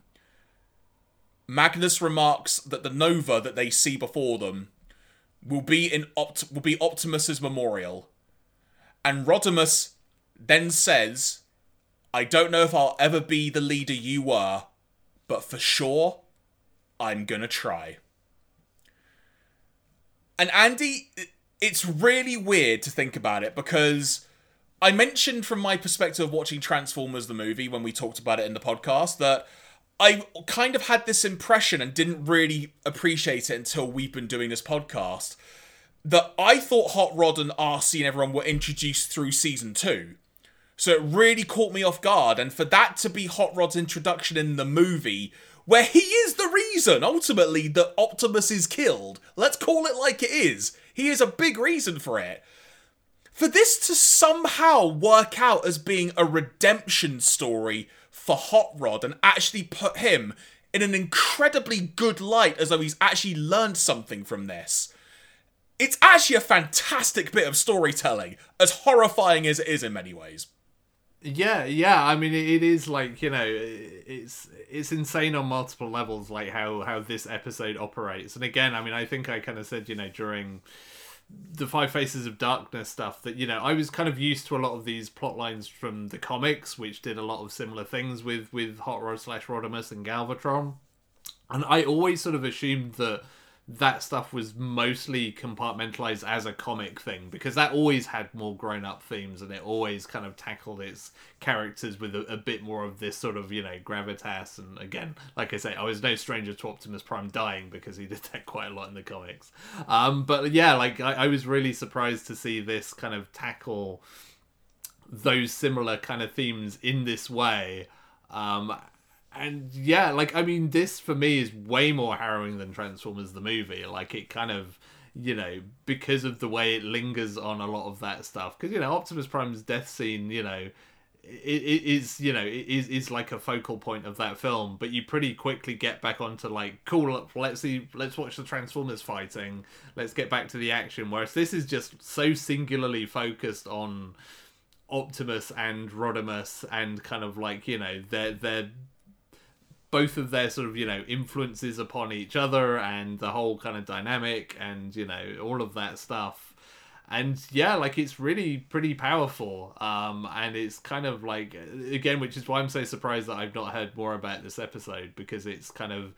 S1: Magnus remarks that the Nova that they see before them will be in Opt- will be Optimus's memorial. And Rodimus then says, I don't know if I'll ever be the leader you were, but for sure, I'm gonna try. And Andy, it's really weird to think about it because I mentioned from my perspective of watching Transformers the movie when we talked about it in the podcast that I kind of had this impression and didn't really appreciate it until we've been doing this podcast that I thought Hot Rod and RC and everyone were introduced through season two. So it really caught me off guard, and for that to be Hot Rod's introduction in the movie, where he is the reason ultimately that Optimus is killed, let's call it like it is. He is a big reason for it. For this to somehow work out as being a redemption story for Hot Rod and actually put him in an incredibly good light as though he's actually learned something from this. It's actually a fantastic bit of storytelling, as horrifying as it is in many ways.
S2: Yeah, yeah. I mean, it is like you know, it's it's insane on multiple levels, like how how this episode operates. And again, I mean, I think I kind of said you know during the Five Faces of Darkness stuff that you know I was kind of used to a lot of these plot lines from the comics, which did a lot of similar things with with Hot Rod slash Rodimus and Galvatron, and I always sort of assumed that that stuff was mostly compartmentalized as a comic thing because that always had more grown up themes and it always kind of tackled its characters with a, a, bit more of this sort of, you know, gravitas. And again, like I say, I was no stranger to Optimus Prime dying because he <laughs> did that quite a lot in the comics. Um, but yeah, like I, I was really surprised to see this kind of tackle those similar kind of themes in this way. Um, and yeah, like I mean, this for me is way more harrowing than Transformers the movie. Like it kind of, you know, because of the way it lingers on a lot of that stuff. Because you know, Optimus Prime's death scene, you know, it, is you know it is is like a focal point of that film. But you pretty quickly get back onto like, cool, let's see, let's watch the Transformers fighting. Let's get back to the action. Whereas this is just so singularly focused on. Optimus and Rodimus and kind of like you know their their both of their sort of you know influences upon each other and the whole kind of dynamic and you know all of that stuff. And yeah like it's really pretty powerful. Um and it's kind of like again which is why i'm so surprised that i've not heard more about this episode because it's kind of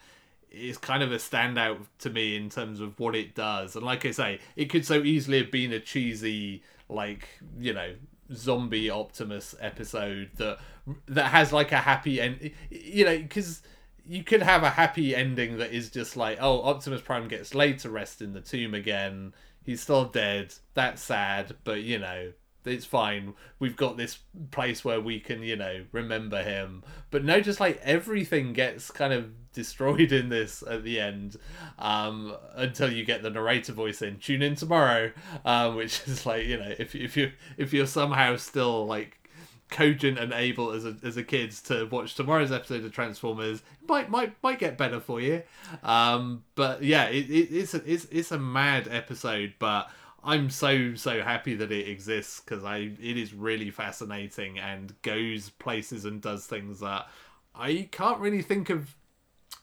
S2: it's kind of a standout to me in terms of what it does. And like i say it could so easily have been a cheesy like you know zombie Optimus episode that that has like a happy end. You know, because you could have a happy ending that is just like, oh, Optimus Prime gets laid to rest in the tomb again. He's still dead. That's sad, but you know, it's fine. We've got this place where we can, you know, remember him. But no, just like everything gets kind of <laughs> destroyed in this at the end um, until you get the narrator voice in. Tune in tomorrow, um, which is like, you know, if if you if you're somehow still like cogent and able as a as a kid to watch tomorrow's episode of Transformers might might might get better for you. Um, but yeah, it, it, it's a it's it's a mad episode, but I'm so so happy that it exists because I it is really fascinating and goes places and does things that I can't really think of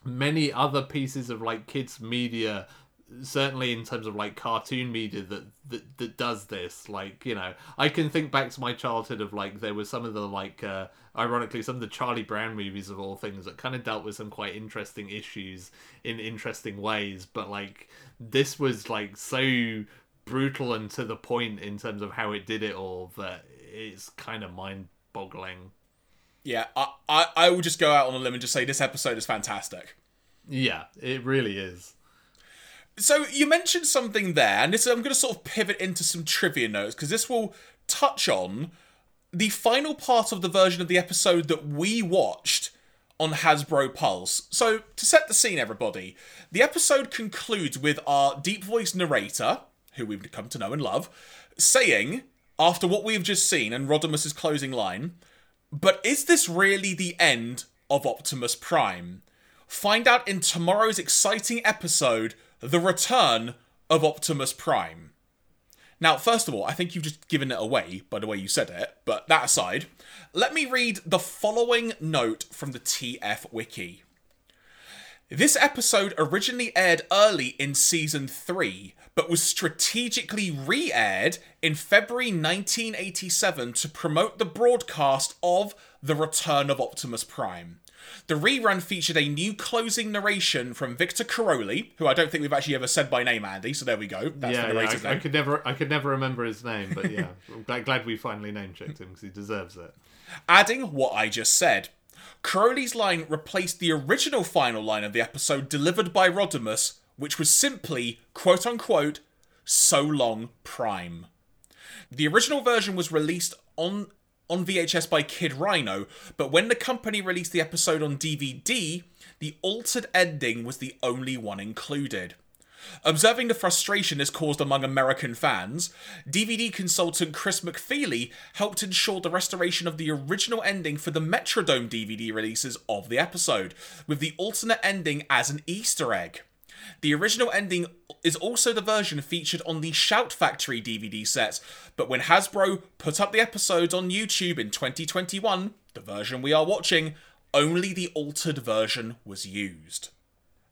S2: many other pieces of like kids media certainly in terms of like cartoon media that, that that does this. Like you know i can think back to my childhood of like there were some of the like uh ironically some of the charlie brown movies of all things that kind of dealt with some quite interesting issues in interesting ways but like this was like so brutal and to the point in terms of how it did it all that it's kind of mind boggling
S1: Yeah, I, I, I will just go out on a limb and just say this episode is fantastic.
S2: yeah it really is
S1: So you mentioned something there, and this I'm going to sort of pivot into some trivia notes because this will touch on the final part of the version of the episode that we watched on Hasbro Pulse. So to set the scene, everybody, the episode concludes with our deep voice narrator, who we've come to know and love, saying after what we've just seen and Rodimus's closing line, but is this really the end of Optimus Prime? Find out in tomorrow's exciting episode, The Return of Optimus Prime. Now, first of all, I think you've just given it away by the way you said it, but that aside, let me read the following note from the TF Wiki. This episode originally aired early in season 3, but was strategically re aired in February 1987 to promote the broadcast of The Return of Optimus Prime. The rerun featured a new closing narration from Victor Caroli, who I don't think we've actually ever said by name, Andy, so there we go. That's
S2: yeah,
S1: the narrator's
S2: I, I
S1: name.
S2: could never, I could never remember his name, but yeah, <laughs> I'm glad, glad we finally name checked him because he deserves it.
S1: adding what I just said. Caroli's line replaced the original final line of the episode delivered by Rodimus, which was simply, quote unquote, so long prime. The original version was released on on VHS by Kid Rhino, but when the company released the episode on DVD, the altered ending was the only one included. Observing the frustration this caused among American fans, DVD consultant Chris McFeely helped ensure the restoration of the original ending for the Metrodome DVD releases of the episode, with the alternate ending as an Easter egg. The original ending is also the version featured on the Shout Factory DVD set, but when Hasbro put up the episodes on YouTube in 2021, the version we are watching, only the altered version was used.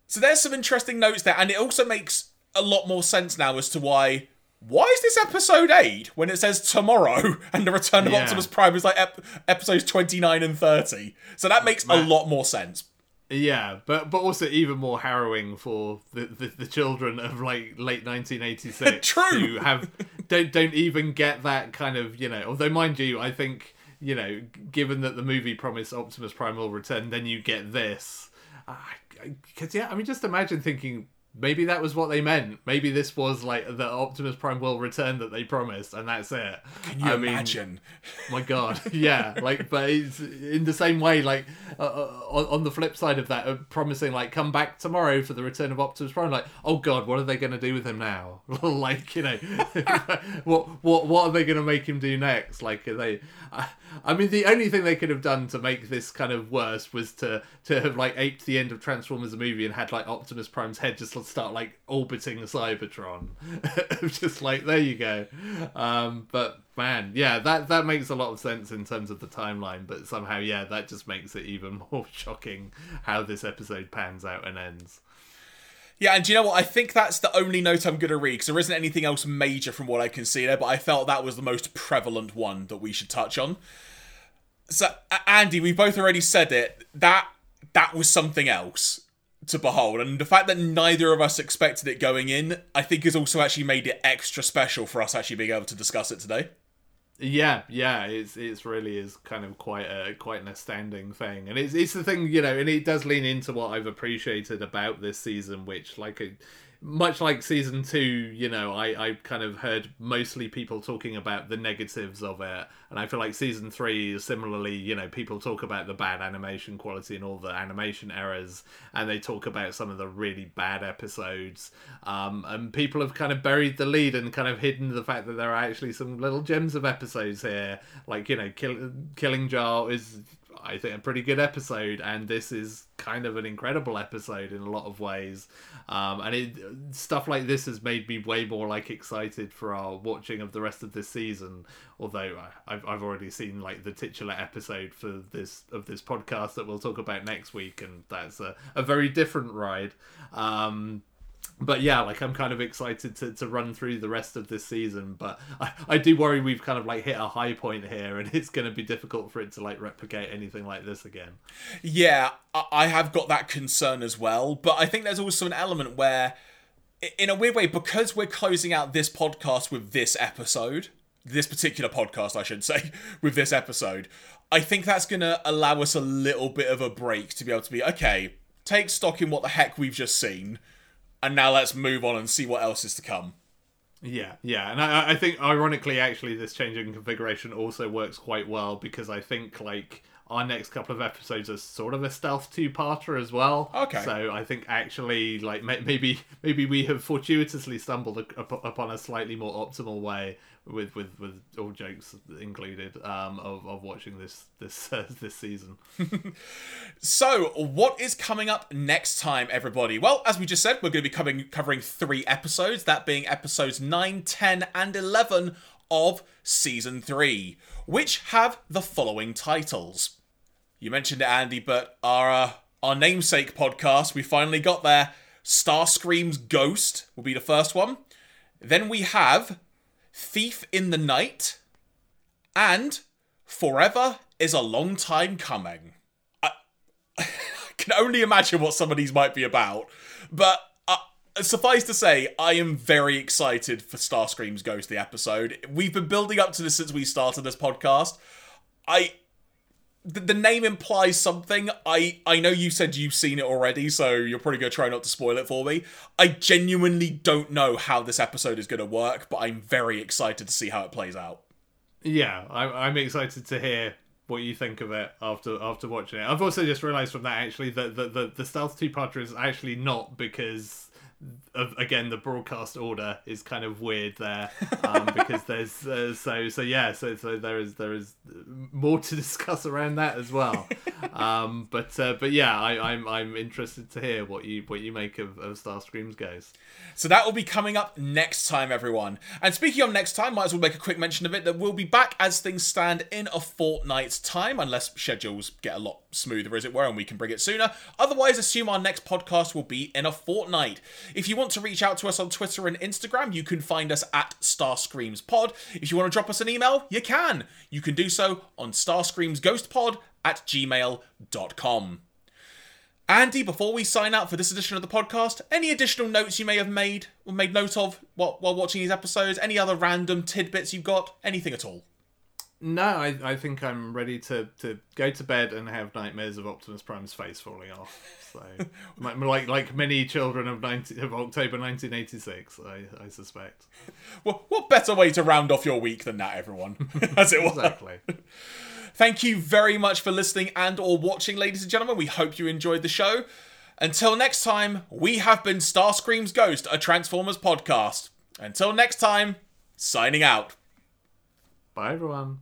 S1: So there's some interesting notes there, and it also makes a lot more sense now as to why. Why is this episode 8 when it says tomorrow <laughs> and the return of
S2: Yeah.
S1: Optimus Prime is like ep- episodes 29 and 30? So that makes a lot more sense.
S2: Yeah, but but also even more harrowing for the, the, the children of like late 1986 <laughs>
S1: True.
S2: who have don't don't even get that kind of you know. Although mind you, I think you know, given that the movie promised Optimus Prime will return, then you get this. Because yeah, I mean, just imagine thinking maybe that was what they meant. Maybe this was like the Optimus Prime will return that they promised, and that's it.
S1: Can you
S2: I mean,
S1: imagine?
S2: my god <laughs> yeah like but it's in the same way like uh, uh, on, on the flip side of that uh, promising like come back tomorrow for the return of optimus prime like oh god what are they going to do with him now <laughs> like you know <laughs> what what what are they going to make him do next like are they I, mean the only thing they could have done to make this kind of worse was to to have like aped the end of transformers the movie and had like optimus prime's head just start like orbiting cybertron. <laughs> Just like there you go. Um but man yeah that that makes a lot of sense in terms of the timeline but somehow yeah that just makes it even <laughs> more shocking how this episode pans out and ends
S1: Yeah, and you know what? I think that's the only note I'm going to read because there isn't anything else major from what I can see there, but I felt that was the most prevalent one that we should touch on. So, Andy, we both already said it. That that was something else to behold, and the fact that neither of us expected it going in, I think, has also actually made it extra special for us actually being able to discuss it today.
S2: Yeah, yeah, it's it's really is kind of quite a quite an astounding thing, and it's it's the thing you know, and it does lean into what I've appreciated about this season, which like a much like season two, you know, I I kind of heard mostly people talking about the negatives of it, and I feel like season three is similarly, you know, people talk about the bad animation quality and all the animation errors, and they talk about some of the really bad episodes, um, and people have kind of buried the lead and kind of hidden the fact that there are actually some little gems of episodes here, like you know, kill, Killing Jar is I think, a pretty good episode, and this is kind of an incredible episode in a lot of ways. Um, and it, stuff like this has made me way more like excited for our watching of the rest of this season. Although I, I've I've already seen like the titular episode for this of this podcast that we'll talk about next week, and that's a, a very different ride. Um, but yeah, like I'm kind of excited to, to run through the rest of this season. But I, I do worry we've kind of like hit a high point here, and <laughs> it's going to be difficult for it to like replicate anything like this again.
S1: Yeah, I have got that concern as well. But I think there's also an element where, in a weird way, because we're closing out this podcast with this episode, this particular podcast, I should <laughs> say, with this episode, I think that's going to allow us a little bit of a break to be able to be okay. Take stock in what the heck we've just seen and now let's move on and see what else is to come.
S2: Yeah, yeah, and I, I think ironically, actually, this changing configuration also works quite well because I think like our next couple of episodes are sort of a stealth two-parter as well.
S1: Okay.
S2: So I think actually, like maybe maybe we have fortuitously stumbled upon a slightly more optimal way with with with all jokes included um, of of watching this this <laughs> uh, this season. <laughs>
S1: so, what is coming up next time, everybody? Well, as we just said, we're going to be covering covering three episodes. That being episodes 9, 10, and eleven of season three, which have the following titles. You mentioned it, Andy, but our uh, our namesake podcast, we finally got there. Starscream's Ghost will be the first one. Then we have Thief in the Night, and Forever is a Long Time Coming. I, <laughs> I can only imagine what some of these might be about, but uh, suffice to say, I am very excited for Starscream's Ghost, the episode. We've been building up to this since we started this podcast. I the, the name implies something. I I know you said you've seen it already, so you're probably gonna try not to spoil it for me. I genuinely don't know how this episode is gonna work, but I'm very excited to see how it plays out.
S2: Yeah, I'm I'm excited to hear what you think of it after after watching it. I've also just realised from that actually that the, the, the stealth two parter is actually not because of, again the broadcast order is kind of weird there um, <laughs> because there's uh, so so yeah so so there is there is more to <laughs> discuss around that as well um, but uh, but yeah I, I'm I'm interested to hear what you what you make of, of Starscream's Ghost.
S1: So that will be coming up next time, everyone. And speaking of next time, might as well make a quick mention of it that we'll be back as things stand in a fortnight's time, unless schedules get a lot smoother, as it were, and we can bring it sooner. Otherwise, assume our next podcast will be in a fortnight. If you want to reach out to us on Twitter and Instagram, you can find us at StarscreamsPod. If you want to drop us an email, you can. You can do so on StarscreamsGhostPod at gmail.com. Andy, before we sign out for this edition of the podcast, any additional notes you may have made or made note of while, while watching these episodes? Any other random tidbits you've got? Anything at all?
S2: No, I, I think I'm ready to, to go to bed and have nightmares of Optimus Prime's face falling off. So, <laughs> like like many children of 19, of October 1986, I, I suspect.
S1: Well, what better way to round off your week than that, everyone? <laughs> As it was.
S2: Exactly.
S1: Thank you very much for listening and or watching, ladies and gentlemen. We hope you enjoyed the show. Until next time, we have been Starscream's Ghost, a Transformers podcast. Until next time, signing out.
S2: Bye, everyone.